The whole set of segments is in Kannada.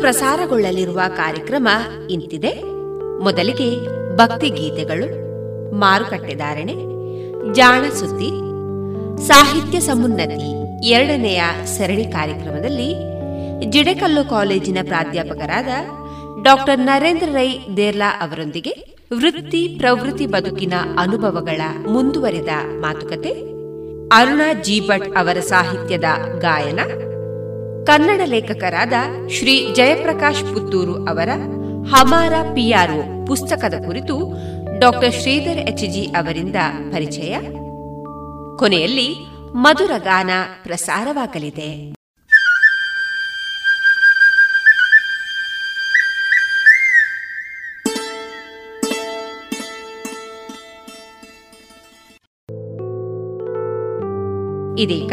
ಪ್ರಸಾರಗೊಳ್ಳಲಿರುವ ಕಾರ್ಯಕ್ರಮ ಇಂತಿದೆ. ಮೊದಲಿಗೆ ಭಕ್ತಿ ಗೀತೆಗಳು, ಮಾರುಕಟ್ಟೆ ಧಾರಣೆ, ಜಾಣ ಸುದ್ದಿ, ಸಾಹಿತ್ಯ ಸಮುನ್ನತಿ ಎರಡನೆಯ ಸರಣಿ ಕಾರ್ಯಕ್ರಮದಲ್ಲಿ ಜಿಡೆಕಲ್ಲು ಕಾಲೇಜಿನ ಪ್ರಾಧ್ಯಾಪಕರಾದ ಡಾಕ್ಟರ್ ನರೇಂದ್ರ ರೈ ದೇರ್ಲಾ ಅವರೊಂದಿಗೆ ವೃತ್ತಿ ಪ್ರವೃತ್ತಿ ಬದುಕಿನ ಅನುಭವಗಳ ಮುಂದುವರಿದ ಮಾತುಕತೆ, ಅರುಣಾ ಜಿ ಅವರ ಸಾಹಿತ್ಯದ ಗಾಯನ ಕನ್ನಡ ಲೇಖಕರಾದ ಶ್ರೀ ಜಯಪ್ರಕಾಶ್ ಪುತ್ತೂರು ಅವರ, ಹಮಾರ ಪಿಯಾರೋ ಪುಸ್ತಕದ ಕುರಿತು ಡಾಕ್ಟರ್ ಶ್ರೀಧರ್ ಎಚ್ಜಿ ಅವರಿಂದ ಪರಿಚಯ. ಕೊನೆಯಲ್ಲಿ ಮಧುರ ಗಾನ ಪ್ರಸಾರವಾಗಲಿದೆ. ಇದೀಗ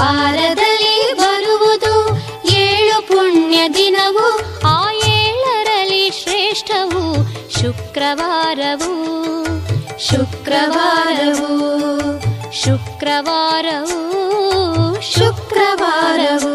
ವಾರದಲ್ಲಿ ಬರುವುದು ಏಳು ಪುಣ್ಯ ದಿನವು ಆ ಏಳರಲ್ಲಿ ಶ್ರೇಷ್ಠವು ಶುಕ್ರವಾರವು. ಶುಕ್ರವಾರವು ಶುಕ್ರವಾರವು ಶುಕ್ರವಾರವು.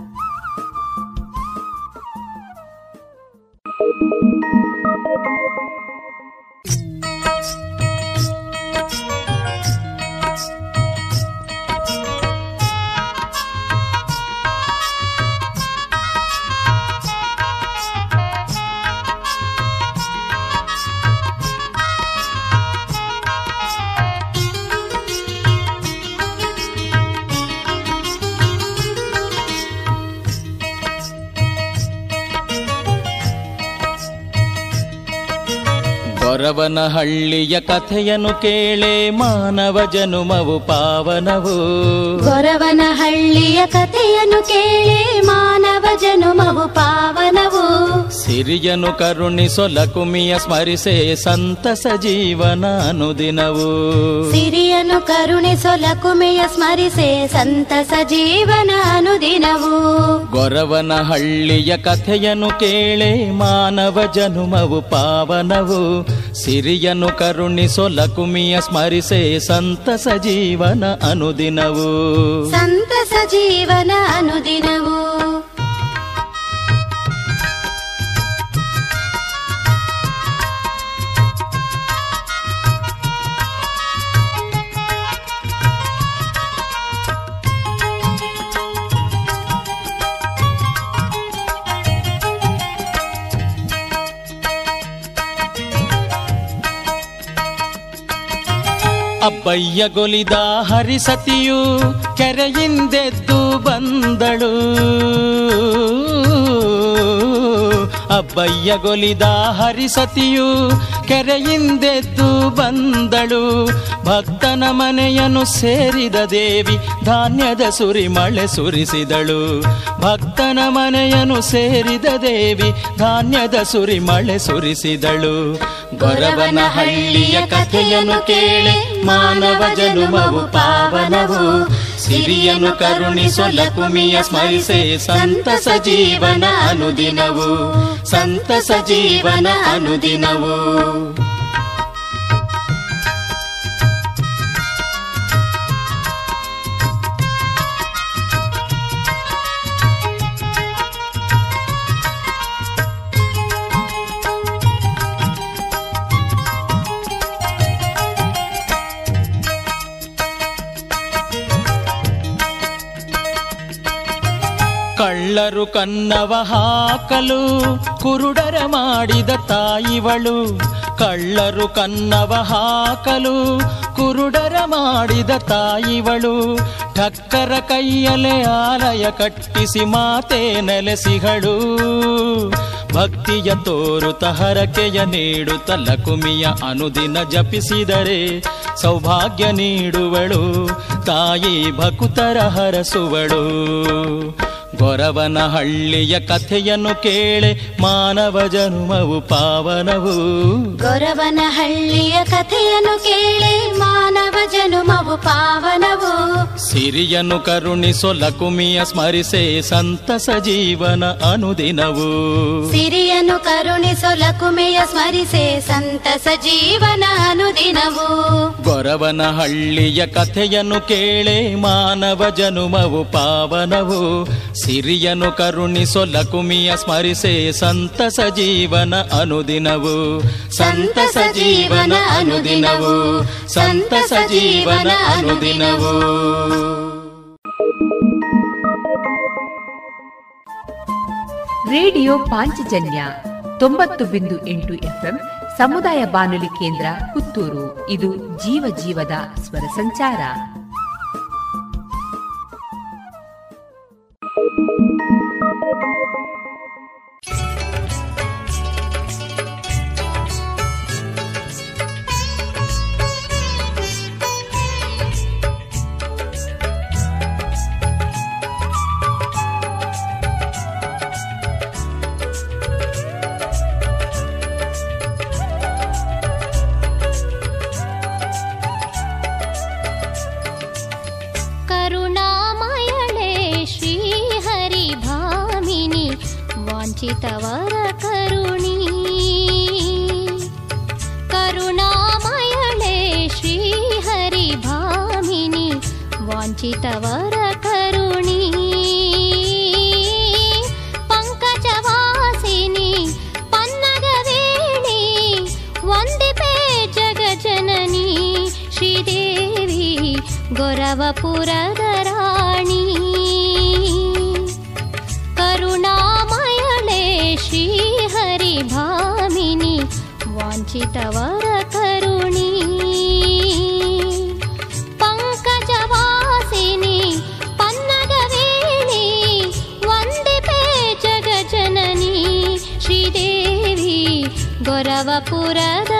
ಗೊರವನಹಳ್ಳಿಯ ಕಥೆಯನ್ನು ಕೇಳೆ ಮಾನವ ಜನುಮವು ಪಾವನವು. ಗೊರವನಹಳ್ಳಿಯ ಕಥೆಯನ್ನು ಕೇಳೆ ಮಾನವ ಜನುಮವು ಪಾವನವು. ಸಿರಿಯನು ಕರುಣಿಸೊಲಕುಮಿಯ ಸ್ಮರಿಸೆ ಸಂತಸ ಜೀವನಾನು ದಿನವು ಸಿರಿಯನು ಕರುಣಿಸೊಲಕುಮೆಯ ಸ್ಮರಿಸೆ ಸಂತಸ ಜೀವನ ಅನುದಿನವು ಗೊರವನಹಳ್ಳಿಯ ಕಥೆಯನ್ನು ಕೇಳೆ ಮಾನವ ಜನುಮವು ಪಾವನವು. ಸಿರಿಯನು ಕರುಣಿಸೋ ಲಕುಮಿಯ ಸ್ಮರಿಸೆ ಸಂತಸ ಜೀವನ ಅನುದಿನವು. ಸಂತಸ ಜೀವನ ಅನುದಿನವು. ಅಬ್ಬಯ್ಯಗೊಲಿದ ಹರಿಸತಿಯು ಕೆರೆಯಿಂದೆದ್ದು ಬಂದಳು. ಅಬ್ಬಯ್ಯಗೊಲಿದ ಹರಿಸತಿಯು ಕೆರೆಯಿಂದೆದ್ದು ಬಂದಳು. ಭಕ್ತನ ಮನೆಯನ್ನು ಸೇರಿದ ದೇವಿ ಧಾನ್ಯದ ಸುರಿ ಮಳೆ ಸುರಿಸಿದಳು. ಭಕ್ತನ ಮನೆಯನ್ನು ಸೇರಿದ ದೇವಿ ಧಾನ್ಯದ ಸುರಿ ಮಳೆ ಸುರಿಸಿದಳು. ಗೊರವನ ಹಳ್ಳಿಯ ಕಥೆಯನ್ನು ಕೇಳಿ ಮಾನವ ಜನುಮವು ಪಾವನವು. ಸಿರಿಯನು ಕರುಣಿಸೋ ಲಕುಮಿಯ ಸ್ಮರಿಸೆ ಸಂತಸ ಜೀವನ ಅನುದಿನವು. ಸಂತಸ ಜೀವನ ಅನುದಿನವು. ಕನ್ನವ ಹಾಕಲು ಕುರುಡರ ಮಾಡಿದ ತಾಯಿವಳು. ಕಳ್ಳರು ಕನ್ನವ ಹಾಕಲು ಕುರುಡರ ಮಾಡಿದ ತಾಯಿವಳು. ಠಕ್ಕರ ಕೈಯಲೆ ಆಲಯ ಕಟ್ಟಿಸಿ ಮಾತೆ ನೆಲೆಸಿಹಳು. ಭಕ್ತಿಯ ತೋರುತ ಹರಕೆಯ ನೀಡುತ್ತ ಲಕುಮಿಯ ಅನುದಿನ ಜಪಿಸಿದರೆ ಸೌಭಾಗ್ಯ ನೀಡುವಳು. ತಾಯಿ ಭಕುತರ ಹರಸುವಳು. ಗೊರವನ ಹಳ್ಳಿಯ ಕಥೆಯನ್ನು ಕೇಳೆ ಮಾನವ ಜನ್ಮವು ಪಾವನವು. ಕೊರವನ ಹಳ್ಳಿಯ ಕಥೆಯನ್ನು ಕೇಳೆ ಮಾನವ ಜನುಮವು ಪಾವನವು. ಸಿರಿಯನು ಕರುಣಿಸೋ ಲಕುಮಿಯ ಸ್ಮರಿಸೆ ಸಂತಸ ಜೀವನ ಅನುದಿನವು. ಸಿರಿಯನು ಕರುಣಿಸೋ ಲಕುಮಿಯ ಸ್ಮರಿಸೆ ಸಂತಸ ಜೀವನ ಅನುದಿನವು. ಗೊರವನ ಹಳ್ಳಿಯ ಕಥೆಯನ್ನು ಕೇಳೆ ಮಾನವ ಜನುಮವು ಪಾವನವು. ಸಿರಿಯನು ಕರುಣಿಸೋ ಲಕುಮಿಯ ಸ್ಮರಿಸೆ ಸಂತಸ ಜೀವನ ಅನುದಿನವು. ಸಂತಸ ಜೀವನ ಅನುದಿನವು. ಸಂತಸ ಜೀವನ ಅನುದಿನವು. ರೇಡಿಯೋ ಪಾಂಚಜನ್ಯ ತೊಂಬತ್ತು ಬಿಂದು ಎಂಟು ಎಫ್ಎಂ ಸಮುದಾಯ ಬಾನುಲಿ ಕೇಂದ್ರ ಪುತ್ತೂರು. ಇದು ಜೀವ ಜೀವದ ಸ್ವರ ಸಂಚಾರ. Thank you. ितवरकरुणि करुणामयले श्रीहरिभामिनि वञ्चितवरकरुणि पङ्कजवासिनि पन्नगवेणि वन्दिते जगजननी श्रीदे गौरवपुर वञ्चितवर करुणी पङ्कजवासिनी पन्नगवेणी वन्दिपे जगजननी श्रीदेवी गौरवपुरद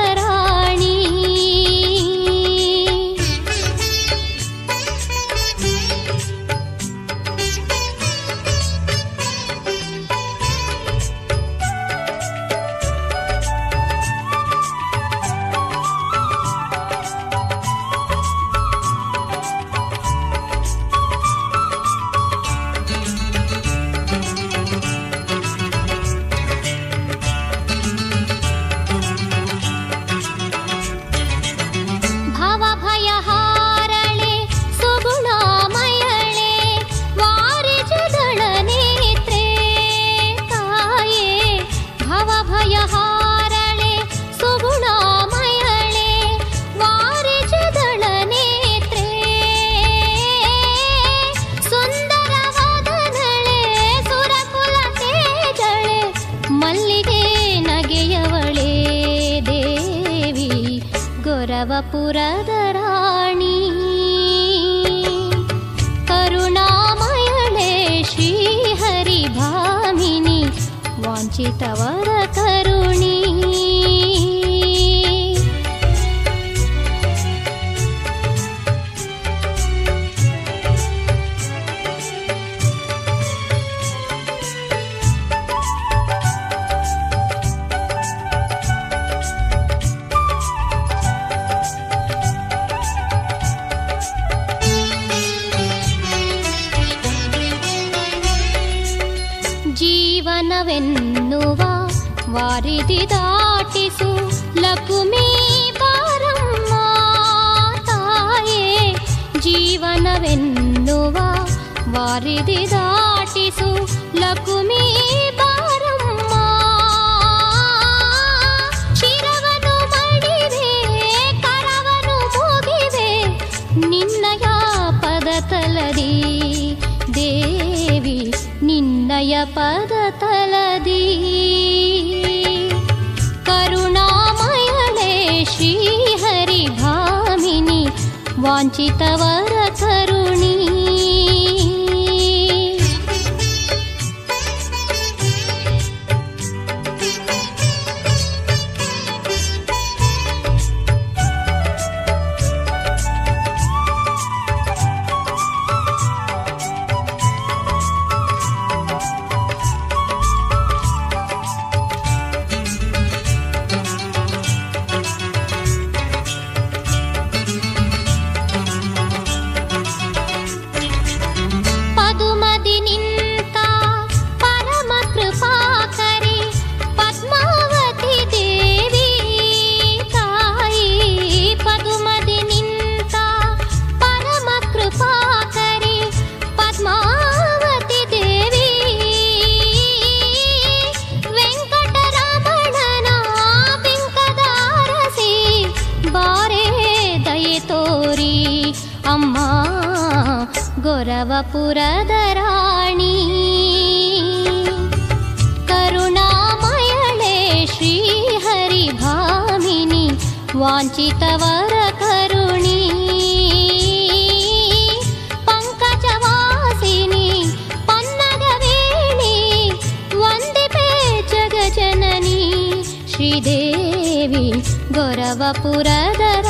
गौरवपुरधराणि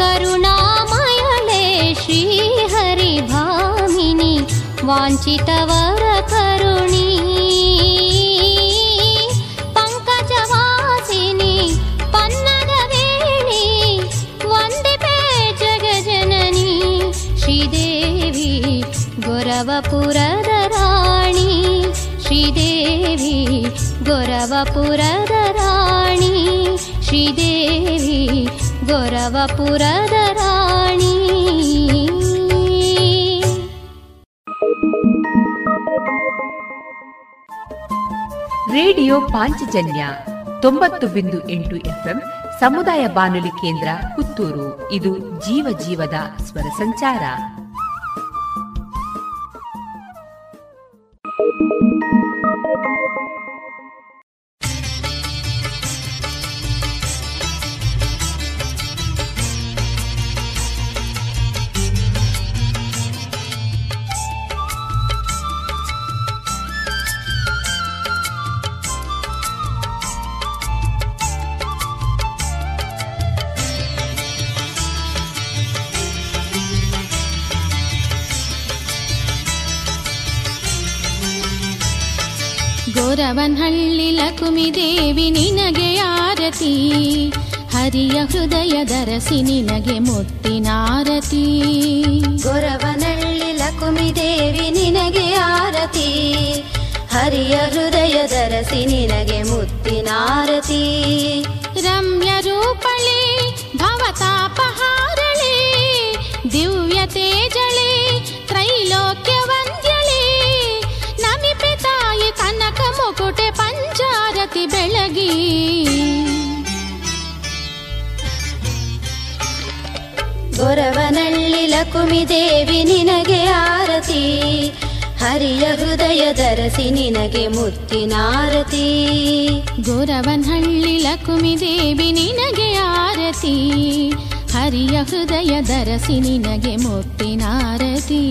करुणामयले श्रीहरिभामिनि वाञ्छितवर ಗೊರವಪುರದ ರಾಣಿ, ಶ್ರೀದೇವಿ ಗೊರವಪುರದ ರಾಣಿ. ರೇಡಿಯೋ ಪಾಂಚಜನ್ಯ ತೊಂಬತ್ತು ಬಿಂದು ಎಂಟು ಎಫ್ಎಂ ಸಮುದಾಯ ಬಾನುಲಿ ಕೇಂದ್ರ ಪುತ್ತೂರು. ಇದು ಜೀವ ಜೀವದ ಸ್ವರ ಸಂಚಾರ. ಲಕ್ಷ್ಮೀ ದೇವಿ ನಿನಗೆ ಆರತಿ ಹರಿಯ ಹೃದಯ ದರಸಿ ನಿನಗೆ ಮುತ್ತಿನಾರತಿ ಗೊರವನಳ್ಳಿ ಲಕುಮಿ ದೇವಿ ನಿನಗೆ ಆರತಿ ಹರಿಯ ಹೃದಯ ದರಸಿ ನಿನಗೆ ಮುತ್ತಿನಾರತಿ ರಂ ಮಲಗಿ ಗೊರವನಳ್ಳಿ ಲಕುಮಿದೇವಿ ನಿನಗೆ ಆರತಿ. ಹರಿಯ ಹೃದಯ ದರಸಿ ನಿನಗೆ ಮುತ್ತಿನಾರತಿ ಗೊರವನಹಳ್ಳಿ ಲಕುಮಿದೇವಿ ನಿನಗೆ ಆರತಿ. ಹರಿಯ ಹೃದಯ ದರಸಿ ನಿನಗೆ ಮುತ್ತಿನಾರತಿ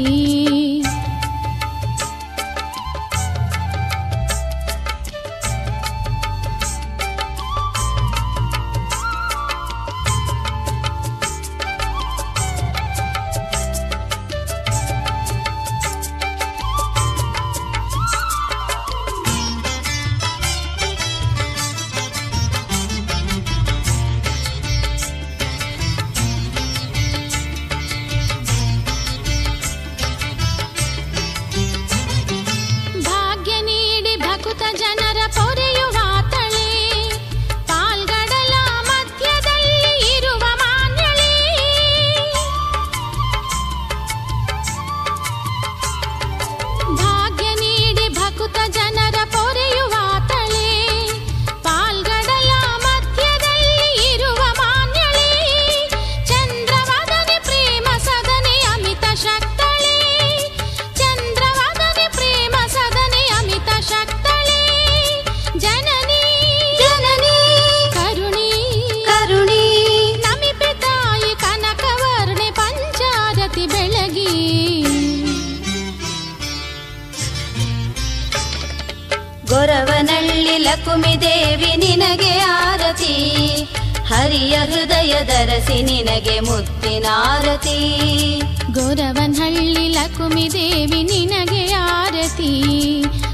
ಹನಹಳ್ಳಿ ಲಕುಮಿದೇವಿ ನಿನಗೆ ಆರತಿ.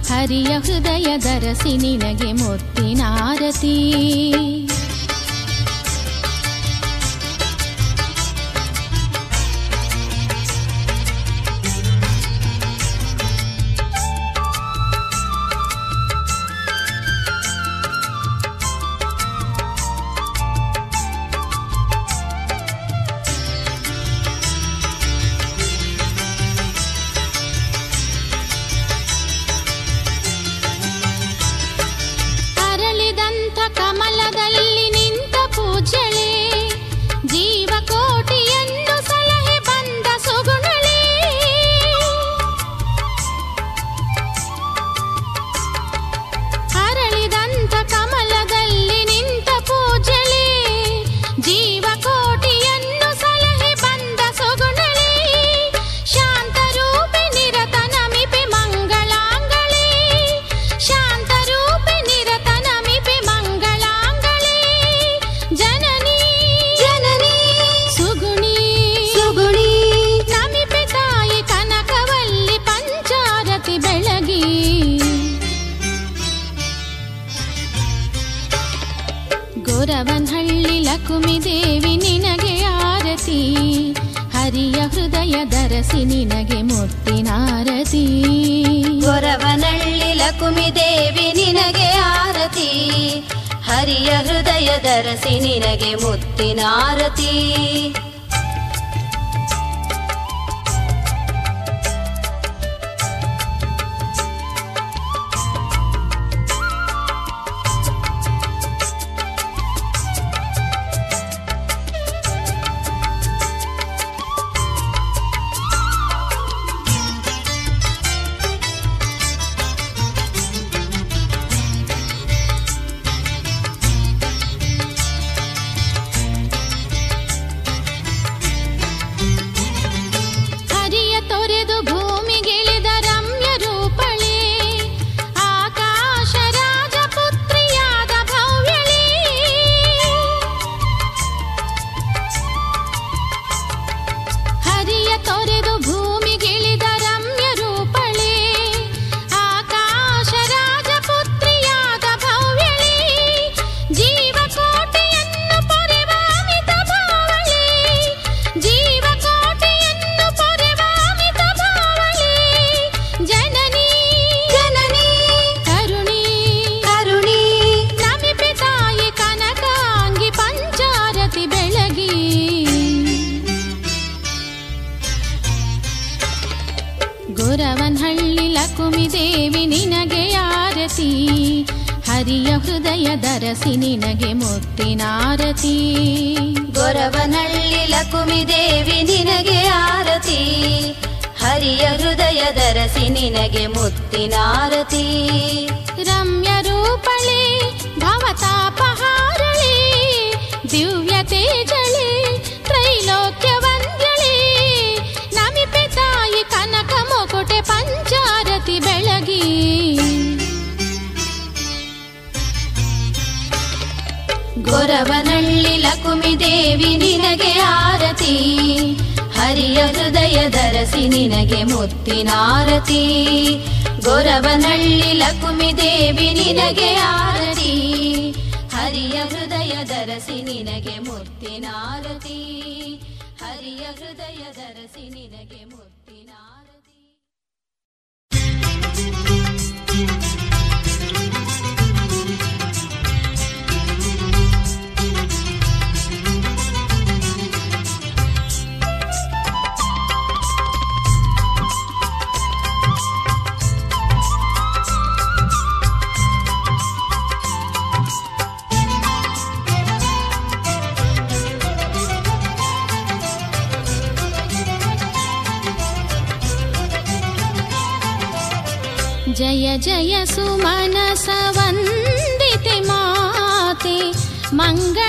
ಹರಿಯ ಹೃದಯ ದರಸಿ ನಿನಗೆ ಮುತ್ತಿನಾರತಿ ಹರಿಯ ಹೃದಯ ದರಸಿ ನಿನಗೆ ಮೂರ್ತಿನಾರತಿ ಹರಿಯ ಹೃದಯ ದರಸಿ ನಿನಗೆ ಮೂರ್ತಿನಾರತಿ जय जय सुमनसवन्दिते माते मङ्गल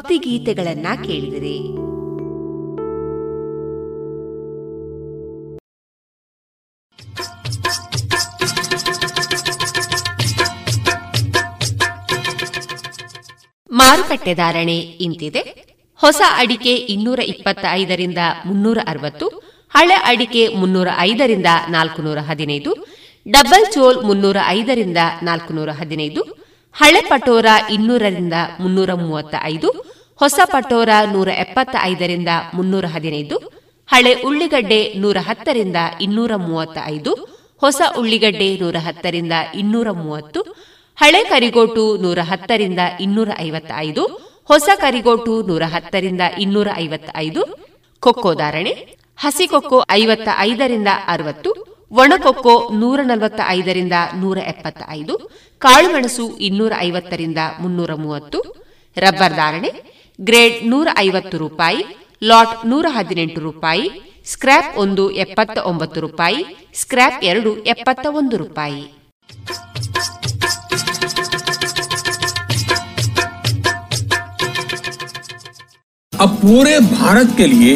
ಭಕ್ತಿ ಗೀತೆಗಳನ್ನ ಕೇಳಿದಿರಿ. ಮಾರುಕಟ್ಟೆ ಧಾರಣೆ ಇಂತಿದೆ. ಹೊಸ ಅಡಿಕೆ ಇನ್ನೂರ ಇಪ್ಪತ್ತ ಐದರಿಂದ ಮುನ್ನೂರ ಅರವತ್ತು, ಹಳೆ ಅಡಿಕೆ ಮುನ್ನೂರ ಐದರಿಂದ ನಾಲ್ಕುನೂರ ಹದಿನೈದು, ಡಬಲ್ ಚೋಲ್ ಮುನ್ನೂರ ಐದರಿಂದ ನಾಲ್ಕುನೂರ ಹದಿನೈದು, ಹಳೆ ಪಟೋರ ಇನ್ನೂರರಿಂದ ಮುನ್ನೂರ ಮೂವತ್ತ ಐದು ಹೊಸ ಪಟೋರ ನೂರ ಎಪ್ಪತ್ತ ಐದರಿಂದ ಮುನ್ನೂರ ಹದಿನೈದು, ಹಳೆ ಉಳ್ಳಿಗಡ್ಡೆ ನೂರ ಹತ್ತರಿಂದ ಇನ್ನೂರ ಮೂವತ್ತ ಐದು ಹೊಸ ಉಳ್ಳಿಗಡ್ಡೆ ನೂರ ಹತ್ತರಿಂದ ಇನ್ನೂರ ಮೂವತ್ತು, ಹಳೆ ಕರಿಗೋಟು ನೂರ ಹತ್ತರಿಂದ ಇನ್ನೂರ ಐವತ್ತ ಐದು ಹೊಸ ಕರಿಗೋಟು ನೂರ ಹತ್ತರಿಂದ ಇನ್ನೂರ ಐವತ್ತ ಐದು ಕೊಕ್ಕೋ ಧಾರಣೆ, ಹಸಿ ಕೊಕ್ಕೋ ಐವತ್ತ ಐದರಿಂದ ಅರವತ್ತು ಒಣಕೊಕ್ಕೋ ನೂರ ನಲವತ್ತ ಐದರಿಂದ ನೂರ ಎಪ್ಪತ್ತ ಐದು ಕಾಳುಮೆಣಸು ಇನ್ನೂರ ಐವತ್ತರಿಂದ ಮುನ್ನೂರ ಮೂವತ್ತು, ರಬ್ಬರ್ ಧಾರಣೆ ಗ್ರೇಡ್ ನೂರ ಐವತ್ತು ರೂಪಾಯಿ ಲಾಟ್ ನೂರ ಹದಿನೆಂಟು ರೂಪಾಯಿ ಸ್ಕ್ರ್ಯಾಪ್ ಒಂದು ಎಪ್ಪತ್ತ ಒಂಬತ್ತು ರೂಪಾಯಿ ಸ್ಕ್ರ್ಯಾಪ್ ಎರಡು ಎಪ್ಪತ್ತ ಒಂದು ರೂಪಾಯಿ अब पूरे भारत के लिए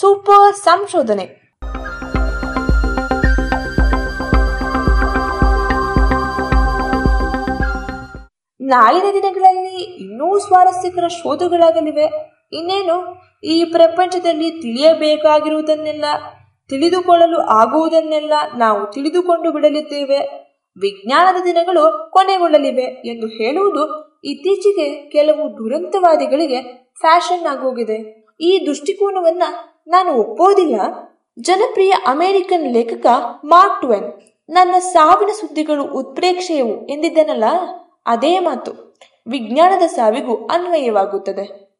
ಸೂಪರ್ ಸಂಶೋಧನೆ. ನಾಳಿನ ದಿನಗಳಲ್ಲಿ ಇನ್ನೂ ಸ್ವಾರಸ್ಯಕರ ಶೋಧಗಳಾಗಲಿವೆ. ಇನ್ನೇನು, ಈ ಪ್ರಪಂಚದಲ್ಲಿ ತಿಳಿಯಬೇಕಾಗಿರುವುದನ್ನೆಲ್ಲ, ತಿಳಿದುಕೊಳ್ಳಲು ಆಗುವುದನ್ನೆಲ್ಲ ನಾವು ತಿಳಿದುಕೊಂಡು ಬಿಡಲಿದ್ದೇವೆ. ವಿಜ್ಞಾನದ ದಿನಗಳು ಕೊನೆಗೊಳ್ಳಲಿವೆ ಎಂದು ಹೇಳುವುದು ಇತ್ತೀಚೆಗೆ ಕೆಲವು ದುರಂತವಾದಿಗಳಿಗೆ ಫ್ಯಾಷನ್ ಆಗೋಗಿದೆ. ಈ ದೃಷ್ಟಿಕೋನವನ್ನ ನಾನು ಒಪ್ಪೋದಿಲ್ಲ. ಜನಪ್ರಿಯ ಅಮೆರಿಕನ್ ಲೇಖಕ ಮಾರ್ಕ್ ಟ್ವೆನ್, ನನ್ನ ಸಾವಿನ ಸುದ್ದಿಗಳು ಉತ್ಪ್ರೇಕ್ಷೆಯವು ಎಂದಿದ್ದನಲ್ಲ? ಅದೇ ಮಾತು. ವಿಜ್ಞಾನದ ಸಾವಿಗೂ ಅನ್ವಯವಾಗುತ್ತದೆ.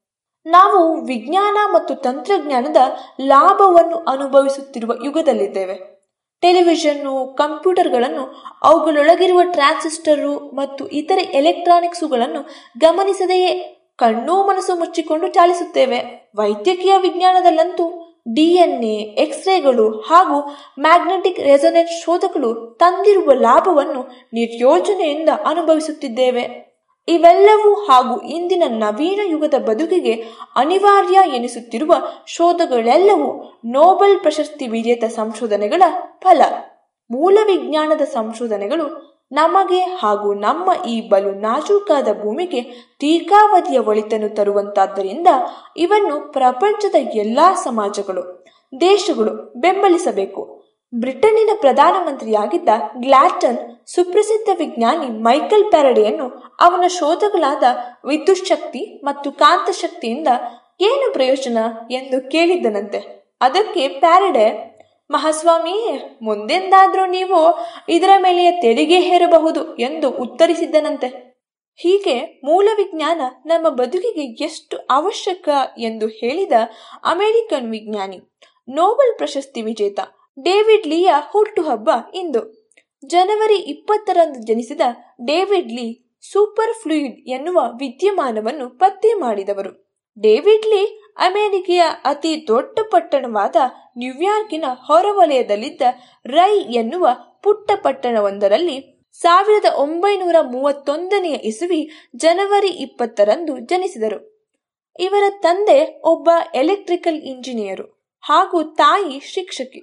ನಾವು ವಿಜ್ಞಾನ ಮತ್ತು ತಂತ್ರಜ್ಞಾನದ ಲಾಭವನ್ನು ಅನುಭವಿಸುತ್ತಿರುವ ಯುಗದಲ್ಲಿದ್ದೇವೆ. ಟೆಲಿವಿಷನ್ನು, ಕಂಪ್ಯೂಟರ್ಗಳನ್ನು, ಅವುಗಳೊಳಗಿರುವ ಟ್ರಾನ್ಸಿಸ್ಟರು ಮತ್ತು ಇತರೆ ಎಲೆಕ್ಟ್ರಾನಿಕ್ಸುಗಳನ್ನು ಗಮನಿಸದೆಯೇ ಕಣ್ಣು ಮನಸ್ಸು ಮುಚ್ಚಿಕೊಂಡು ಚಾಲಿಸುತ್ತೇವೆ. ವೈದ್ಯಕೀಯ ವಿಜ್ಞಾನದಲ್ಲಂತೂ ಡಿಎನ್ಎ, ಎಕ್ಸ್ರೇಗಳು ಹಾಗೂ ಮ್ಯಾಗ್ನೆಟಿಕ್ ರೆಸೊನೆನ್ಸ್ ಶೋಧಕಗಳು ತಂದಿರುವ ಲಾಭವನ್ನು ನಿರ್ಯೋಜನೆಯಿಂದ ಅನುಭವಿಸುತ್ತಿದ್ದೇವೆ. ಇವೆಲ್ಲವೂ ಹಾಗೂ ಇಂದಿನ ನವೀನ ಯುಗದ ಬದುಕಿಗೆ ಅನಿವಾರ್ಯ ಎನಿಸುತ್ತಿರುವ ಶೋಧಗಳೆಲ್ಲವೂ ನೋಬೆಲ್ ಪ್ರಶಸ್ತಿ ವಿಜೇತ ಸಂಶೋಧನೆಗಳ ಫಲ. ಮೂಲ ವಿಜ್ಞಾನದ ಸಂಶೋಧನೆಗಳು ನಮಗೆ ಹಾಗೂ ನಮ್ಮ ಈ ಬಲು ನಾಜೂಕಾದ ಭೂಮಿಗೆ ದೀರ್ಘಾವಧಿಯ ಒಳಿತನ್ನು ತರುವಂತಾದ್ದರಿಂದ ಇವನ್ನು ಪ್ರಪಂಚದ ಎಲ್ಲಾ ಸಮಾಜಗಳು, ದೇಶಗಳು ಬೆಂಬಲಿಸಬೇಕು. ಬ್ರಿಟನ್ನಿನ ಪ್ರಧಾನಮಂತ್ರಿಯಾಗಿದ್ದ ಗ್ಲಾಟನ್ ಸುಪ್ರಸಿದ್ಧ ವಿಜ್ಞಾನಿ ಮೈಕಲ್ ಪ್ಯಾರಡೆಯನ್ನು ಅವನ ಶೋಧಗಳಾದ ವಿದ್ಯುತ್ ಶಕ್ತಿ ಮತ್ತು ಕಾಂತಶಕ್ತಿಯಿಂದ ಏನು ಪ್ರಯೋಜನ ಎಂದು ಕೇಳಿದ್ದನಂತೆ. ಅದಕ್ಕೆ ಪ್ಯಾರಡೆ ಮಹಾಸ್ವಾಮಿ, ಮುಂದೆಂದಾದರೂ ನೀವು ಇದರ ಮೇಲೆ ತೆರಿಗೆ ಹೇರಬಹುದು ಎಂದು ಉತ್ತರಿಸಿದ್ದನಂತೆ. ಹೀಗೆ ಮೂಲ ವಿಜ್ಞಾನ ನಮ್ಮ ಬದುಕಿಗೆ ಎಷ್ಟು ಅವಶ್ಯಕ ಎಂದು ಹೇಳಿದ ಅಮೆರಿಕನ್ ವಿಜ್ಞಾನಿ, ನೋಬೆಲ್ ಪ್ರಶಸ್ತಿ ವಿಜೇತ ಡೇವಿಡ್ ಲೀಯ ಹುಟ್ಟುಹಬ್ಬ ಇಂದು. ಜನವರಿ ಇಪ್ಪತ್ತರಂದು ಜನಿಸಿದ ಡೇವಿಡ್ ಲೀ ಸೂಪರ್ ಫ್ಲೂಯಿಡ್ ಎನ್ನುವ ವಿದ್ಯಮಾನವನ್ನು ಪತ್ತೆ ಮಾಡಿದವರು. ಡೇವಿಡ್ ಲೀ ಅಮೆರಿಕೆಯ ಅತಿ ದೊಡ್ಡ ಪಟ್ಟಣವಾದ ನ್ಯೂಯಾರ್ಕಿನ ಹೊರವಲಯದಲ್ಲಿದ್ದ ರೈ ಎನ್ನುವ ಪುಟ್ಟ ಪಟ್ಟಣವೊಂದರಲ್ಲಿ ಸಾವಿರದ ಒಂಬೈನೂರ ಮೂವತ್ತೊಂದನೆಯ ಇಸುವಿ ಜನವರಿ ಇಪ್ಪತ್ತರಂದು ಜನಿಸಿದರು. ಇವರ ತಂದೆ ಒಬ್ಬ ಎಲೆಕ್ಟ್ರಿಕಲ್ ಇಂಜಿನಿಯರು ಹಾಗೂ ತಾಯಿ ಶಿಕ್ಷಕಿ.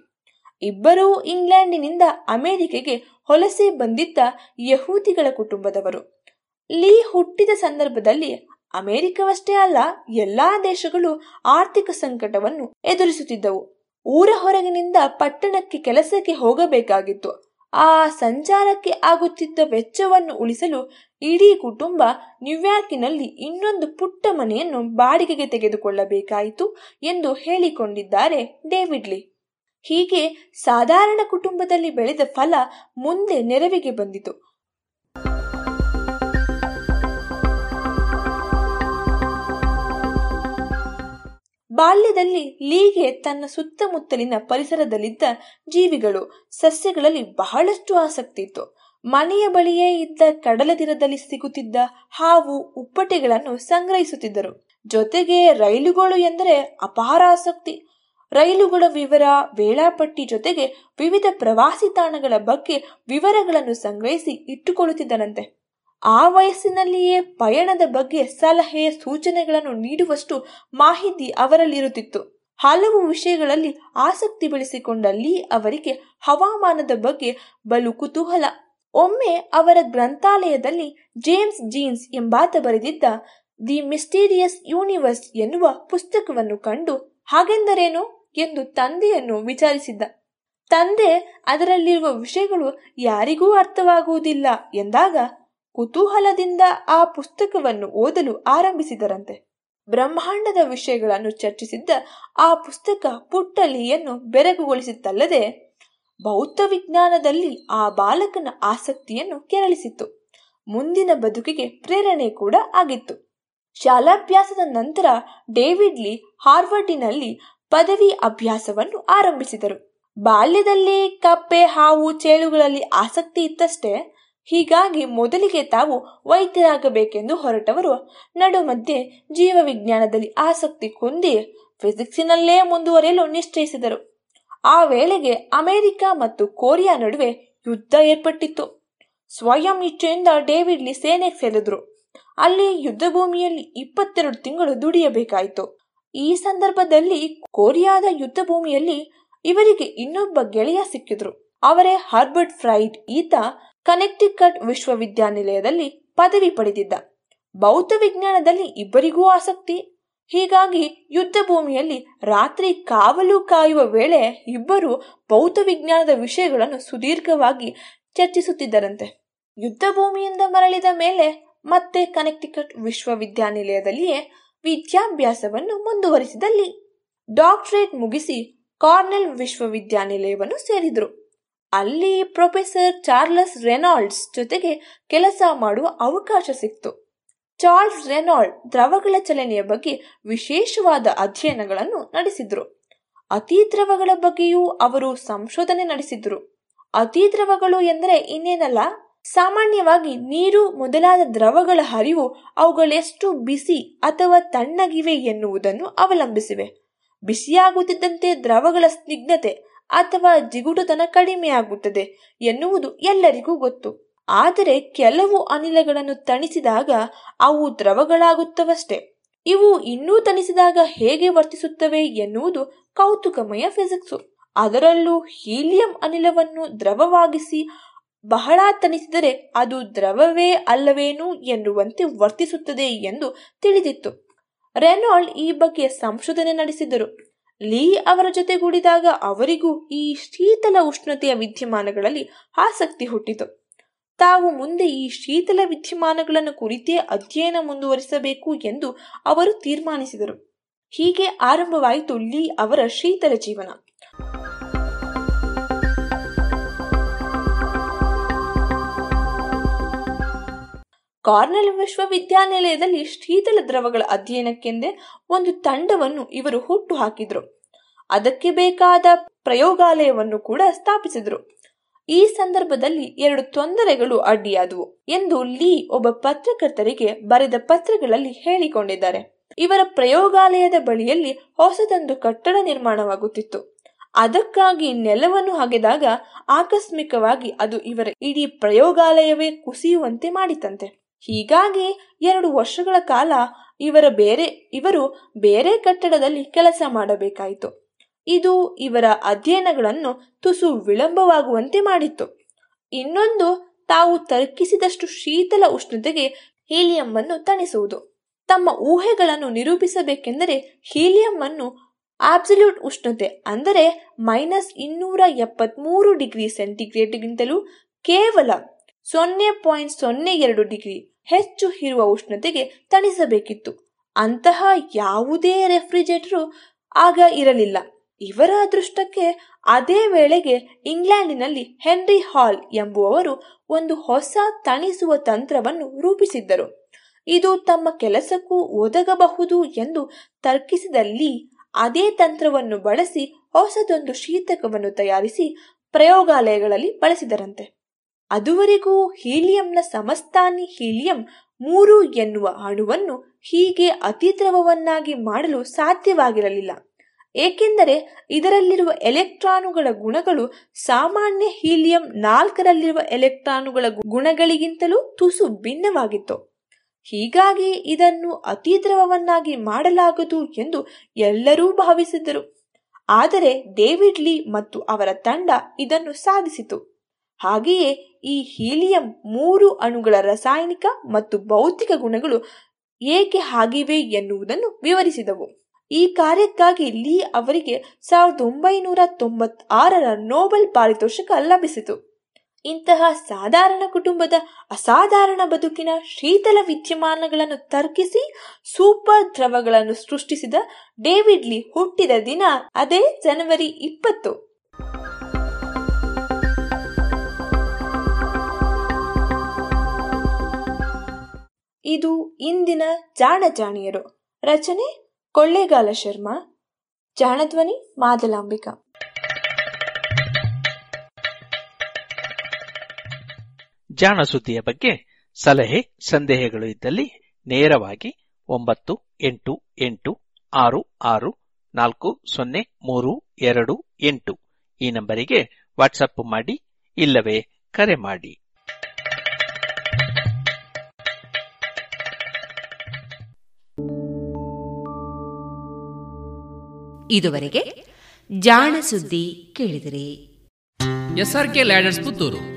ಇಬ್ಬರೂ ಇಂಗ್ಲೆಂಡಿನಿಂದ ಅಮೆರಿಕೆಗೆ ಹೊಲಸೆ ಬಂದಿದ್ದ ಯಹೂದಿಗಳ ಕುಟುಂಬದವರು. ಲೀ ಹುಟ್ಟಿದ ಸಂದರ್ಭದಲ್ಲಿ ಅಮೆರಿಕವಷ್ಟೇ ಅಲ್ಲ, ಎಲ್ಲಾ ದೇಶಗಳು ಆರ್ಥಿಕ ಸಂಕಟವನ್ನು ಎದುರಿಸುತ್ತಿದ್ದವು. ಊರ ಹೊರಗಿನಿಂದ ಪಟ್ಟಣಕ್ಕೆ ಕೆಲಸಕ್ಕೆ ಹೋಗಬೇಕಾಗಿತ್ತು. ಆ ಸಂಚಾರಕ್ಕೆ ಆಗುತ್ತಿದ್ದ ವೆಚ್ಚವನ್ನು ಉಳಿಸಲು ಇಡೀ ಕುಟುಂಬ ನ್ಯೂಯಾರ್ಕಿನಲ್ಲಿ ಇನ್ನೊಂದು ಪುಟ್ಟ ಮನೆಯನ್ನು ಬಾಡಿಗೆಗೆ ತೆಗೆದುಕೊಳ್ಳಬೇಕಾಯಿತು ಎಂದು ಹೇಳಿಕೊಂಡಿದ್ದಾರೆ ಡೇವಿಡ್ಲಿ ಹೀಗೆ ಸಾಧಾರಣ ಕುಟುಂಬದಲ್ಲಿ ಬೆಳೆದ ಫಲ ಮುಂದೆ ನೆರವಿಗೆ ಬಂದಿತು. ಬಾಲ್ಯದಲ್ಲಿ ಲೀಗೆ ತನ್ನ ಸುತ್ತಮುತ್ತಲಿನ ಪರಿಸರದಲ್ಲಿದ್ದ ಜೀವಿಗಳು ಸಸ್ಯಗಳಲ್ಲಿ ಬಹಳಷ್ಟು ಆಸಕ್ತಿ ಇತ್ತು. ಮನೆಯ ಬಳಿಯೇ ಇದ್ದ ಕಡಲದಿರದಲ್ಲಿ ಸಿಗುತ್ತಿದ್ದ ಹಾವು ಉಪ್ಪಟೆಗಳನ್ನು ಸಂಗ್ರಹಿಸುತ್ತಿದ್ದರು. ಜೊತೆಗೆ ರೈಲುಗಳು ಎಂದರೆ ಅಪಾರ ಆಸಕ್ತಿ. ರೈಲುಗಳ ವಿವರ, ವೇಳಾಪಟ್ಟಿ ಜೊತೆಗೆ ವಿವಿಧ ಪ್ರವಾಸಿ ತಾಣಗಳ ಬಗ್ಗೆ ವಿವರಗಳನ್ನು ಸಂಗ್ರಹಿಸಿ ಇಟ್ಟುಕೊಳ್ಳುತ್ತಿದ್ದನಂತೆ. ಆ ವಯಸ್ಸಿನಲ್ಲಿಯೇ ಪಯಣದ ಬಗ್ಗೆ ಸಲಹೆ, ಸೂಚನೆಗಳನ್ನು ನೀಡುವಷ್ಟು ಮಾಹಿತಿ ಅವರಲ್ಲಿರುತ್ತಿತ್ತು. ಹಲವು ವಿಷಯಗಳಲ್ಲಿ ಆಸಕ್ತಿ ಬೆಳೆಸಿಕೊಂಡ ಲೀ ಅವರಿಗೆ ಹವಾಮಾನದ ಬಗ್ಗೆ ಬಲು ಕುತೂಹಲ. ಒಮ್ಮೆ ಅವರ ಗ್ರಂಥಾಲಯದಲ್ಲಿ ಜೇಮ್ಸ್ ಜೀನ್ಸ್ ಎಂಬಾತ ಬರೆದಿದ್ದ ದಿ ಮಿಸ್ಟೀರಿಯಸ್ ಯೂನಿವರ್ಸ್ ಎನ್ನುವ ಪುಸ್ತಕವನ್ನು ಕಂಡು ಹಾಗೆಂದರೇನು ಎಂದು ತಂದೆಯನ್ನು ವಿಚಾರಿಸಿದ್ದ. ತಂದೆ ಅದರಲ್ಲಿರುವ ವಿಷಯಗಳು ಯಾರಿಗೂ ಅರ್ಥವಾಗುವುದಿಲ್ಲ ಎಂದಾಗ ಕುತೂಹಲದಿಂದ ಆ ಪುಸ್ತಕವನ್ನು ಓದಲು ಆರಂಭಿಸಿದರಂತೆ. ಬ್ರಹ್ಮಾಂಡದ ವಿಷಯಗಳನ್ನು ಚರ್ಚಿಸಿದ್ದ ಆ ಪುಸ್ತಕ ಪುಟ್ಟಲಿಯನ್ನು ಬೆರಗುಗೊಳಿಸಿತ್ತಲ್ಲದೆ ಭೌತ ವಿಜ್ಞಾನದಲ್ಲಿ ಆ ಬಾಲಕನ ಆಸಕ್ತಿಯನ್ನು ಕೆರಳಿಸಿತ್ತು. ಮುಂದಿನ ಬದುಕಿಗೆ ಪ್ರೇರಣೆ ಕೂಡ ಆಗಿತ್ತು. ಶಾಲಾಭ್ಯಾಸದ ನಂತರ ಡೇವಿಡ್ ಲೀ ಹಾರ್ವರ್ಡಿನಲ್ಲಿ ಪದವಿ ಅಭ್ಯಾಸವನ್ನು ಆರಂಭಿಸಿದರು. ಬಾಲ್ಯದಲ್ಲಿ ಕಪ್ಪೆ ಹಾವು ಚೇಳುಗಳಲ್ಲಿ ಆಸಕ್ತಿ ಇತ್ತಷ್ಟೇ ಹೀಗಾಗಿ ಮೊದಲಿಗೆ ತಾವು ವೈದ್ಯರಾಗಬೇಕೆಂದು ಹೊರಟವರು ನಡುಮಧ್ಯೆ ಜೀವವಿಜ್ಞಾನದಲ್ಲಿ ಆಸಕ್ತಿ ಹೊಂದಿ ಫಿಸಿಕ್ಸಿನಲ್ಲೇ ಮುಂದುವರಿಯಲು ನಿಶ್ಚಯಿಸಿದರು. ಆ ವೇಳೆಗೆ ಅಮೆರಿಕ ಮತ್ತು ಕೊರಿಯಾ ನಡುವೆ ಯುದ್ಧ ಏರ್ಪಟ್ಟಿತ್ತು. ಸ್ವಯಂ ಇಚ್ಛೆಯಿಂದ ಡೇವಿಡ್ಲಿ ಸೇನೆಗೆ ಸೇರಿದ್ರು. ಅಲ್ಲಿ ಯುದ್ಧ ಭೂಮಿಯಲ್ಲಿ ಇಪ್ಪತ್ತೆರಡು ತಿಂಗಳು ದುಡಿಯಬೇಕಾಯಿತು. ಈ ಸಂದರ್ಭದಲ್ಲಿ ಕೊರಿಯಾದ ಯುದ್ಧ ಭೂಮಿಯಲ್ಲಿ ಇವರಿಗೆ ಇನ್ನೊಬ್ಬ ಗೆಳೆಯ ಸಿಕ್ಕಿದ್ರು. ಅವರೇ ಹರ್ಬರ್ಟ್ ಫ್ರೈಡ್. ಈತ ಕನೆಕ್ಟಿಕಟ್ ವಿಶ್ವವಿದ್ಯಾನಿಲಯದಲ್ಲಿ ಪದವಿ ಪಡೆದಿದ್ದ. ಭೌತ ವಿಜ್ಞಾನದಲ್ಲಿ ಇಬ್ಬರಿಗೂ ಆಸಕ್ತಿ. ಹೀಗಾಗಿ ಯುದ್ಧ ಭೂಮಿಯಲ್ಲಿ ರಾತ್ರಿ ಕಾವಲು ಕಾಯುವ ವೇಳೆ ಇಬ್ಬರು ಭೌತ ವಿಜ್ಞಾನದ ವಿಷಯಗಳನ್ನು ಸುದೀರ್ಘವಾಗಿ ಚರ್ಚಿಸುತ್ತಿದ್ದರಂತೆ. ಯುದ್ಧ ಭೂಮಿಯಿಂದ ಮರಳಿದ ಮೇಲೆ ಮತ್ತೆ ಕನೆಕ್ಟಿಕಟ್ ವಿಶ್ವವಿದ್ಯಾನಿಲಯದಲ್ಲಿಯೇ ವಿದ್ಯಾಭ್ಯಾಸವನ್ನು ಮುಂದುವರಿಸಿದಲ್ಲಿ. ಡಾಕ್ಟರೇಟ್ ಮುಗಿಸಿ ಕಾರ್ನೆಲ್ ವಿಶ್ವವಿದ್ಯಾನಿಲಯವನ್ನು ಸೇರಿದರು. ಅಲ್ಲಿ ಪ್ರೊಫೆಸರ್ ಚಾರ್ಲಸ್ ರೆನಾಲ್ಡ್ಸ್ ಜೊತೆಗೆ ಕೆಲಸ ಮಾಡುವ ಅವಕಾಶ ಸಿಕ್ತು. ಚಾರ್ಲ್ಸ್ ರೆನಾಲ್ಡ್ ದ್ರವಗಳ ಚಲನೆಯ ಬಗ್ಗೆ ವಿಶೇಷವಾದ ಅಧ್ಯಯನಗಳನ್ನು ನಡೆಸಿದ್ರು. ಅತಿ ದ್ರವಗಳ ಬಗ್ಗೆಯೂ ಅವರು ಸಂಶೋಧನೆ ನಡೆಸಿದ್ರು. ಅತಿ ದ್ರವಗಳು ಎಂದರೆ ಇನ್ನೇನಲ್ಲ? ಸಾಮಾನ್ಯವಾಗಿ ನೀರು ಮೊದಲಾದ ದ್ರವಗಳ ಹರಿವು ಅವುಗಳೆಷ್ಟು ಬಿಸಿ ಅಥವಾ ತಣ್ಣಗಿವೆ ಎನ್ನುವುದನ್ನು ಅವಲಂಬಿಸಿವೆ. ಬಿಸಿಯಾಗುತ್ತಿದ್ದಂತೆ ದ್ರವಗಳ ಸ್ನಿಗ್ಧತೆ ಅಥವಾ ಜಿಗುಟುತನ ಕಡಿಮೆಯಾಗುತ್ತದೆ ಎನ್ನುವುದು ಎಲ್ಲರಿಗೂ ಗೊತ್ತು. ಆದರೆ ಕೆಲವು ಅನಿಲಗಳನ್ನು ತಣಿಸಿದಾಗ ಅವು ದ್ರವಗಳಾಗುತ್ತವಷ್ಟೇ. ಇವು ಇನ್ನೂ ತಣಿಸಿದಾಗ ಹೇಗೆ ವರ್ತಿಸುತ್ತವೆ ಎನ್ನುವುದು ಕೌತುಕಮಯ ಫಿಸಿಕ್ಸ್. ಅದರಲ್ಲೂ ಹೀಲಿಯಂ ಅನಿಲವನ್ನು ದ್ರವವಾಗಿಸಿ ಬಹಳ ತಣಿಸಿದರೆ ಅದು ದ್ರವವೇ ಅಲ್ಲವೇನು ಎನ್ನುವಂತೆ ವರ್ತಿಸುತ್ತದೆ ಎಂದು ತಿಳಿದಿತ್ತು. ರೆನಾಲ್ಡ್ ಈ ಬಗ್ಗೆ ಸಂಶೋಧನೆ ನಡೆಸಿದರು. ಲೀ ಅವರ ಜೊತೆಗೂಡಿದಾಗ ಅವರಿಗೂ ಈ ಶೀತಲ ಉಷ್ಣತೆಯ ವಿದ್ಯಮಾನಗಳಲ್ಲಿ ಆಸಕ್ತಿ ಹುಟ್ಟಿತು. ತಾವು ಮುಂದೆ ಈ ಶೀತಲ ವಿದ್ಯಮಾನಗಳನ್ನು ಕುರಿತೇ ಅಧ್ಯಯನ ಮುಂದುವರಿಸಬೇಕು ಎಂದು ಅವರು ತೀರ್ಮಾನಿಸಿದರು. ಹೀಗೆ ಆರಂಭವಾಯಿತು ಲೀ ಅವರ ಶೀತಲ ಜೀವನ. ಕಾರ್ನೆಲ್ ವಿಶ್ವವಿದ್ಯಾನಿಲಯದಲ್ಲಿ ಶೀತಲ ದ್ರವಗಳ ಅಧ್ಯಯನಕ್ಕೆಂದೇ ಒಂದು ತಂಡವನ್ನು ಇವರು ಹುಟ್ಟು ಹಾಕಿದ್ರು. ಅದಕ್ಕೆ ಬೇಕಾದ ಪ್ರಯೋಗಾಲಯವನ್ನು ಕೂಡ ಸ್ಥಾಪಿಸಿದ್ರು. ಈ ಸಂದರ್ಭದಲ್ಲಿ ಎರಡು ತೊಂದರೆಗಳು ಅಡ್ಡಿಯಾದವು ಎಂದು ಲೀ ಒಬ್ಬ ಪತ್ರಕರ್ತರಿಗೆ ಬರೆದ ಪತ್ರಗಳಲ್ಲಿ ಹೇಳಿಕೊಂಡಿದ್ದಾರೆ. ಇವರ ಪ್ರಯೋಗಾಲಯದ ಬಳಿಯಲ್ಲಿ ಹೊಸದೊಂದು ಕಟ್ಟಡ ನಿರ್ಮಾಣವಾಗುತ್ತಿತ್ತು. ಅದಕ್ಕಾಗಿ ನೆಲವನ್ನು ಹಗೆದಾಗ ಆಕಸ್ಮಿಕವಾಗಿ ಅದು ಇವರ ಇಡೀ ಪ್ರಯೋಗಾಲಯವೇ ಕುಸಿಯುವಂತೆ ಮಾಡಿತಂತೆ. ಹೀಗಾಗಿ ಎರಡು ವರ್ಷಗಳ ಕಾಲ ಇವರ ಬೇರೆ, ಇವರು ಬೇರೆ ಕಟ್ಟಡದಲ್ಲಿ ಕೆಲಸ ಮಾಡಬೇಕಾಯಿತು. ಇದು ಇವರ ಅಧ್ಯಯನಗಳನ್ನು ತುಸು ವಿಳಂಬವಾಗುವಂತೆ ಮಾಡಿತ್ತು. ಇನ್ನೊಂದು, ತಾವು ತರ್ಕಿಸಿದಷ್ಟು ಶೀತಲ ಉಷ್ಣತೆಗೆ ಹೀಲಿಯಂ ಅನ್ನು ತಣಿಸುವುದು. ತಮ್ಮ ಊಹೆಗಳನ್ನು ನಿರೂಪಿಸಬೇಕೆಂದರೆ ಹೀಲಿಯಂ ಅನ್ನು ಆಬ್ಸಲ್ಯೂಟ್ ಉಷ್ಣತೆ ಅಂದರೆ ಮೈನಸ್ ಇನ್ನೂರ ಎಪ್ಪತ್ಮೂರು ಡಿಗ್ರಿ ಸೆಂಟಿಗ್ರೇಡ್ಗಿಂತಲೂ ಕೇವಲ ಸೊನ್ನೆ ಪಾಯಿಂಟ್ ಸೊನ್ನೆ ಎರಡು ಡಿಗ್ರಿ ಹೆಚ್ಚು ಇರುವ ಉಷ್ಣತೆಗೆ ತಣಿಸಬೇಕಿತ್ತು. ಅಂತಹ ಯಾವುದೇ ರೆಫ್ರಿಜರೇಟರ್ ಆಗ ಇರಲಿಲ್ಲ. ಇವರ ಅದೃಷ್ಟಕ್ಕೆ ಅದೇ ವೇಳೆಗೆ ಇಂಗ್ಲೆಂಡಿನಲ್ಲಿ ಹೆನ್ರಿ ಹಾಲ್ ಎಂಬುವವರು ಒಂದು ಹೊಸ ತಣಿಸುವ ತಂತ್ರವನ್ನು ರೂಪಿಸಿದ್ದರು. ಇದು ತಮ್ಮ ಕೆಲಸಕ್ಕೂ ಒದಗಬಹುದು ಎಂದು ತರ್ಕಿಸಿದಲ್ಲಿ ಅದೇ ತಂತ್ರವನ್ನು ಬಳಸಿ ಹೊಸದೊಂದು ಶೀತಕವನ್ನು ತಯಾರಿಸಿ ಪ್ರಯೋಗಾಲಯಗಳಲ್ಲಿ ಬಳಸಿದರಂತೆ. ಅದುವರೆಗೂ ಹೀಲಿಯಂನ ಸಮಸ್ತಾನಿ ಹೀಲಿಯಂ ಮೂರು ಎನ್ನುವ ಅಣುವನ್ನು ಹೀಗೆ ಅತಿದ್ರವವನ್ನಾಗಿ ಮಾಡಲು ಸಾಧ್ಯವಾಗಿರಲಿಲ್ಲ. ಏಕೆಂದರೆ ಇದರಲ್ಲಿರುವ ಎಲೆಕ್ಟ್ರಾನುಗಳ ಗುಣಗಳು ಸಾಮಾನ್ಯ ಹೀಲಿಯಂ ನಾಲ್ಕರಲ್ಲಿರುವ ಎಲೆಕ್ಟ್ರಾನುಗಳ ಗುಣಗಳಿಗಿಂತಲೂ ತುಸು ಭಿನ್ನವಾಗಿತ್ತು. ಹೀಗಾಗಿ ಇದನ್ನು ಅತಿದ್ರವವನ್ನಾಗಿ ಮಾಡಲಾಗದು ಎಂದು ಎಲ್ಲರೂ ಭಾವಿಸಿದ್ದರು. ಆದರೆ ಡೇವಿಡ್ ಲೀ ಮತ್ತು ಅವರ ತಂಡ ಇದನ್ನು ಸಾಧಿಸಿತು. ಹಾಗೆಯೇ ಈ ಹೀಲಿಯಂ ಮೂರು ಅಣುಗಳ ರಾಸಾಯನಿಕ ಮತ್ತು ಭೌತಿಕ ಗುಣಗಳು ಏಕೆ ಆಗಿವೆ ಎನ್ನುವುದನ್ನು ವಿವರಿಸಿದವು. ಈ ಕಾರ್ಯಕ್ಕಾಗಿ ಲೀ ಅವರಿಗೆ ಸಾವಿರದ ಒಂಬೈನೂರ ತೊಂಬತ್ತಾರರ ನೋಬೆಲ್ ಪಾರಿತೋಷಕ ಲಭಿಸಿತು. ಇಂತಹ ಸಾಧಾರಣ ಕುಟುಂಬದ ಅಸಾಧಾರಣ ಬದುಕಿನ ಶೀತಲ ವಿದ್ಯಮಾನಗಳನ್ನು ತರ್ಕಿಸಿ ಸೂಪರ್ ದ್ರವಗಳನ್ನು ಸೃಷ್ಟಿಸಿದ ಡೇವಿಡ್ ಲೀ ಹುಟ್ಟಿದ ದಿನ, ಅದೇ ಜನವರಿ ಇಪ್ಪತ್ತು. ಇದು ಇಂದಿನ ಜಾಣಜಾಣಿಯರು. ರಚನೆ ಕೊಳ್ಳೇಗಾಲ ಶರ್ಮಾ, ಜಾಣಧ್ವನಿ ಮಾದಲಾಂಬಿಕ. ಜಾಣ ಸುದ್ದಿಯ ಬಗ್ಗೆ ಸಲಹೆ, ಸಂದೇಹಗಳು ಇದ್ದಲ್ಲಿ ನೇರವಾಗಿ ಒಂಬತ್ತು, ಎಂಟು ಎಂಟು, ಆರು ಆರು, ನಾಲ್ಕು, ಸೊನ್ನೆ, ಮೂರು, ಎರಡು, ಎಂಟು ಈ ನಂಬರಿಗೆ ವಾಟ್ಸಪ್ ಮಾಡಿ ಇಲ್ಲವೇ ಕರೆ ಮಾಡಿ. ಇದುವರೆಗೆ ಜಾಣ ಸುದ್ದಿ ಕೇಳಿದಿರಿ. SRK Ladders Puttur.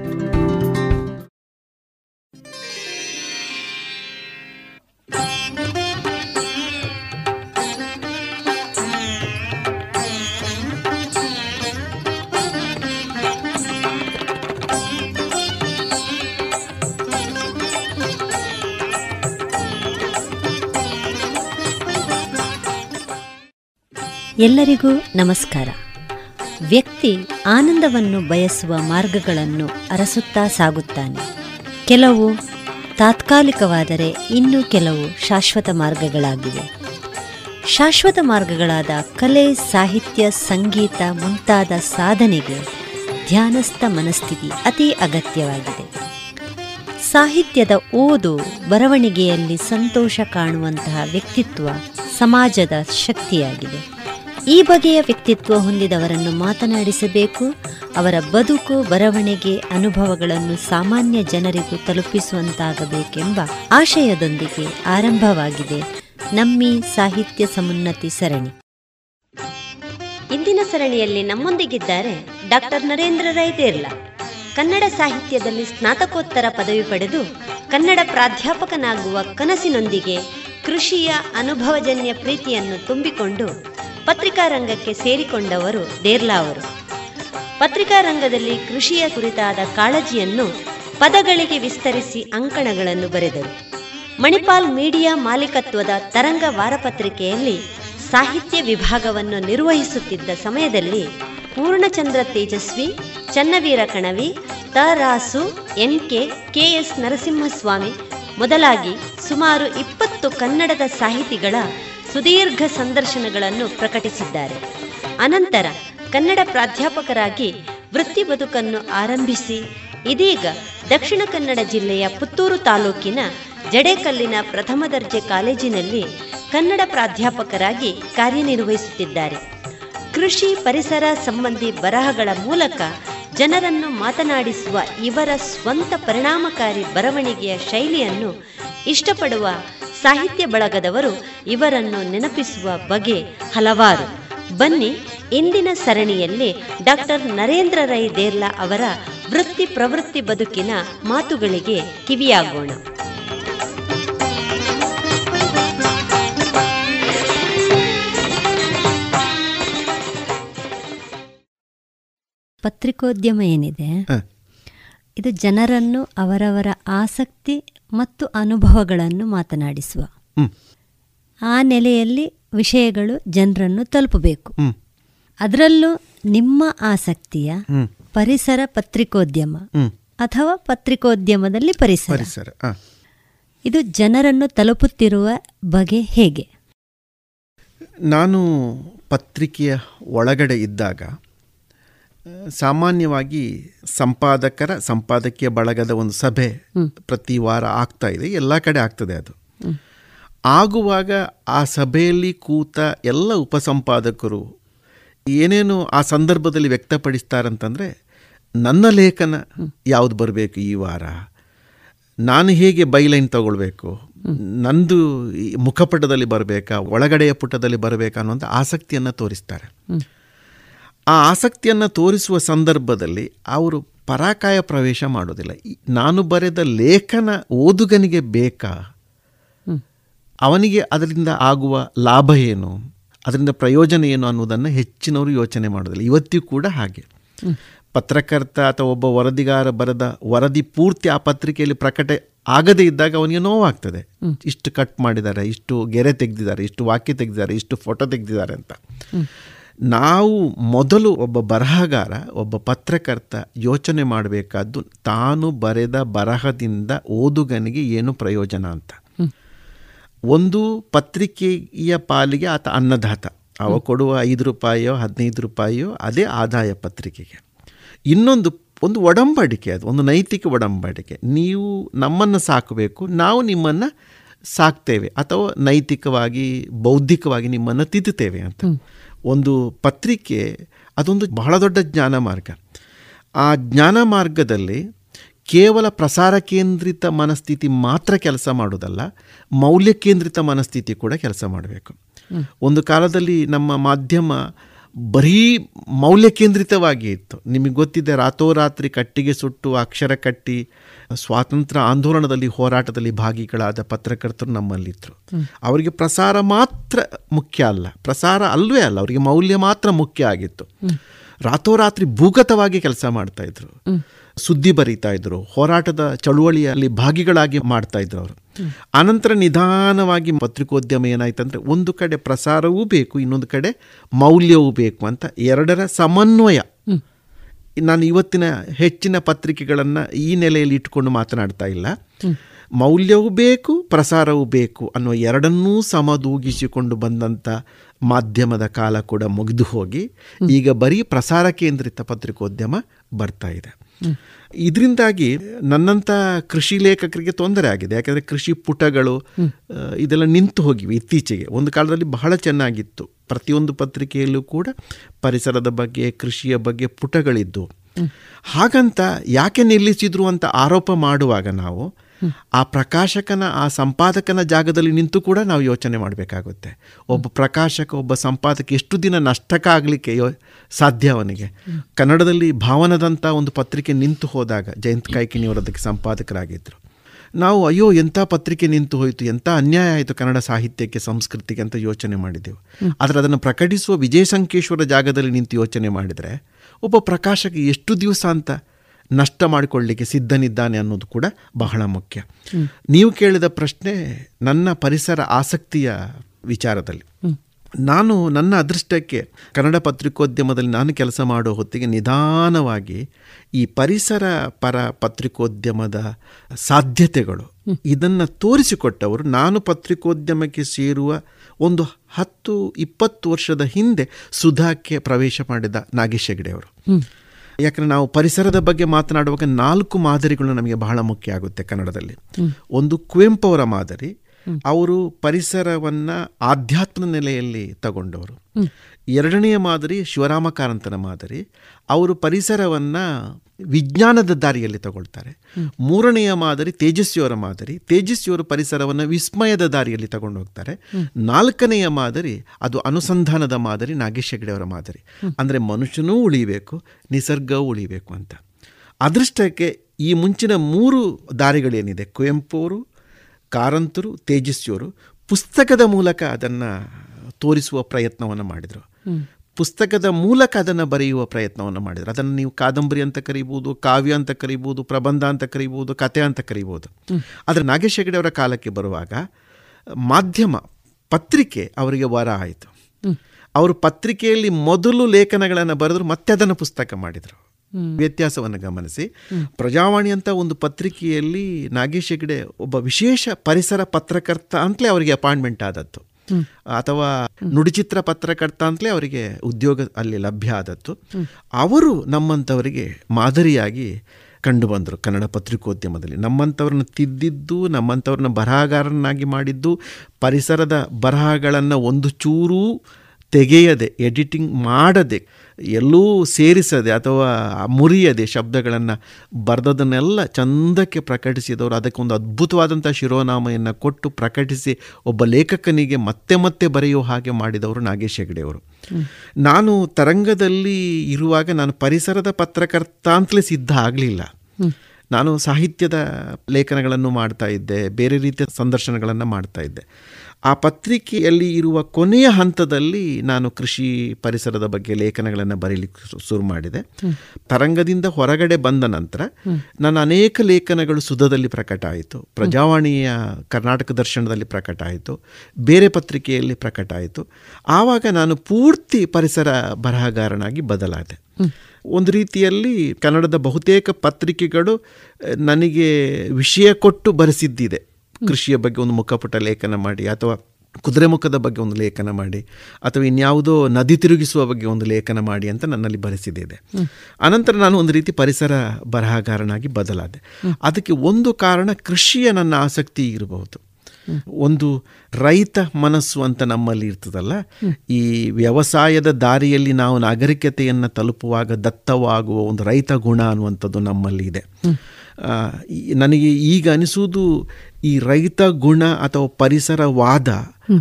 ಎಲ್ಲರಿಗೂ ನಮಸ್ಕಾರ. ವ್ಯಕ್ತಿ ಆನಂದವನ್ನು ಬಯಸುವ ಮಾರ್ಗಗಳನ್ನು ಅರಸುತ್ತಾ ಸಾಗುತ್ತಾನೆ. ಕೆಲವು ತಾತ್ಕಾಲಿಕವಾದರೆ ಇನ್ನೂ ಕೆಲವು ಶಾಶ್ವತ ಮಾರ್ಗಗಳಾಗಿವೆ. ಶಾಶ್ವತ ಮಾರ್ಗಗಳಾದ ಕಲೆ, ಸಾಹಿತ್ಯ, ಸಂಗೀತ ಮುಂತಾದ ಸಾಧನೆಗೆ ಧ್ಯಾನಸ್ಥ ಮನಸ್ಥಿತಿ ಅತಿ ಅಗತ್ಯವಾಗಿದೆ. ಸಾಹಿತ್ಯದ ಓದು ಬರವಣಿಗೆಯಲ್ಲಿ ಸಂತೋಷ ಕಾಣುವಂತಹ ವ್ಯಕ್ತಿತ್ವ ಸಮಾಜದ ಶಕ್ತಿಯಾಗಿದೆ. ಈ ಬಗೆಯ ವ್ಯಕ್ತಿತ್ವ ಹೊಂದಿದವರನ್ನು ಮಾತನಾಡಿಸಬೇಕು. ಅವರ ಬದುಕು, ಬರವಣಿಗೆ, ಅನುಭವಗಳನ್ನು ಸಾಮಾನ್ಯ ಜನರಿಗೂ ತಲುಪಿಸುವಂತಾಗಬೇಕೆಂಬ ಆಶಯದೊಂದಿಗೆ ಆರಂಭವಾಗಿದೆ. ನಮ್ಮಿ ಸಾಹಿತ್ಯ ಸಮುನ್ನತಿ ಸರಣಿ. ಇಂದಿನ ಸರಣಿಯಲ್ಲಿ ನಮ್ಮೊಂದಿಗಿದ್ದಾರೆ ಡಾಕ್ಟರ್ ನರೇಂದ್ರ ರೈ ದೇರ್ಲ ಕನ್ನಡ ಸಾಹಿತ್ಯದಲ್ಲಿ ಸ್ನಾತಕೋತ್ತರ ಪದವಿ ಪಡೆದು ಕನ್ನಡ ಪ್ರಾಧ್ಯಾಪಕನಾಗುವ ಕನಸಿನೊಂದಿಗೆ ಕೃಷಿಯ ಅನುಭವಜನ್ಯ ಪ್ರೀತಿಯನ್ನು ತುಂಬಿಕೊಂಡು ಪತ್ರಿಕಾ ರಂಗಕ್ಕೆ ಸೇರಿಕೊಂಡವರು ದೇರ್ಲಾ ಅವರು. ಪತ್ರಿಕಾ ರಂಗದಲ್ಲಿ ಕೃಷಿಯ ಕುರಿತಾದ ಕಾಳಜಿಯನ್ನು ಪದಗಳಿಗೆ ವಿಸ್ತರಿಸಿ ಅಂಕಣಗಳನ್ನು ಬರೆದರು. ಮಣಿಪಾಲ್ ಮೀಡಿಯಾ ಮಾಲೀಕತ್ವದ ತರಂಗ ವಾರಪತ್ರಿಕೆಯಲ್ಲಿ ಸಾಹಿತ್ಯ ವಿಭಾಗವನ್ನು ನಿರ್ವಹಿಸುತ್ತಿದ್ದ ಸಮಯದಲ್ಲಿ Purnachandra Tejaswi, Channaveera Kanavi Tarasu N. K. KS Narasimhaswamy ಮೊದಲಾಗಿ ಸುಮಾರು ಇಪ್ಪತ್ತು ಕನ್ನಡದ ಸಾಹಿತಿಗಳ ಸುದೀರ್ಘ ಸಂದರ್ಶನಗಳನ್ನು ಪ್ರಕಟಿಸಿದ್ದಾರೆ. ಅನಂತರ ಕನ್ನಡ ಪ್ರಾಧ್ಯಾಪಕರಾಗಿ ವೃತ್ತಿ ಬದುಕನ್ನು ಆರಂಭಿಸಿ, ಇದೀಗ ದಕ್ಷಿಣ ಕನ್ನಡ ಜಿಲ್ಲೆಯ ಪುತ್ತೂರು ತಾಲೂಕಿನ ಜಡೇಕಲ್ಲಿನ ಪ್ರಥಮ ದರ್ಜೆ ಕಾಲೇಜಿನಲ್ಲಿ ಕನ್ನಡ ಪ್ರಾಧ್ಯಾಪಕರಾಗಿ ಕಾರ್ಯನಿರ್ವಹಿಸುತ್ತಿದ್ದಾರೆ. ಕೃಷಿ ಪರಿಸರ ಸಂಬಂಧಿ ಬರಹಗಳ ಮೂಲಕ ಜನರನ್ನು ಮಾತನಾಡಿಸುವ ಇವರ ಸ್ವಂತ ಪರಿಣಾಮಕಾರಿ ಬರವಣಿಗೆಯ ಶೈಲಿಯನ್ನು ಇಷ್ಟಪಡುವ ಸಾಹಿತ್ಯ ಬಳಗದವರು ಇವರನ್ನು ನೆನಪಿಸುವ ಬಗೆ ಹಲವಾರು. ಬನ್ನಿ ಇಂದಿನ ಸರಣಿಯಲ್ಲಿ ಡಾಕ್ಟರ್ ನರೇಂದ್ರ ರೈ ದೇರ್ಲಾ ಅವರ ವೃತ್ತಿ ಪ್ರವೃತ್ತಿ ಬದುಕಿನ ಮಾತುಗಳಿಗೆ ಕಿವಿಯಾಗೋಣ. ಪತ್ರಿಕೋದ್ಯಮ ಏನಿದೆ? ಇದು ಜನರನ್ನು ಅವರವರ ಆಸಕ್ತಿ ಮತ್ತು ಅನುಭವಗಳನ್ನು ಮಾತನಾಡಿಸುವ. ಆ ನೆಲೆಯಲ್ಲಿ ವಿಷಯಗಳು ಜನರನ್ನು ತಲುಪಬೇಕು. ಅದರಲ್ಲೂ ನಿಮ್ಮ ಆಸಕ್ತಿಯ ಪರಿಸರ ಪತ್ರಿಕೋದ್ಯಮ ಅಥವಾ ಪತ್ರಿಕೋದ್ಯಮದಲ್ಲಿ ಪರಿಸರ. ಇದು ಜನರನ್ನು ತಲುಪುತ್ತಿರುವ ಬಗೆ ಹೇಗೆ? ನಾನು ಪತ್ರಿಕೆಯ ಒಳಗಡೆ ಇದ್ದಾಗ ಸಾಮಾನ್ಯವಾಗಿ ಸಂಪಾದಕರ ಸಂಪಾದಕೀಯ ಬಳಗದ ಒಂದು ಸಭೆ ಪ್ರತಿ ವಾರ ಆಗ್ತಾ ಇದೆ. ಎಲ್ಲ ಕಡೆ ಆಗ್ತದೆ ಅದು. ಆಗುವಾಗ ಆ ಸಭೆಯಲ್ಲಿ ಕೂತ ಎಲ್ಲ ಉಪಸಂಪಾದಕರು ಏನೇನು ಆ ಸಂದರ್ಭದಲ್ಲಿ ವ್ಯಕ್ತಪಡಿಸ್ತಾರಂತಂದರೆ ನನ್ನ ಲೇಖನ ಯಾವುದು ಬರಬೇಕು ಈ ವಾರ? ನಾನು ಹೇಗೆ ಬೈಲೈನ್ ತಗೊಳ್ಬೇಕು? ನಂದು ಮುಖಪಟದಲ್ಲಿ ಬರಬೇಕಾ ಒಳಗಡೆಯ ಪುಟದಲ್ಲಿ ಬರಬೇಕಾ ಅನ್ನೋಂಥ ಆಸಕ್ತಿಯನ್ನು ತೋರಿಸ್ತಾರೆ. ಆ ಆಸಕ್ತಿಯನ್ನು ತೋರಿಸುವ ಸಂದರ್ಭದಲ್ಲಿ ಅವರು ಪರಾಕಾಯ ಪ್ರವೇಶ ಮಾಡೋದಿಲ್ಲ. ನಾನು ಬರೆದ ಲೇಖನ ಓದುಗನಿಗೆ ಬೇಕಾ? ಅವನಿಗೆ ಅದರಿಂದ ಆಗುವ ಲಾಭ ಏನು? ಅದರಿಂದ ಪ್ರಯೋಜನ ಏನು ಅನ್ನೋದನ್ನು ಹೆಚ್ಚಿನವರು ಯೋಚನೆ ಮಾಡೋದಿಲ್ಲ. ಇವತ್ತಿಗೂ ಕೂಡ ಹಾಗೆ. ಪತ್ರಕರ್ತ ಅಥವಾ ಒಬ್ಬ ವರದಿಗಾರ ಬರೆದ ವರದಿ ಪೂರ್ತಿ ಆ ಪತ್ರಿಕೆಯಲ್ಲಿ ಪ್ರಕಟ ಆಗದೇ ಇದ್ದಾಗ ಅವನಿಗೆ ನೋವಾಗ್ತದೆ. ಇಷ್ಟು ಕಟ್ ಮಾಡಿದ್ದಾರೆ ಇಷ್ಟು ಗೆರೆ ತೆಗೆದಿದ್ದಾರೆ ಇಷ್ಟು ವಾಕ್ಯ ತೆಗೆದಿದ್ದಾರೆ ಇಷ್ಟು ಫೋಟೋ ತೆಗೆದಿದ್ದಾರೆ ಅಂತ. ನಾವು ಮೊದಲು ಒಬ್ಬ ಬರಹಗಾರ ಒಬ್ಬ ಪತ್ರಕರ್ತ ಯೋಚನೆ ಮಾಡಬೇಕಾದ್ದು ತಾನು ಬರೆದ ಬರಹದಿಂದ ಓದುಗನಿಗೆ ಏನು ಪ್ರಯೋಜನ ಅಂತ. ಒಂದು ಪತ್ರಿಕೆಯ ಪಾಲಿಗೆ ಆತ ಅನ್ನದಾತ. ಅವ ಕೊಡುವ ಐದು ರೂಪಾಯಿಯೋ ಹದಿನೈದು ರೂಪಾಯಿಯೋ ಅದೇ ಆದಾಯ ಪತ್ರಿಕೆಗೆ. ಇನ್ನೊಂದು ಒಂದು ಒಡಂಬಡಿಕೆ ಅದು ಒಂದು ನೈತಿಕ ಒಡಂಬಡಿಕೆ. ನೀವು ನಮ್ಮನ್ನು ಸಾಕಬೇಕು ನಾವು ನಿಮ್ಮನ್ನು ಸಾಕ್ತೇವೆ ಅಥವಾ ನೈತಿಕವಾಗಿ ಬೌದ್ಧಿಕವಾಗಿ ನಿಮ್ಮನ್ನು ತಿದ್ದುತ್ತೇವೆ ಅಂತ. ಒಂದು ಪತ್ರಿಕೆ ಅದೊಂದು ಬಹಳ ದೊಡ್ಡ ಜ್ಞಾನ ಮಾರ್ಗ. ಆ ಜ್ಞಾನ ಮಾರ್ಗದಲ್ಲಿ ಕೇವಲ ಪ್ರಸಾರ ಕೇಂದ್ರಿತ ಮನಸ್ಥಿತಿ ಮಾತ್ರ ಕೆಲಸ ಮಾಡೋದಲ್ಲ ಮೌಲ್ಯ ಕೇಂದ್ರಿತ ಮನಸ್ಥಿತಿ ಕೂಡ ಕೆಲಸ ಮಾಡಬೇಕು. ಒಂದು ಕಾಲದಲ್ಲಿ ನಮ್ಮ ಮಾಧ್ಯಮ ಬರೀ ಮೌಲ್ಯ ಕೇಂದ್ರಿತವಾಗಿ ಇತ್ತು. ನಿಮಗೆ ಗೊತ್ತಿದೆ ರಾತೋರಾತ್ರಿ ಕಟ್ಟಿಗೆ ಸುಟ್ಟು ಅಕ್ಷರ ಕಟ್ಟಿ ಸ್ವಾತಂತ್ರ್ಯ ಆಂದೋಲನದಲ್ಲಿ ಹೋರಾಟದಲ್ಲಿ ಭಾಗಿಗಳಾದ ಪತ್ರಕರ್ತರು ನಮ್ಮಲ್ಲಿದ್ದರು ಅವರಿಗೆ ಪ್ರಸಾರ ಮಾತ್ರ ಮುಖ್ಯ ಅಲ್ಲ, ಪ್ರಸಾರ ಅಲ್ವೇ ಅಲ್ಲ, ಅವರಿಗೆ ಮೌಲ್ಯ ಮಾತ್ರ ಮುಖ್ಯ ಆಗಿತ್ತು. ರಾತೋರಾತ್ರಿ ಭೂಗತವಾಗಿ ಕೆಲಸ ಮಾಡ್ತಾ ಇದ್ರು. ಸುದ್ದಿ ಬರೀತಾ ಇದ್ರು, ಹೋರಾಟದ ಚಳುವಳಿಯಲ್ಲಿ ಭಾಗಿಗಳಾಗಿ ಮಾಡ್ತಾ ಇದ್ರು ಅವರು. ಆನಂತರ ನಿಧಾನವಾಗಿ ಪತ್ರಿಕೋದ್ಯಮ ಏನಾಯ್ತಂದ್ರೆ ಒಂದು ಕಡೆ ಪ್ರಸಾರವೂ ಬೇಕು, ಇನ್ನೊಂದು ಕಡೆ ಮೌಲ್ಯವೂ ಬೇಕು ಅಂತ ಎರಡರ ಸಮನ್ವಯ. ನಾನು ಇವತ್ತಿನ ಹೆಚ್ಚಿನ ಪತ್ರಿಕೆಗಳನ್ನು ಈ ನೆಲೆಯಲ್ಲಿ ಇಟ್ಕೊಂಡು ಮಾತನಾಡ್ತಾ ಇಲ್ಲ. ಮೌಲ್ಯವೂ ಬೇಕು ಪ್ರಸಾರವೂ ಬೇಕು ಅನ್ನೋ ಎರಡನ್ನೂ ಸಮದೂಗಿಸಿಕೊಂಡು ಬಂದಂಥ ಮಾಧ್ಯಮದ ಕಾಲ ಕೂಡ ಮುಗಿದು ಹೋಗಿ. ಈಗ ಬರೀ ಪ್ರಸಾರ ಕೇಂದ್ರಿತ ಪತ್ರಿಕೋದ್ಯಮ ಬರ್ತಾ ಇದೆ. ಇದರಿಂದಾಗಿ ನನ್ನಂಥ ಕೃಷಿ ಲೇಖಕರಿಗೆ ತೊಂದರೆ ಆಗಿದೆ. ಯಾಕಂದರೆ ಕೃಷಿ ಪುಟಗಳು ಇದೆಲ್ಲ ನಿಂತು ಹೋಗಿವೆ ಇತ್ತೀಚೆಗೆ. ಒಂದು ಕಾಲದಲ್ಲಿ ಬಹಳ ಚೆನ್ನಾಗಿತ್ತು. ಪ್ರತಿಯೊಂದು ಪತ್ರಿಕೆಯಲ್ಲೂ ಕೂಡ ಪರಿಸರದ ಬಗ್ಗೆ ಕೃಷಿಯ ಬಗ್ಗೆ ಪುಟಗಳಿದ್ದು. ಹಾಗಂತ ಯಾಕೆ ನಿಲ್ಲಿಸಿದ್ರು ಅಂತ ಆರೋಪ ಮಾಡುವಾಗ ನಾವು ಆ ಪ್ರಕಾಶಕನ, ಆ ಸಂಪಾದಕನ ಜಾಗದಲ್ಲಿ ನಿಂತು ಕೂಡ ನಾವು ಯೋಚನೆ ಮಾಡಬೇಕಾಗುತ್ತೆ. ಒಬ್ಬ ಪ್ರಕಾಶಕ, ಒಬ್ಬ ಸಂಪಾದಕ ಎಷ್ಟು ದಿನ ನಷ್ಟಕ್ಕಾಗಲಿಕ್ಕೆ ಯೋ, ಸಾಧ್ಯ ಅವನಿಗೆ? ಕನ್ನಡದಲ್ಲಿ ಭಾವನದಂಥ ಒಂದು ಪತ್ರಿಕೆ ನಿಂತು ಹೋದಾಗ, ಜಯಂತ್ ಕಾಯ್ಕಿಣಿಯವರು ಅದಕ್ಕೆ ಸಂಪಾದಕರಾಗಿದ್ದರು ನಾವು ಅಯ್ಯೋ ಎಂಥ ಪತ್ರಿಕೆ ನಿಂತು ಹೋಯಿತು ಎಂಥ ಅನ್ಯಾಯ ಆಯಿತು ಕನ್ನಡ ಸಾಹಿತ್ಯಕ್ಕೆ, ಸಂಸ್ಕೃತಿಗೆ ಅಂತ ಯೋಚನೆ ಮಾಡಿದೆವು. ಆದರೆ ಅದನ್ನು ಪ್ರಕಟಿಸುವ ವಿಜಯ ಸಂಕೇಶ್ವರ ಜಾಗದಲ್ಲಿ ನಿಂತು ಯೋಚನೆ ಮಾಡಿದರೆ, ಒಬ್ಬ ಪ್ರಕಾಶಕ ಎಷ್ಟು ದಿವಸ ಅಂತ ನಷ್ಟ ಮಾಡಿಕೊಳ್ಳಲಿಕ್ಕೆ ಸಿದ್ಧನಿದ್ದಾನೆ ಅನ್ನೋದು ಕೂಡ ಬಹಳ ಮುಖ್ಯ. ನೀವು ಕೇಳಿದ ಪ್ರಶ್ನೆ ನನ್ನ ಪರಿಸರ ಆಸಕ್ತಿಯ ವಿಚಾರದಲ್ಲಿ. ನಾನು ನನ್ನ ಅದೃಷ್ಟಕ್ಕೆ ಕನ್ನಡ ಪತ್ರಿಕೋದ್ಯಮದಲ್ಲಿ ನಾನು ಕೆಲಸ ಮಾಡೋ ಹೊತ್ತಿಗೆ ನಿಧಾನವಾಗಿ ಈ ಪರಿಸರ ಪರ ಪತ್ರಿಕೋದ್ಯಮದ ಸಾಧ್ಯತೆಗಳು ಇದನ್ನು ತೋರಿಸಿಕೊಟ್ಟವರು ನಾನು ಪತ್ರಿಕೋದ್ಯಮಕ್ಕೆ ಸೇರುವ ಒಂದು ಹತ್ತು ಇಪ್ಪತ್ತು ವರ್ಷದ ಹಿಂದೆ ಸುಧಾಕ್ಕೆ ಪ್ರವೇಶ ಮಾಡಿದ ನಾಗೇಶ್ ಹೆಗಡೆ ಅವರು ಯಾಕಂದರೆ ನಾವು ಪರಿಸರದ ಬಗ್ಗೆ ಮಾತನಾಡುವಾಗ ನಾಲ್ಕು ಮಾದರಿಗಳು ನಮಗೆ ಬಹಳ ಮುಖ್ಯ ಆಗುತ್ತೆ ಕನ್ನಡದಲ್ಲಿ. ಒಂದು ಕುವೆಂಪು ಅವರ ಮಾದರಿ ಅವರು ಪರಿಸರವನ್ನ ಆಧ್ಯಾತ್ಮ ನೆಲೆಯಲ್ಲಿ ತಗೊಂಡವರು. ಎರಡನೆಯ ಮಾದರಿ ಶಿವರಾಮ ಕಾರಂತನ ಮಾದರಿ. ಅವರು ಪರಿಸರವನ್ನು ವಿಜ್ಞಾನದ ದಾರಿಯಲ್ಲಿ ತಗೊಳ್ತಾರೆ. ಮೂರನೆಯ ಮಾದರಿ ತೇಜಸ್ವಿಯವರ ಮಾದರಿ. ತೇಜಸ್ವಿಯವರು ಪರಿಸರವನ್ನು ವಿಸ್ಮಯದ ದಾರಿಯಲ್ಲಿ ತಗೊಂಡು ಹೋಗ್ತಾರೆ ನಾಲ್ಕನೆಯ ಮಾದರಿ ಅದು ಅನುಸಂಧಾನದ ಮಾದರಿ ನಾಗೇಶ್ ಹೆಗ್ಡೆಯವರ ಮಾದರಿ. ಅಂದರೆ ಮನುಷ್ಯನೂ ಉಳಿಬೇಕು, ನಿಸರ್ಗವೂ ಉಳಿಬೇಕು ಅಂತ. ಅದೃಷ್ಟಕ್ಕೆ ಈ ಮುಂಚಿನ ಮೂರು ದಾರಿಗಳೇನಿದೆ? ಕುವೆಂಪು ಅವರು ಕಾರಂತರು, ತೇಜಸ್ವಿಯವರು. ಪುಸ್ತಕದ ಮೂಲಕ ಅದನ್ನು ತೋರಿಸುವ ಪ್ರಯತ್ನವನ್ನು ಮಾಡಿದರು. ಪುಸ್ತಕದ ಮೂಲಕ ಅದನ್ನು ಬರೆಯುವ ಪ್ರಯತ್ನವನ್ನು ಮಾಡಿದರು. ಅದನ್ನು ನೀವು ಕಾದಂಬರಿ ಅಂತ ಕರಿಬೋದು, ಕಾವ್ಯ ಅಂತ ಕರಿಬೋದು, ಪ್ರಬಂಧ ಅಂತ ಕರಿಬೋದು, ಕತೆ ಅಂತ ಕರಿಬೋದು. ಆದರೆ ನಾಗೇಶ್ ಹೆಗಡೆ ಅವರ ಕಾಲಕ್ಕೆ ಬರುವಾಗ ಮಾಧ್ಯಮ, ಪತ್ರಿಕೆ ಅವರಿಗೆ ವರ ಆಯಿತು. ಅವರು ಪತ್ರಿಕೆಯಲ್ಲಿ ಮೊದಲು ಲೇಖನಗಳನ್ನು ಬರೆದ್ರು, ಮತ್ತೆ ಅದನ್ನು ಪುಸ್ತಕ ಮಾಡಿದರು. ವ್ಯತ್ಯಾಸವನ್ನು ಗಮನಿಸಿ. ಪ್ರಜಾವಾಣಿ ಅಂತ ಒಂದು ಪತ್ರಿಕೆಯಲ್ಲಿ ನಾಗೇಶ್ ಹೆಗಡೆ ಒಬ್ಬ ವಿಶೇಷ ಪರಿಸರ ಪತ್ರಕರ್ತ ಅಂತಲೇ ಅವರಿಗೆ ಅಪಾಯಿಂಟ್ಮೆಂಟ್ ಆದದ್ದು. ಅಥವಾ ನುಡಿಚಿತ್ರ ಪತ್ರಕರ್ತ ಅಂತಲೇ ಅವರಿಗೆ ಉದ್ಯೋಗ ಅಲ್ಲಿ ಲಭ್ಯ ಆದದ್ದು. ಅವರು ನಮ್ಮಂಥವರಿಗೆ ಮಾದರಿಯಾಗಿ ಕಂಡು ಬಂದರು ಕನ್ನಡ ಪತ್ರಿಕೋದ್ಯಮದಲ್ಲಿ. ನಮ್ಮಂಥವ್ರನ್ನ ತಿದ್ದಿದ್ದು ನಮ್ಮಂಥವ್ರನ್ನ ಬರಹಗಾರನಾಗಿ ಮಾಡಿದ್ದು ಪರಿಸರದ ಬರಹಗಳನ್ನು ಒಂದು ಚೂರೂ ತೆಗೆಯದೆ ಎಡಿಟಿಂಗ್ ಮಾಡದೆ ಎಲ್ಲೂ ಸೇರಿಸದೆ ಅಥವಾ ಮುರಿಯದೆ ಶಬ್ದಗಳನ್ನು ಬರೆದದನ್ನೆಲ್ಲ ಚಂದಕ್ಕೆ ಪ್ರಕಟಿಸಿದವರು ಅದಕ್ಕೊಂದು ಅದ್ಭುತವಾದಂಥ ಶಿರೋನಾಮೆಯನ್ನು ಕೊಟ್ಟು ಪ್ರಕಟಿಸಿ ಒಬ್ಬ ಲೇಖಕನಿಗೆ ಮತ್ತೆ ಮತ್ತೆ ಬರೆಯುವ ಹಾಗೆ ಮಾಡಿದವರು ನಾಗೇಶ್ ಹೆಗಡೆಯವರು ನಾನು ತರಂಗದಲ್ಲಿ ಇರುವಾಗ ನಾನು ಪರಿಸರದ ಪತ್ರಕರ್ತ ಅಂತಲೇ ಸಿದ್ಧ ಆಗಲಿಲ್ಲ. ನಾನು ಸಾಹಿತ್ಯದ ಲೇಖನಗಳನ್ನು ಮಾಡ್ತಾ ಇದ್ದೆ ಬೇರೆ ರೀತಿಯ ಸಂದರ್ಶನಗಳನ್ನು ಮಾಡ್ತಾ ಇದ್ದೆ. ಆ ಪತ್ರಿಕೆಯಲ್ಲಿ ಇರುವ ಕೊನೆಯ ಹಂತದಲ್ಲಿ ನಾನು ಕೃಷಿ ಪರಿಸರದ ಬಗ್ಗೆ ಲೇಖನಗಳನ್ನು ಬರೀಲಿಕ್ಕೆ ಶುರು ಮಾಡಿದೆ. ತರಂಗದಿಂದ ಹೊರಗಡೆ ಬಂದ ನಂತರ ನನ್ನ ಅನೇಕ ಲೇಖನಗಳು ಸುಧದಲ್ಲಿ ಪ್ರಕಟ ಆಯಿತು. ಪ್ರಜಾವಾಣಿಯ ಕರ್ನಾಟಕ ದರ್ಶನದಲ್ಲಿ ಪ್ರಕಟ ಆಯಿತು. ಬೇರೆ ಪತ್ರಿಕೆಯಲ್ಲಿ ಪ್ರಕಟ ಆಯಿತು. ಆವಾಗ ನಾನು ಪೂರ್ತಿ ಪರಿಸರ ಬರಹಗಾರನಾಗಿ ಬದಲಾದೆ. ಒಂದು ರೀತಿಯಲ್ಲಿ ಕನ್ನಡದ ಬಹುತೇಕ ಪತ್ರಿಕೆಗಳು ನನಗೆ ವಿಷಯ ಕೊಟ್ಟು ಬರೆಸಿದ್ದಿದೆ. ಕೃಷಿಯ ಬಗ್ಗೆ ಒಂದು ಮುಖಪುಟ ಲೇಖನ ಮಾಡಿ ಅಥವಾ ಕುದುರೆಮುಖದ ಬಗ್ಗೆ ಒಂದು ಲೇಖನ ಮಾಡಿ ಅಥವಾ ಇನ್ಯಾವುದೋ ನದಿ ತಿರುಗಿಸುವ ಬಗ್ಗೆ ಒಂದು ಲೇಖನ ಮಾಡಿ ಅಂತ ನನ್ನಲ್ಲಿ ಬರೆಸಿದೆ ಅನಂತರ ನಾನು ಒಂದು ರೀತಿ ಪರಿಸರ ಬರಹಗಾರನಾಗಿ ಬದಲಾದೆ. ಅದಕ್ಕೆ ಒಂದು ಕಾರಣ ಕೃಷಿಯ ನನ್ನ ಆಸಕ್ತಿ ಇರಬಹುದು. ಒಂದು ರೈತ ಮನಸ್ಸು ಅಂತ ನಮ್ಮಲ್ಲಿ ಇರ್ತದಲ್ಲ? ಈ ವ್ಯವಸಾಯದ ದಾರಿಯಲ್ಲಿ ನಾವು ನಾಗರಿಕತೆಯನ್ನು ತಲುಪುವಾಗ ದತ್ತವಾಗುವ ಒಂದು ರೈತ ಗುಣ ಅನ್ನುವಂಥದ್ದು ನಮ್ಮಲ್ಲಿ ಇದೆ. ನನಗೆ ಈಗ ಅನಿಸುವುದು ಈ ರೈತ ಗುಣ ಅಥವಾ ಪರಿಸರವಾದ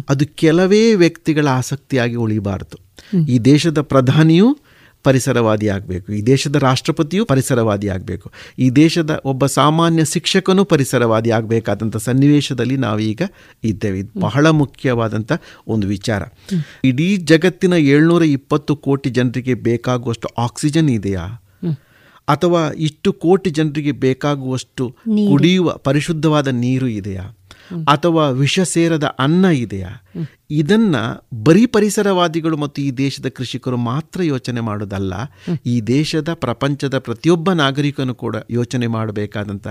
ಅದು ಕೆಲವೇ ವ್ಯಕ್ತಿಗಳ ಆಸಕ್ತಿಯಾಗಿ ಉಳಿಬಾರ್ದು. ಈ ದೇಶದ ಪ್ರಧಾನಿಯೂ ಪರಿಸರವಾದಿ ಆಗಬೇಕು ಈ ದೇಶದ ರಾಷ್ಟ್ರಪತಿಯೂ ಪರಿಸರವಾದಿ ಆಗಬೇಕು ಈ ದೇಶದ ಒಬ್ಬ ಸಾಮಾನ್ಯ ಶಿಕ್ಷಕನೂ ಪರಿಸರವಾದಿ ಆಗಬೇಕಾದಂಥ ಸನ್ನಿವೇಶದಲ್ಲಿ ನಾವೀಗ ಇದ್ದೇವೆ. ಇದು ಬಹಳ ಮುಖ್ಯವಾದಂಥ ಒಂದು ವಿಚಾರ. ಇಡೀ ಜಗತ್ತಿನ ಏಳ್ನೂರ ಇಪ್ಪತ್ತು ಕೋಟಿ ಜನರಿಗೆ ಬೇಕಾಗುವಷ್ಟು ಆಕ್ಸಿಜನ್ ಇದೆಯಾ? ಅಥವಾ ಇಷ್ಟು ಕೋಟಿ ಜನರಿಗೆ ಬೇಕಾಗುವಷ್ಟು ಕುಡಿಯುವ ಪರಿಶುದ್ಧವಾದ ನೀರು ಇದೆಯಾ? ಅಥವಾ ವಿಷ ಸೇರದ ಅನ್ನ ಇದೆಯಾ? ಇದನ್ನ ಬರೀ ಪರಿಸರವಾದಿಗಳು ಮತ್ತು ಈ ದೇಶದ ಕೃಷಿಕರು ಮಾತ್ರ ಯೋಚನೆ ಮಾಡೋದಲ್ಲ ಈ ದೇಶದ ಪ್ರಪಂಚದ ಪ್ರತಿಯೊಬ್ಬ ನಾಗರಿಕನು ಕೂಡ ಯೋಚನೆ ಮಾಡಬೇಕಾದಂಥ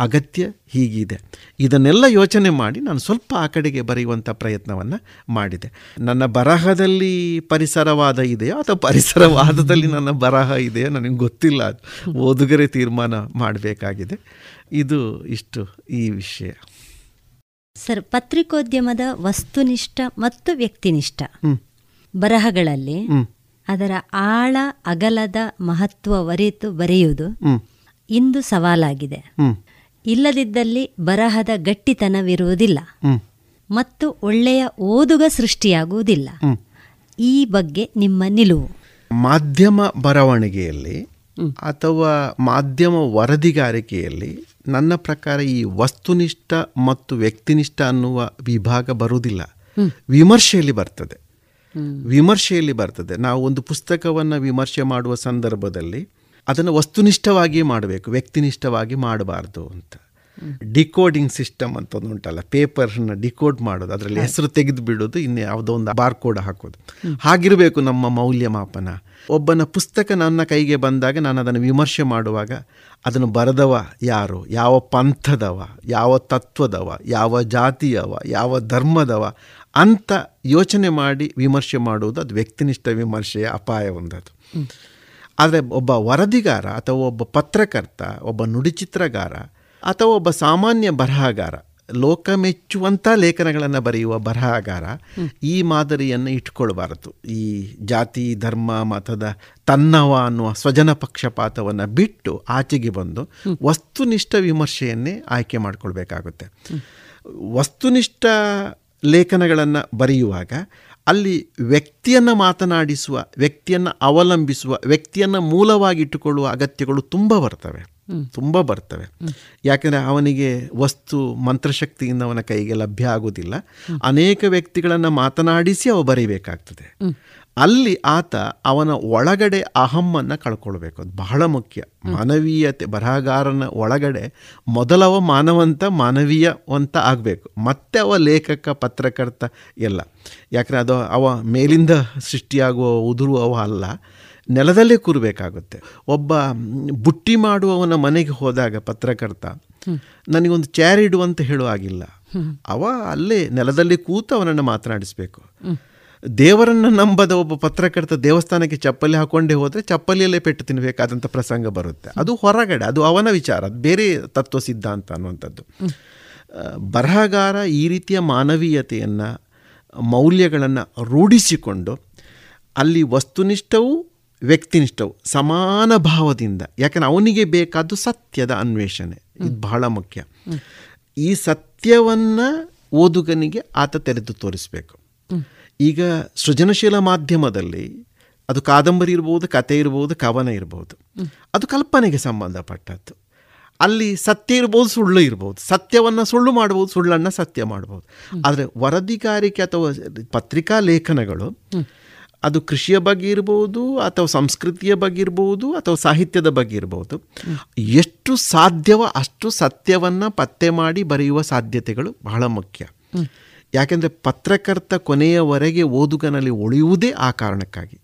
ಅಗತ್ಯ ಹೀಗಿದೆ. ಇದನ್ನೆಲ್ಲ ಯೋಚನೆ ಮಾಡಿ ನಾನು ಸ್ವಲ್ಪ ಆ ಕಡೆಗೆ ಬರೆಯುವಂಥ ಪ್ರಯತ್ನವನ್ನು ಮಾಡಿದೆ. ನನ್ನ ಬರಹದಲ್ಲಿ ಪರಿಸರವಾದ ಇದೆಯೋ ಅಥವಾ ಪರಿಸರವಾದದಲ್ಲಿ ನನ್ನ ಬರಹ ಇದೆಯೋ ನನಗೆ ಗೊತ್ತಿಲ್ಲ. ಅದು ಓದುಗರೆ ತೀರ್ಮಾನ ಮಾಡಬೇಕಾಗಿದೆ. ಇದು ಇಷ್ಟು ಈ ವಿಷಯ. ಸರ್ ಪತ್ರಿಕೋದ್ಯಮದ ವಸ್ತುನಿಷ್ಠ ಮತ್ತು ವ್ಯಕ್ತಿನಿಷ್ಠ. ಬರಹಗಳಲ್ಲಿ ಅದರ ಆಳ ಅಗಲದ ಮಹತ್ವ ವರಿತು ಬರೆಯುವುದು ಇಂದು ಸವಾಲಾಗಿದೆ. ಇಲ್ಲದಿದ್ದಲ್ಲಿ ಬರಹದ ಗಟ್ಟಿತನವಿರುವುದಿಲ್ಲ. ಮತ್ತು ಒಳ್ಳೆಯ ಓದುಗ ಸೃಷ್ಟಿಯಾಗುವುದಿಲ್ಲ. ಈ ಬಗ್ಗೆ ನಿಮ್ಮ ನಿಲುವು. ಮಾಧ್ಯಮ ಬರವಣಿಗೆಯಲ್ಲಿ ಅಥವಾ ಮಾಧ್ಯಮ ವರದಿಗಾರಿಕೆಯಲ್ಲಿ ನನ್ನ ಪ್ರಕಾರ ಈ ವಸ್ತುನಿಷ್ಠ ಮತ್ತು ವ್ಯಕ್ತಿನಿಷ್ಠ ಅನ್ನುವ ವಿಭಾಗ ಬರುವುದಿಲ್ಲ. ವಿಮರ್ಶೆಯಲ್ಲಿ ಬರ್ತದೆ. ವಿಮರ್ಶೆಯಲ್ಲಿ ಬರ್ತದೆ. ನಾವು ಒಂದು ಪುಸ್ತಕವನ್ನು ವಿಮರ್ಶೆ ಮಾಡುವ ಸಂದರ್ಭದಲ್ಲಿ ಅದನ್ನು ವಸ್ತುನಿಷ್ಠವಾಗಿ ಮಾಡಬೇಕು ವ್ಯಕ್ತಿನಿಷ್ಠವಾಗಿ ಮಾಡಬಾರ್ದು ಅಂತ. ಡಿಕೋಡಿಂಗ್ ಸಿಸ್ಟಮ್ ಅಂತ ಒಂದು ಉಂಟಲ್ಲ ಪೇಪರ್ನ ಡಿಕೋಡ್ ಮಾಡೋದು ಅದರಲ್ಲಿ ಹೆಸರು ತೆಗೆದು ಬಿಡೋದು ಇನ್ನು ಯಾವುದೋ ಒಂದು ಬಾರ್ ಕೋಡ್ ಹಾಕೋದು. ಹಾಗಿರಬೇಕು ನಮ್ಮ ಮೌಲ್ಯಮಾಪನ. ಒಬ್ಬನ ಪುಸ್ತಕ ನನ್ನ ಕೈಗೆ ಬಂದಾಗ ನಾನು ಅದನ್ನು ವಿಮರ್ಶೆ ಮಾಡುವಾಗ ಅದನ್ನು ಬರೆದವ ಯಾರು? ಯಾವ ಪಂಥದವ? ಯಾವ ತತ್ವದವ? ಯಾವ ಜಾತಿಯವ? ಯಾವ ಧರ್ಮದವ? ಅಂತ ಯೋಚನೆ ಮಾಡಿ ವಿಮರ್ಶೆ ಮಾಡುವುದು ಅದು ವ್ಯಕ್ತಿನಿಷ್ಠ ವಿಮರ್ಶೆಯ ಅಪಾಯ ಒಂದದು. ಆದರೆ ಒಬ್ಬ ವರದಿಗಾರ ಅಥವಾ ಒಬ್ಬ ಪತ್ರಕರ್ತ, ಒಬ್ಬ ನುಡಿಚಿತ್ರಗಾರ ಅಥವಾ ಒಬ್ಬ ಸಾಮಾನ್ಯ ಬರಹಗಾರ ಲೋಕ ಮೆಚ್ಚುವಂಥ ಲೇಖನಗಳನ್ನು ಬರೆಯುವ ಬರಹಗಾರ ಈ ಮಾದರಿಯನ್ನು ಇಟ್ಕೊಳ್ಬಾರದು. ಈ ಜಾತಿ ಧರ್ಮ ಮತದ ತನ್ನವ ಅನ್ನುವ ಸ್ವಜನ ಪಕ್ಷಪಾತವನ್ನು ಬಿಟ್ಟು ಆಚೆಗೆ ಬಂದು ವಸ್ತುನಿಷ್ಠ ವಿಮರ್ಶೆಯನ್ನೇ ಆಯ್ಕೆ ಮಾಡಿಕೊಳ್ಬೇಕಾಗುತ್ತೆ. ವಸ್ತುನಿಷ್ಠ ಲೇಖನಗಳನ್ನು ಬರೆಯುವಾಗ ಅಲ್ಲಿ ವ್ಯಕ್ತಿಯನ್ನು ಮಾತನಾಡಿಸುವ ವ್ಯಕ್ತಿಯನ್ನು ಅವಲಂಬಿಸುವ ವ್ಯಕ್ತಿಯನ್ನು ಮೂಲವಾಗಿಟ್ಟುಕೊಳ್ಳುವ ಅಗತ್ಯಗಳು ತುಂಬ ಬರ್ತವೆ. ತುಂಬ ಬರ್ತವೆ. ಯಾಕೆಂದರೆ ಅವನಿಗೆ ವಸ್ತು ಮಂತ್ರಶಕ್ತಿಯಿಂದ ಅವನ ಕೈಗೆ ಲಭ್ಯ ಆಗೋದಿಲ್ಲ ಅನೇಕ ವ್ಯಕ್ತಿಗಳನ್ನು ಮಾತನಾಡಿಸಿ ಅವ ಬರೀಬೇಕಾಗ್ತದೆ. ಅಲ್ಲಿ ಆತ ಅವನ ಒಳಗಡೆ ಅಹಮ್ಮನ್ನು ಕಳ್ಕೊಳ್ಬೇಕು. ಅದು ಬಹಳ ಮುಖ್ಯ. ಮಾನವೀಯತೆ, ಬರಹಗಾರನ ಒಳಗಡೆ ಮೊದಲವ ಮಾನವಂತ ಮಾನವೀಯವಂತ ಆಗಬೇಕು. ಮತ್ತೆ ಅವ ಲೇಖಕ, ಪತ್ರಕರ್ತ ಎಲ್ಲ. ಯಾಕಂದರೆ ಅದು ಅವ ಮೇಲಿಂದ ಸೃಷ್ಟಿಯಾಗುವ ಉದುರುವವ ಅಲ್ಲ. ನೆಲದಲ್ಲೇ ಕೂರಬೇಕಾಗುತ್ತೆ. ಒಬ್ಬ ಬುಟ್ಟಿ ಮಾಡುವವನ ಮನೆಗೆ ಹೋದಾಗ ಪತ್ರಕರ್ತ ನನಗೊಂದು ಚೇರ್ ಇಡು ಅಂತ ಹೇಳುವಾಗಿಲ್ಲ ಅವ ಅಲ್ಲೇ ನೆಲದಲ್ಲಿ ಕೂತು ಅವನನ್ನು ಮಾತನಾಡಿಸ್ಬೇಕು. ದೇವರನ್ನು ನಂಬದ ಒಬ್ಬ ಪತ್ರಕರ್ತ ದೇವಸ್ಥಾನಕ್ಕೆ ಚಪ್ಪಲಿ ಹಾಕೊಂಡೇ ಹೋದರೆ ಚಪ್ಪಲಿಯಲ್ಲೇ ಪೆಟ್ಟು ತಿನ್ನಬೇಕಾದಂಥ ಪ್ರಸಂಗ ಬರುತ್ತೆ. ಅದು ಹೊರಗಡೆ ಅದು ಅವನ ವಿಚಾರ ಅದು ಬೇರೆ ತತ್ವ ಸಿದ್ಧಾಂತ ಅನ್ನುವಂಥದ್ದು. ಬರಹಗಾರ ಈ ರೀತಿಯ ಮಾನವೀಯತೆಯನ್ನು ಮೌಲ್ಯಗಳನ್ನು ರೂಢಿಸಿಕೊಂಡು ಅಲ್ಲಿ ವಸ್ತುನಿಷ್ಠವೂ ವ್ಯಕ್ತಿನಿಷ್ಠವು ಸಮಾನ ಭಾವದಿಂದ ಯಾಕಂದರೆ ಅವನಿಗೆ ಬೇಕಾದ್ದು ಸತ್ಯದ ಅನ್ವೇಷಣೆ. ಇದು ಬಹಳ ಮುಖ್ಯ. ಈ ಸತ್ಯವನ್ನು ಓದುಗನಿಗೆ ಆತ ತೆರೆದು ತೋರಿಸಬೇಕು. ಈಗ ಸೃಜನಶೀಲ ಮಾಧ್ಯಮದಲ್ಲಿ ಅದು ಕಾದಂಬರಿ ಇರ್ಬೋದು ಕತೆ ಇರ್ಬೋದು ಕವನ ಇರ್ಬೋದು. ಅದು ಕಲ್ಪನೆಗೆ ಸಂಬಂಧಪಟ್ಟದ್ದು. ಅಲ್ಲಿ ಸತ್ಯ ಇರ್ಬೋದು ಸುಳ್ಳು ಇರ್ಬೋದು. ಸತ್ಯವನ್ನು ಸುಳ್ಳು ಮಾಡ್ಬೋದು ಸುಳ್ಳನ್ನು ಸತ್ಯ ಮಾಡ್ಬೋದು. ಆದರೆ ವರದಿಗಾರಿಕೆ ಅಥವಾ ಪತ್ರಿಕಾ ಲೇಖನಗಳು ಅದು ಕೃಷಿಯ ಬಗ್ಗೆ ಇರ್ಬೋದು ಅಥವಾ ಸಂಸ್ಕೃತಿಯ ಬಗ್ಗೆ ಇರ್ಬೋದು ಅಥವಾ ಸಾಹಿತ್ಯದ ಬಗ್ಗೆ ಇರ್ಬೋದು. ಎಷ್ಟು ಸಾಧ್ಯವೋ ಅಷ್ಟು ಸತ್ಯವನ್ನು ಪತ್ತೆ ಮಾಡಿ ಬರೆಯುವ ಸಾಧ್ಯತೆಗಳು ಬಹಳ ಮುಖ್ಯ. ಯಾಕೆಂದರೆ ಪತ್ರಕರ್ತ ಕೊನೆಯವರೆಗೆ ಓದುಗನಲ್ಲಿ ಉಳಿಯುವುದೇ ಆ ಕಾರಣಕ್ಕಾಗಿ.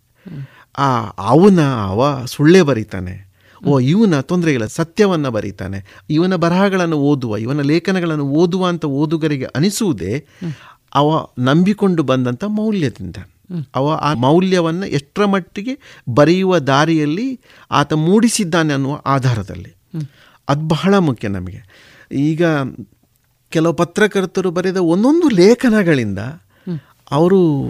ಆ ಅವನ, ಅವ ಸುಳ್ಳೆ ಬರೀತಾನೆ. ಓ, ಇವನ ತೊಂದರೆ ಇಲ್ಲ, ಸತ್ಯವನ್ನು ಬರೀತಾನೆ. ಇವನ ಬರಹಗಳನ್ನು ಓದುವ, ಇವನ ಲೇಖನಗಳನ್ನು ಓದುವ ಅಂತ ಓದುಗರಿಗೆ ಅನಿಸುವುದೇ ಅವ ನಂಬಿಕೊಂಡು ಬಂದಂಥ ಮೌಲ್ಯದಿಂದ. ಅವ ಆ ಮೌಲ್ಯವನ್ನು ಎಷ್ಟರ ಮಟ್ಟಿಗೆ ಬರೆಯುವ ದಾರಿಯಲ್ಲಿ ಆತ ಮೂಡಿಸಿದ್ದಾನೆ ಅನ್ನುವ ಆಧಾರದಲ್ಲಿ. ಅದು ಬಹಳ ಮುಖ್ಯ ನಮಗೆ. ಈಗ ಕೆಲವು ಪತ್ರಕರ್ತರು ಬರೆದ ಒಂದೊಂದು ಲೇಖನಗಳಿಂದ ಅವರು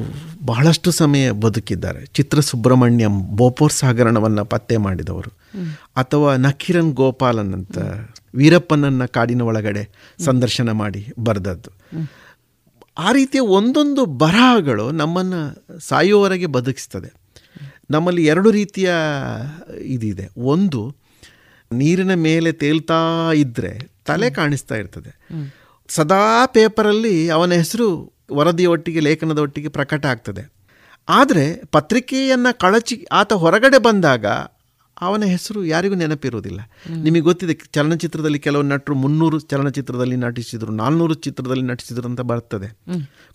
ಬಹಳಷ್ಟು ಸಮಯ ಬದುಕಿದ್ದಾರೆ. ಚಿತ್ರ ಸುಬ್ರಹ್ಮಣ್ಯಂ ಬೋಪೋರ್ ಸಾಗರಣವನ್ನು ಪತ್ತೆ ಮಾಡಿದವರು. ಅಥವಾ ನಖಿರನ್ ಗೋಪಾಲನ್ ಅಂತ ವೀರಪ್ಪನನ್ನ ಕಾಡಿನ ಒಳಗಡೆ ಸಂದರ್ಶನ ಮಾಡಿ ಬರೆದದ್ದು. ಆ ರೀತಿಯ ಒಂದೊಂದು ಬರಹಗಳು ನಮ್ಮನ್ನು ಸಾಯುವವರೆಗೆ ಬದುಕಿಸ್ತದೆ. ನಮ್ಮಲ್ಲಿ ಎರಡು ರೀತಿಯ ಇದಿದೆ. ಒಂದು ನೀರಿನ ಮೇಲೆ ತೇಲ್ತಾ ಇದ್ದರೆ ತಲೆ ಕಾಣಿಸ್ತಾ ಇರ್ತದೆ. ಸದಾ ಪೇಪರಲ್ಲಿ ಅವನ ಹೆಸರು ವರದಿಯ ಒಟ್ಟಿಗೆ ಲೇಖನದ ಒಟ್ಟಿಗೆ ಪ್ರಕಟ ಆಗ್ತದೆ. ಆದರೆ ಪತ್ರಿಕೆಯನ್ನು ಕಳಚಿ ಆತ ಹೊರಗಡೆ ಬಂದಾಗ ಅವನ ಹೆಸರು ಯಾರಿಗೂ ನೆನಪಿರುವುದಿಲ್ಲ. ನಿಮಗೆ ಗೊತ್ತಿದೆ ಚಲನಚಿತ್ರದಲ್ಲಿ ಕೆಲವು ನಟರು ಮುನ್ನೂರು ಚಲನಚಿತ್ರದಲ್ಲಿ ನಟಿಸಿದರು, ನಾಲ್ನೂರು ಚಿತ್ರದಲ್ಲಿ ನಟಿಸಿದರು ಅಂತ ಬರ್ತದೆ.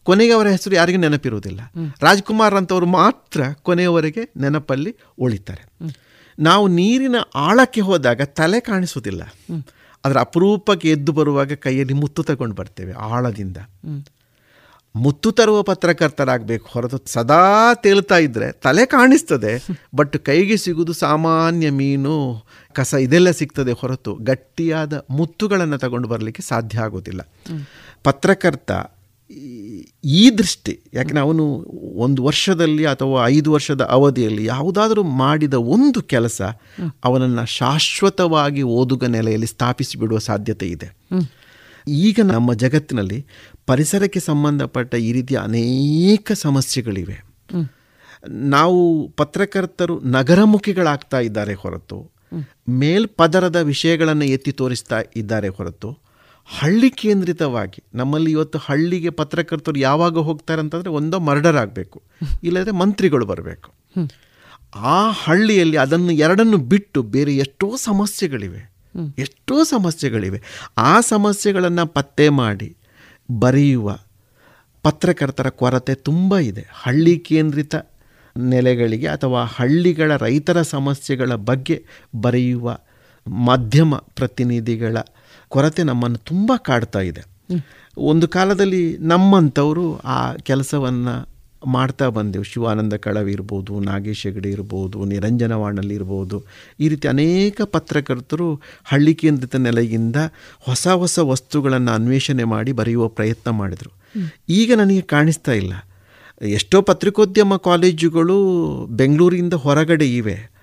ಕೊನೆಗೆ ಅವರ ಹೆಸರು ಯಾರಿಗೂ ನೆನಪಿರುವುದಿಲ್ಲ. ರಾಜ್ಕುಮಾರ್ ಅಂತವರು ಮಾತ್ರ ಕೊನೆಯವರೆಗೆ ನೆನಪಲ್ಲಿ ಉಳಿತಾರೆ. ನಾವು ನೀರಿನ ಆಳಕ್ಕೆ ಹೋದಾಗ ತಲೆ ಕಾಣಿಸುವುದಿಲ್ಲ. ಅದರ ಅಪರೂಪಕ್ಕೆ ಎದ್ದು ಬರುವಾಗ ಕೈಯಲ್ಲಿ ಮುತ್ತು ತಗೊಂಡು ಬರ್ತೇವೆ ಆಳದಿಂದ. ಮುತ್ತು ತರುವ ಪತ್ರಕರ್ತರಾಗಬೇಕು ಹೊರತು ಸದಾ ತೇಳ್ತಾ ಇದ್ದರೆ ತಲೆ ಕಾಣಿಸ್ತದೆ ಬಟ್ ಕೈಗೆ ಸಿಗುವುದು ಸಾಮಾನ್ಯ ಮೀನು, ಕಸ ಇದೆಲ್ಲ ಸಿಗ್ತದೆ ಹೊರತು ಗಟ್ಟಿಯಾದ ಮುತ್ತುಗಳನ್ನು ತಗೊಂಡು ಬರಲಿಕ್ಕೆ ಸಾಧ್ಯ ಆಗೋದಿಲ್ಲ. ಪತ್ರಕರ್ತ ಈ- ದೃಷ್ಟಿ, ಯಾಕೆಂದರೆ ಅವನು ಒಂದು ವರ್ಷದಲ್ಲಿ ಅಥವಾ ಐದು ವರ್ಷದ ಅವಧಿಯಲ್ಲಿ ಯಾವುದಾದರೂ ಮಾಡಿದ ಒಂದು ಕೆಲಸ ಅವನನ್ನು ಶಾಶ್ವತವಾಗಿ ಓದುಗ ನೆಲೆಯಲ್ಲಿ ಸ್ಥಾಪಿಸಿಬಿಡುವ ಸಾಧ್ಯತೆ ಇದೆ. ಈಗ ನಮ್ಮ ಜಗತ್ತಿನಲ್ಲಿ ಪರಿಸರಕ್ಕೆ ಸಂಬಂಧಪಟ್ಟ ಈ ರೀತಿಯ ಅನೇಕ ಸಮಸ್ಯೆಗಳಿವೆ. ನಾವು ಪತ್ರಕರ್ತರು ನಗರಮುಖಿಗಳಾಗ್ತಾ ಇದ್ದಾರೆ ಹೊರತು, ಮೇಲ್ಪದರದ ವಿಷಯಗಳನ್ನು ಎತ್ತಿ ತೋರಿಸ್ತಾ ಇದ್ದಾರೆ ಹೊರತು, ಹಳ್ಳಿ ಕೇಂದ್ರಿತವಾಗಿ ನಮ್ಮಲ್ಲಿ ಇವತ್ತು ಹಳ್ಳಿಗೆ ಪತ್ರಕರ್ತರು ಯಾವಾಗ ಹೋಗ್ತಾರೆ ಅಂತಂದರೆ ಒಂದೋ ಮರ್ಡರ್ ಆಗಬೇಕು, ಇಲ್ಲದ್ರೆ ಮಂತ್ರಿಗಳು ಬರಬೇಕು. ಆ ಹಳ್ಳಿಯಲ್ಲಿ ಅದನ್ನು ಎರಡನ್ನು ಬಿಟ್ಟು ಬೇರೆ ಎಷ್ಟೋ ಸಮಸ್ಯೆಗಳಿವೆ. ಎಷ್ಟೋ ಸಮಸ್ಯೆಗಳಿವೆ. ಆ ಸಮಸ್ಯೆಗಳನ್ನು ಪತ್ತೆ ಮಾಡಿ ಬರೆಯುವ ಪತ್ರಕರ್ತರ ಕೊರತೆ ತುಂಬ ಇದೆ. ಹಳ್ಳಿ ಕೇಂದ್ರಿತ ನೆಲೆಗಳಿಗೆ ಅಥವಾ ಹಳ್ಳಿಗಳ ರೈತರ ಸಮಸ್ಯೆಗಳ ಬಗ್ಗೆ ಬರೆಯುವ ಮಾಧ್ಯಮ ಪ್ರತಿನಿಧಿಗಳ ಕೊರತೆ ನಮ್ಮನ್ನು ತುಂಬ ಕಾಡ್ತಾ ಇದೆ. ಒಂದು ಕಾಲದಲ್ಲಿ ನಮ್ಮಂಥವರು ಆ ಕೆಲಸವನ್ನು ಮಾಡ್ತಾ ಬಂದೆವು. ಶಿವಾನಂದ ಕಳವಿ ಇರ್ಬೋದು, ನಾಗೇಶ್ ಹೆಗಡೆ ಇರ್ಬೋದು ನಿರಂಜನವಾಣಲ್ಲಿ ಇರ್ಬೋದು. ಈ ರೀತಿ ಅನೇಕ ಪತ್ರಕರ್ತರು ಹಳ್ಳಿ ಕೇಂದ್ರಿತ ನೆಲೆಯಿಂದ ಹೊಸ ಹೊಸ ವಸ್ತುಗಳನ್ನು ಅನ್ವೇಷಣೆ ಮಾಡಿ ಬರೆಯುವ ಪ್ರಯತ್ನ ಮಾಡಿದರು. ಈಗ ನನಗೆ ಕಾಣಿಸ್ತಾ ಇಲ್ಲ. ಎಷ್ಟೋ ಪತ್ರಿಕೋದ್ಯಮ ಕಾಲೇಜುಗಳು ಬೆಂಗಳೂರಿಂದ ಹೊರಗಡೆ ಇವೆ.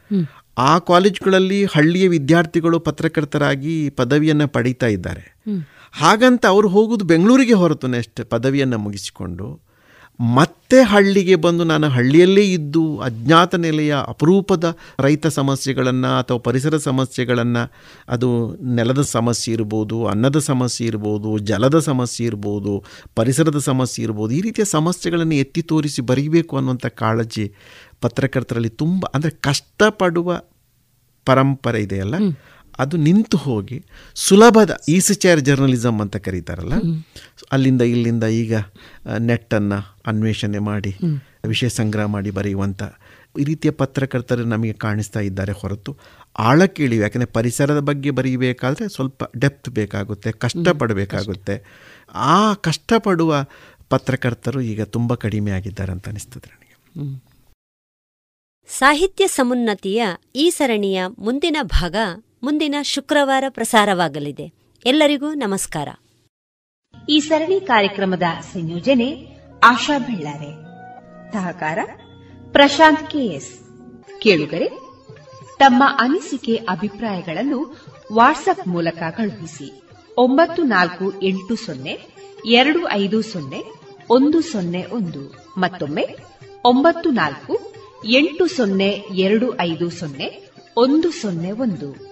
ಆ ಕಾಲೇಜುಗಳಲ್ಲಿ ಹಳ್ಳಿಯ ವಿದ್ಯಾರ್ಥಿಗಳು ಪತ್ರಕರ್ತರಾಗಿ ಪದವಿಯನ್ನು ಪಡೀತಾ ಇದ್ದಾರೆ. ಹಾಗಂತ ಅವರು ಹೋಗೋದು ಬೆಂಗಳೂರಿಗೆ ಹೊರತು ನೆಕ್ಸ್ಟ್ ಪದವಿಯನ್ನು ಮುಗಿಸಿಕೊಂಡು. ಮತ್ತೆ ಹಳ್ಳಿಗೆ ಬಂದು ನಾನು ಹಳ್ಳಿಯಲ್ಲೇ ಇದ್ದು ಅಜ್ಞಾತ ನೆಲೆಯ ಅಪರೂಪದ ರೈತ ಸಮಸ್ಯೆಗಳನ್ನು ಅಥವಾ ಪರಿಸರ ಸಮಸ್ಯೆಗಳನ್ನು, ಅದು ನೆಲದ ಸಮಸ್ಯೆ ಇರ್ಬೋದು, ಅನ್ನದ ಸಮಸ್ಯೆ ಇರ್ಬೋದು, ಜಲದ ಸಮಸ್ಯೆ ಇರ್ಬೋದು, ಪರಿಸರದ ಸಮಸ್ಯೆ ಇರ್ಬೋದು, ಈ ರೀತಿಯ ಸಮಸ್ಯೆಗಳನ್ನು ಎತ್ತಿ ತೋರಿಸಿ ಬರೀಬೇಕು ಅನ್ನುವಂಥ ಕಾಳಜಿ ಪತ್ರಕರ್ತರಲ್ಲಿ ತುಂಬ, ಅಂದರೆ ಕಷ್ಟಪಡುವ ಪರಂಪರೆ ಇದೆಯಲ್ಲ ಅದು ನಿಂತು ಹೋಗಿ ಸುಲಭದ ಈಸಿಚೇರ್ ಜರ್ನಲಿಸಮ್ ಅಂತ ಕರೀತಾರಲ್ಲ? ಅಲ್ಲಿಂದ ಇಲ್ಲಿಂದ ಈಗ ನೆಟ್ಟನ್ನು ಅನ್ವೇಷಣೆ ಮಾಡಿ ವಿಷಯ ಸಂಗ್ರಹ ಮಾಡಿ ಬರೆಯುವಂಥ ಈ ರೀತಿಯ ಪತ್ರಕರ್ತರು ನಮಗೆ ಕಾಣಿಸ್ತಾ ಇದ್ದಾರೆ ಹೊರತು. ಆಳಕ್ಕೆ ಇಳಿವೆ ಯಾಕೆಂದರೆ ಪರಿಸರದ ಬಗ್ಗೆ ಬರೀಬೇಕಾದ್ರೆ ಸ್ವಲ್ಪ ಡೆಪ್ತ್ ಬೇಕಾಗುತ್ತೆ ಕಷ್ಟಪಡಬೇಕಾಗುತ್ತೆ. ಆ ಕಷ್ಟಪಡುವ ಪತ್ರಕರ್ತರು ಈಗ ತುಂಬ ಕಡಿಮೆ ಆಗಿದ್ದಾರೆ ಅಂತ ಅನಿಸ್ತದೆ ನನಗೆ. ಸಾಹಿತ್ಯ ಸಮುನ್ನತಿಯ ಈ ಸರಣಿಯ ಮುಂದಿನ ಭಾಗ ಮುಂದಿನ ಶುಕ್ರವಾರ ಪ್ರಸಾರವಾಗಲಿದೆ. ಎಲ್ಲರಿಗೂ ನಮಸ್ಕಾರ. ಈ ಸರಣಿ ಕಾರ್ಯಕ್ರಮದ ಸಂಯೋಜನೆ ಆಶಾ ಬೆಳ್ಳಾರೆ. ಸಹಕಾರ ಪ್ರಶಾಂತ್ ಕೆಎಸ್. ಕೇಳುಗರೆ, ತಮ್ಮ ಅನಿಸಿಕೆ ಅಭಿಪ್ರಾಯಗಳನ್ನು ವಾಟ್ಸ್ಆಪ್ ಮೂಲಕ ಕಳುಹಿಸಿ ಒಂಬತ್ತು ನಾಲ್ಕು ಎಂಟು ಸೊನ್ನೆ ಎರಡು ಐದು ಸೊನ್ನೆ ಒಂದು ಸೊನ್ನೆ ಒಂದು ಮತ್ತೊಮ್ಮೆ ಒಂಬತ್ತು ನಾಲ್ಕು ಎಂಟು ಸೊನ್ನೆ ಎರಡು ಐದು ಸೊನ್ನೆ ಒಂದು ಸೊನ್ನೆ ಒಂದು.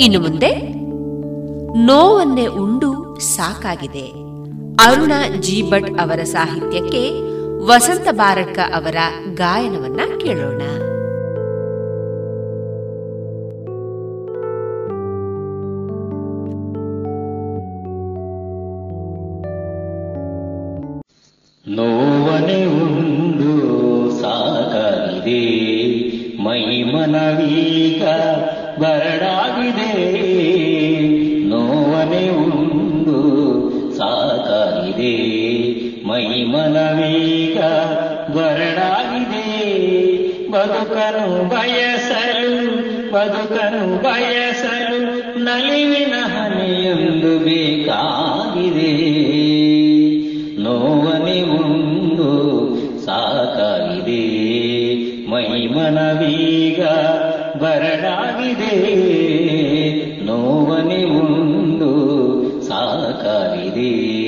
ಇನ್ನು ಮುಂದೆ ನೋವನ್ನೇ ಉಂಡು ಸಾಕಾಗಿದೆ. ಅರುಣ ಜಿ ಭಟ್ ಅವರ ಸಾಹಿತ್ಯಕ್ಕೆ ವಸಂತ ಬಾರಡ್ಕ ಅವರ ಗಾಯನವನ್ನ ಕೇಳೋಣ. ನೋವನೆ ಉಂಡು ಸಾಕಾಗಿದೆ. ಮೈ ಮನವೀಗ ಬರಡಾಗಿದೆ ನೋವನೆ ಉಂಡು, ಸಾಕಾಗಿದೆ. ಮೈ ಮನವೀಗ ಬರಡಾಗಿದೆ ಬದುಕನು ಬಯಸಲು ಬದುಕನು ಬಯಸಲು ನಲಿವಿನ ಹನೆಯೊಂದು ಬೇಕಾಗಿದೆ. ನೋವನೆ ಉಂಡು, ಸಾಕಾಗಿದೆ. ಮೈ ಮನವೀಗ ಬರಡಾಗಿದೆ ನೋವನೆ ಒಂದು ಸಾಕಾಗಿದೆ.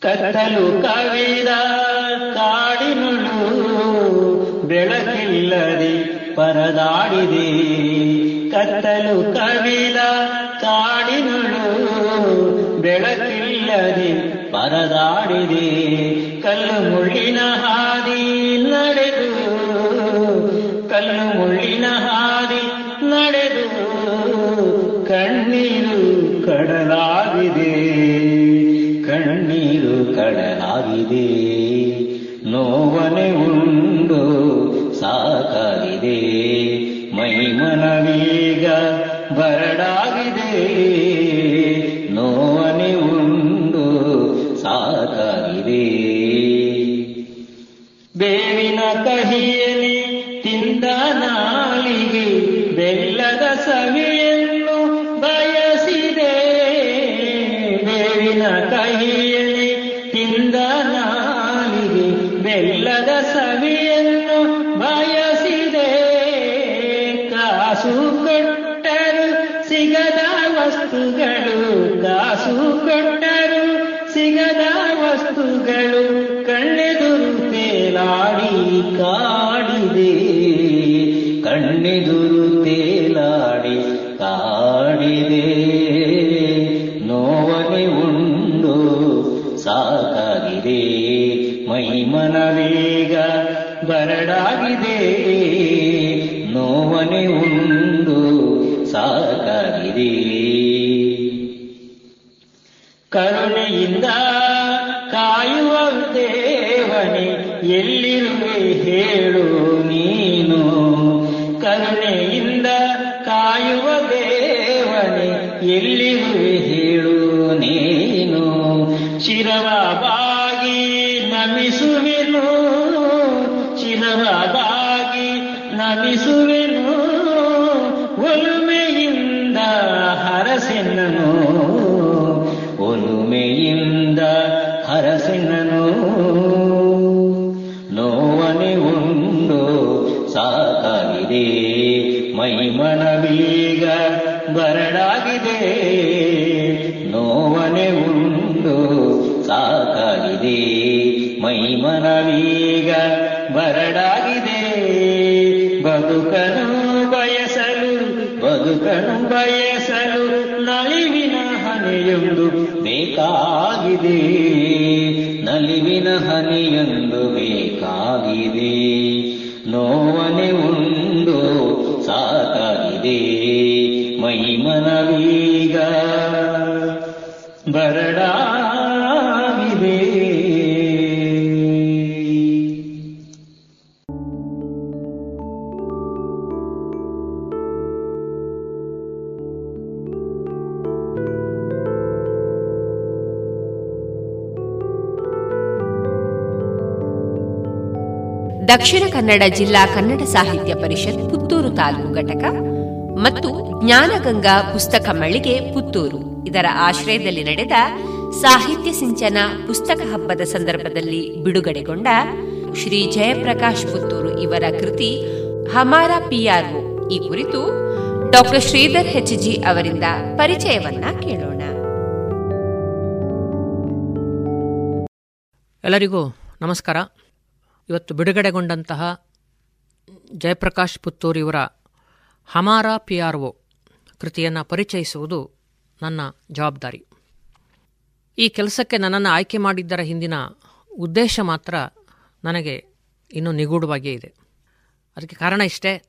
ಕತ್ತಲು ಕವಿದ ಕಾಡಿನುಳು ಬೆಳಕಿಲ್ಲದೆ ಪರದಾಡಿದೆ. ಕತ್ತಲು ಕವಿದ ಕಾಡಿನುಳು ಬೆಳಕಿಲ್ಲದೆ ಪರದಾಡಿದೆ. ಕಲ್ಲು ಮುಳ್ಳಿನ ಹಾದಿ ದಕ್ಷಿಣ ಕನ್ನಡ ಜಿಲ್ಲಾ ಕನ್ನಡ ಸಾಹಿತ್ಯ ಪರಿಷತ್ ಪುತ್ತೂರು ತಾಲೂಕು ಘಟಕ ಮತ್ತು ಜ್ಞಾನಗಂಗಾ ಪುಸ್ತಕ ಮಳಿಗೆ ಪುತ್ತೂರು. ಇದರ ಆಶ್ರಯದಲ್ಲಿ ನಡೆದ ಸಾಹಿತ್ಯ ಸಿಂಚನ ಪುಸ್ತಕ ಹಬ್ಬದ ಸಂದರ್ಭದಲ್ಲಿ ಬಿಡುಗಡೆಗೊಂಡ ಶ್ರೀ ಜಯಪ್ರಕಾಶ್ ಪುತ್ತೂರು ಇವರ ಕೃತಿ ಹಮಾರ ಪಿಯಾರ್ಒ ಈ ಕುರಿತು ಡಾಕ್ಟರ್ ಶ್ರೀಧರ್ ಹೆಚ್ ಜಿ ಅವರಿಂದ ಪರಿಚಯವನ್ನ ಕೇಳೋಣ. ಎಲ್ಲರಿಗೂ ನಮಸ್ಕಾರ. ಇವತ್ತು ಬಿಡುಗಡೆಗೊಂಡಂತಹ ಜಯಪ್ರಕಾಶ್ ಪುತ್ತೂರಿಯವರ ಹಮಾರ ಪಿ ಆರ್ ಒ ಕೃತಿಯನ್ನು ಪರಿಚಯಿಸುವುದು ನನ್ನ ಜವಾಬ್ದಾರಿ. ಈ ಕೆಲಸಕ್ಕೆ ನನ್ನನ್ನು ಆಯ್ಕೆ ಮಾಡಿದ್ದರ ಹಿಂದಿನ ಉದ್ದೇಶ ಮಾತ್ರ ನನಗೆ ಇನ್ನೂ ನಿಗೂಢವಾಗಿಯೇ ಇದೆ. ಅದಕ್ಕೆ ಕಾರಣ ಇಷ್ಟೇ,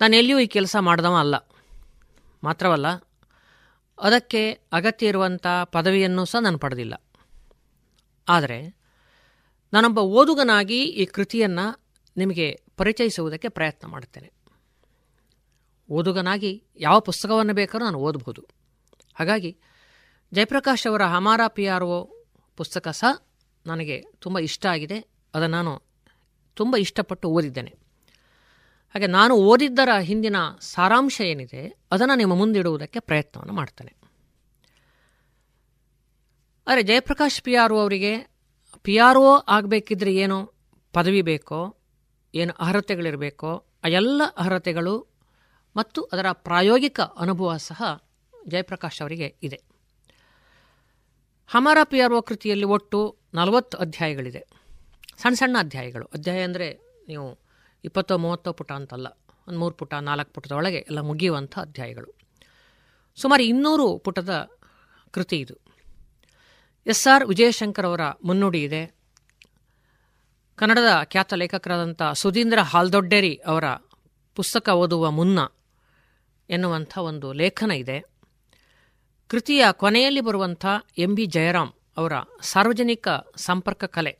ನಾನು ಎಲ್ಲಿಯೂ ಈ ಕೆಲಸ ಮಾಡಿದವ ಅಲ್ಲ. ಮಾತ್ರವಲ್ಲ, ಅದಕ್ಕೆ ಅಗತ್ಯ ಇರುವಂಥ ಪದವಿಯನ್ನು ಸಹ ನಾನು ಪಡೆದಿಲ್ಲ. ಆದರೆ ನಾನೊಬ್ಬ ಓದುಗನಾಗಿ ಈ ಕೃತಿಯನ್ನು ನಿಮಗೆ ಪರಿಚಯಿಸುವುದಕ್ಕೆ ಪ್ರಯತ್ನ ಮಾಡುತ್ತೇನೆ. ಓದುಗನಾಗಿ ಯಾವ ಪುಸ್ತಕವನ್ನು ಬೇಕಾದ್ರೂ ನಾನು ಓದಬಹುದು ಹಾಗಾಗಿ ಜಯಪ್ರಕಾಶ್ ಅವರ ಹಮಾರಾ ಪಿ ಆರ್ ಒ ಪುಸ್ತಕ ಸಹ ನನಗೆ ತುಂಬ ಇಷ್ಟ ಆಗಿದೆ. ಅದನ್ನು ನಾನು ತುಂಬ ಇಷ್ಟಪಟ್ಟು ಓದಿದ್ದೇನೆ. ಹಾಗೆ ನಾನು ಓದಿದ್ದರ ಹಿಂದಿನ ಸಾರಾಂಶ ಏನಿದೆ, ಅದನ್ನು ನಿಮ್ಮ ಮುಂದಿಡುವುದಕ್ಕೆ ಪ್ರಯತ್ನವನ್ನು ಮಾಡ್ತೇನೆ. ಆದರೆ ಜಯಪ್ರಕಾಶ್ ಪಿ ಆರ್ ಅವರಿಗೆ ಪಿ ಆರ್ ಒ ಆಗಬೇಕಿದ್ರೆ ಏನು ಪದವಿ ಬೇಕೋ, ಏನು ಅರ್ಹತೆಗಳಿರಬೇಕೋ ಆ ಎಲ್ಲ ಅರ್ಹತೆಗಳು ಮತ್ತು ಅದರ ಪ್ರಾಯೋಗಿಕ ಅನುಭವ ಸಹ ಜಯಪ್ರಕಾಶ್ ಅವರಿಗೆ ಇದೆ. ಹಮಾರ ಪಿ ಆರ್ ಒ ಕೃತಿಯಲ್ಲಿ ಒಟ್ಟು ನಲವತ್ತು ಅಧ್ಯಾಯಗಳಿದೆ. ಸಣ್ಣ ಸಣ್ಣ ಅಧ್ಯಾಯಗಳು. ಅಧ್ಯಾಯ ಅಂದರೆ ನೀವು ಇಪ್ಪತ್ತೋ, ಮೂವತ್ತೋ ಪುಟ ಅಂತಲ್ಲ. ಒಂದು ಮೂರು ಪುಟ, ನಾಲ್ಕು ಪುಟದೊಳಗೆ ಎಲ್ಲ ಮುಗಿಯುವಂಥ ಅಧ್ಯಾಯಗಳು. ಸುಮಾರು ಇನ್ನೂರು ಪುಟದ ಕೃತಿ ಇದು. ಎಸ್ ಆರ್ ವಿಜಯಶಂಕರ್ ಅವರ ಮುನ್ನುಡಿ ಇದೆ. ಕನ್ನಡದ ಖ್ಯಾತ ಲೇಖಕರಾದಂಥ ಸುಧೀಂದ್ರ ಹಾಲ್ದೊಡ್ಡೇರಿ ಅವರ ಪುಸ್ತಕ ಓದುವ ಮುನ್ನ ಎನ್ನುವಂಥ ಒಂದು ಲೇಖನ ಇದೆ. ಕೃತಿಯ ಕೊನೆಯಲ್ಲಿ ಬರುವಂಥ ಎಂ ಬಿ ಜಯರಾಮ್ ಅವರ ಸಾರ್ವಜನಿಕ ಸಂಪರ್ಕ ಕಲೆ,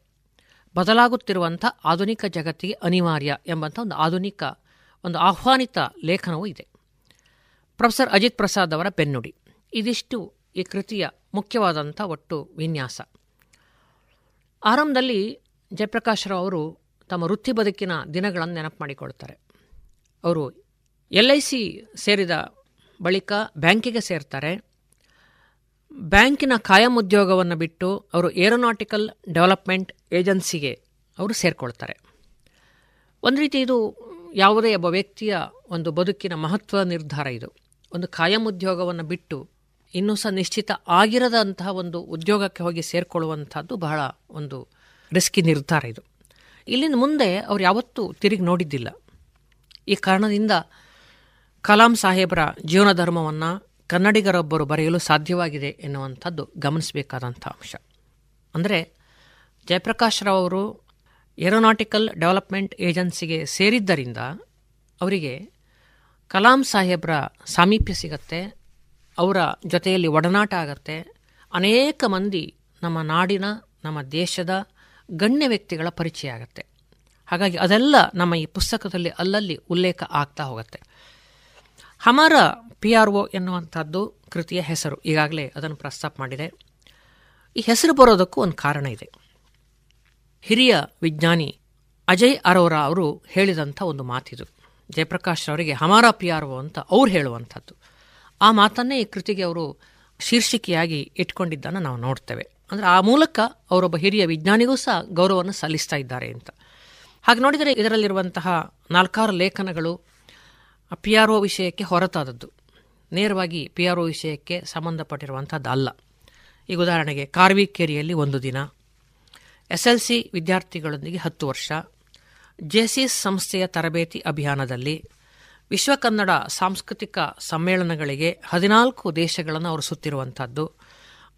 ಬದಲಾಗುತ್ತಿರುವಂಥ ಆಧುನಿಕ ಜಗತ್ತಿಗೆ ಅನಿವಾರ್ಯ ಎಂಬಂಥ ಒಂದು ಆಧುನಿಕ, ಒಂದು ಆಹ್ವಾನಿತ ಲೇಖನವೂ ಇದೆ. ಪ್ರೊಫೆಸರ್ ಅಜಿತ್ ಪ್ರಸಾದ್ ಅವರ ಬೆನ್ನುಡಿ. ಇದಿಷ್ಟು ಈ ಕೃತಿಯ ಮುಖ್ಯವಾದಂಥ ಒಟ್ಟು ವಿನ್ಯಾಸ. ಆರಂಭದಲ್ಲಿ ಜಯಪ್ರಕಾಶ್ ರಾವ್ ಅವರು ತಮ್ಮ ವೃತ್ತಿ ಬದುಕಿನ ದಿನಗಳನ್ನು ನೆನಪು ಮಾಡಿಕೊಳ್ತಾರೆ. ಅವರು ಎಲ್ ಐ ಸಿ ಸೇರಿದ ಬಳಿಕ ಬ್ಯಾಂಕಿಗೆ ಸೇರ್ತಾರೆ. ಬ್ಯಾಂಕಿನ ಕಾಯಂ ಉದ್ಯೋಗವನ್ನು ಬಿಟ್ಟು ಅವರು ಏರೋನಾಟಿಕಲ್ ಡೆವಲಪ್ಮೆಂಟ್ ಏಜೆನ್ಸಿಗೆ ಅವರು ಸೇರಿಕೊಳ್ತಾರೆ. ಒಂದು ರೀತಿ ಇದು ಯಾವುದೇ ಒಬ್ಬ ವ್ಯಕ್ತಿಯ ಒಂದು ಬದುಕಿನ ಮಹತ್ವ ನಿರ್ಧಾರ ಇದು. ಒಂದು ಕಾಯಂ ಉದ್ಯೋಗವನ್ನು ಬಿಟ್ಟು ಇನ್ನೂ ಸಹ ನಿಶ್ಚಿತ ಆಗಿರದಂತಹ ಒಂದು ಉದ್ಯೋಗಕ್ಕೆ ಹೋಗಿ ಸೇರಿಕೊಳ್ಳುವಂಥದ್ದು ಬಹಳ ಒಂದು ರಿಸ್ಕಿ ನಿರ್ಧಾರ ಇದು. ಇಲ್ಲಿಂದ ಮುಂದೆ ಅವ್ರು ಯಾವತ್ತೂ ತಿರುಗಿ ನೋಡಿದ್ದಿಲ್ಲ. ಈ ಕಾರಣದಿಂದ ಕಲಾಂ ಸಾಹೇಬರ ಜೀವನ ಧರ್ಮವನ್ನು ಕನ್ನಡಿಗರೊಬ್ಬರು ಬರೆಯಲು ಸಾಧ್ಯವಾಗಿದೆ ಎನ್ನುವಂಥದ್ದು ಗಮನಿಸಬೇಕಾದಂಥ ಅಂಶ. ಅಂದರೆ ಜಯಪ್ರಕಾಶ್ ರಾವ್ ಅವರು ಏರೋನಾಟಿಕಲ್ ಡೆವಲಪ್ಮೆಂಟ್ ಏಜೆನ್ಸಿಗೆ ಸೇರಿದ್ದರಿಂದ ಅವರಿಗೆ ಕಲಾಂ ಸಾಹೇಬರ ಸಾಮೀಪ್ಯ ಸಿಗತ್ತೆ ಅವರ ಜೊತೆಯಲ್ಲಿ ಒಡನಾಟ ಆಗತ್ತೆ. ಅನೇಕ ಮಂದಿ ನಮ್ಮ ನಾಡಿನ, ನಮ್ಮ ದೇಶದ ಗಣ್ಯ ವ್ಯಕ್ತಿಗಳ ಪರಿಚಯ ಆಗತ್ತೆ. ಹಾಗಾಗಿ ಅದೆಲ್ಲ ನಮ್ಮ ಈ ಪುಸ್ತಕದಲ್ಲಿ ಅಲ್ಲಲ್ಲಿ ಉಲ್ಲೇಖ ಆಗ್ತಾ ಹೋಗುತ್ತೆ. ಹಮಾರ ಪಿ ಆರ್ ಒ ಎನ್ನುವಂಥದ್ದು ಕೃತಿಯ ಹೆಸರು. ಈಗಾಗಲೇ ಅದನ್ನು ಪ್ರಸ್ತಾಪ ಮಾಡಿದೆ. ಈ ಹೆಸರು ಬರೋದಕ್ಕೂ ಒಂದು ಕಾರಣ ಇದೆ. ಹಿರಿಯ ವಿಜ್ಞಾನಿ ಅಜಯ್ ಅರೋರಾ ಅವರು ಹೇಳಿದಂಥ ಒಂದು ಮಾತಿದು. ಜಯಪ್ರಕಾಶ್ ಅವರಿಗೆ ಹಮಾರ ಪಿ ಆರ್ ಒ ಅಂತ ಅವ್ರು ಹೇಳುವಂಥದ್ದು. ಆ ಮಾತನ್ನೇ ಈ ಕೃತಿಗೆ ಅವರು ಶೀರ್ಷಿಕೆಯಾಗಿ ಇಟ್ಕೊಂಡಿದ್ದನ್ನು ನಾವು ನೋಡ್ತೇವೆ. ಅಂದರೆ ಆ ಮೂಲಕ ಅವರೊಬ್ಬ ಹಿರಿಯ ವಿಜ್ಞಾನಿಗೂ ಸಹ ಗೌರವವನ್ನು ಸಲ್ಲಿಸ್ತಾ ಇದ್ದಾರೆ ಅಂತ. ಹಾಗೆ ನೋಡಿದರೆ ಇದರಲ್ಲಿರುವಂತಹ ನಾಲ್ಕಾರು ಲೇಖನಗಳು ಪಿ ಆರ್ ಒ ವಿಷಯಕ್ಕೆ ಹೊರತಾದದ್ದು. ನೇರವಾಗಿ ಪಿ ಆರ್ ಒ ವಿಷಯಕ್ಕೆ ಸಂಬಂಧಪಟ್ಟಿರುವಂಥದ್ದು ಅಲ್ಲ. ಈಗ ಉದಾಹರಣೆಗೆ ಕಾರ್ವಿಕೇರಿಯಲ್ಲಿ ಒಂದು ದಿನ ಎಸ್ ಎಲ್ ಸಿ ವಿದ್ಯಾರ್ಥಿಗಳೊಂದಿಗೆ ಹತ್ತು ವರ್ಷ, ಜೆಸಿಎಸ್ ಸಂಸ್ಥೆಯ ತರಬೇತಿ ಅಭಿಯಾನದಲ್ಲಿ ವಿಶ್ವ ಕನ್ನಡ ಸಾಂಸ್ಕೃತಿಕ ಸಮ್ಮೇಳನಗಳಿಗೆ ಹದಿನಾಲ್ಕು ದೇಶಗಳನ್ನು ಅವರು ಸುತ್ತಿರುವಂಥದ್ದು.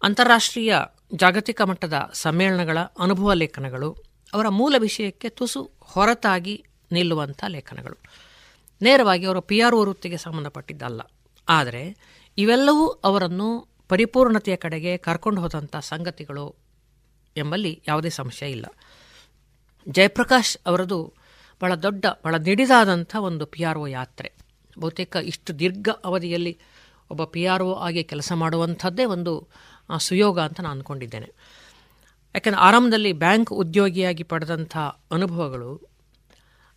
ಅಂತಾರಾಷ್ಟ್ರೀಯ ಜಾಗತಿಕ ಮಟ್ಟದ ಸಮ್ಮೇಳನಗಳ ಅನುಭವ ಲೇಖನಗಳು, ಅವರ ಮೂಲ ವಿಷಯಕ್ಕೆ ತುಸು ಹೊರತಾಗಿ ನಿಲ್ಲುವಂಥ ಲೇಖನಗಳು. ನೇರವಾಗಿ ಅವರ ಪಿ ಆರ್ ಒ ವೃತ್ತಿಗೆ ಸಂಬಂಧಪಟ್ಟಿದ್ದಲ್ಲ. ಆದರೆ ಇವೆಲ್ಲವೂ ಅವರನ್ನು ಪರಿಪೂರ್ಣತೆಯ ಕಡೆಗೆ ಕರ್ಕೊಂಡು ಹೋದಂಥ ಸಂಗತಿಗಳು ಎಂಬಲ್ಲಿ ಯಾವುದೇ ಸಂಶಯ ಇಲ್ಲ. ಜಯಪ್ರಕಾಶ್ ಅವರದು ಬಹಳ ದೊಡ್ಡ, ಬಹಳ ನಿಡಿದಾದಂಥ ಒಂದು ಪಿ ಆರ್ ಒ ಯಾತ್ರೆ. ಬಹುತೇಕ ಇಷ್ಟು ದೀರ್ಘ ಅವಧಿಯಲ್ಲಿ ಒಬ್ಬ ಪಿ ಆರ್ ಒ ಆಗಿ ಕೆಲಸ ಮಾಡುವಂಥದ್ದೇ ಒಂದು ಸುಯೋಗ ಅಂತ ನಾನು ಅಂದ್ಕೊಂಡಿದ್ದೇನೆ ಯಾಕೆಂದರೆ ಆರಂಭದಲ್ಲಿ ಬ್ಯಾಂಕ್ ಉದ್ಯೋಗಿಯಾಗಿ ಪಡೆದಂಥ ಅನುಭವಗಳು,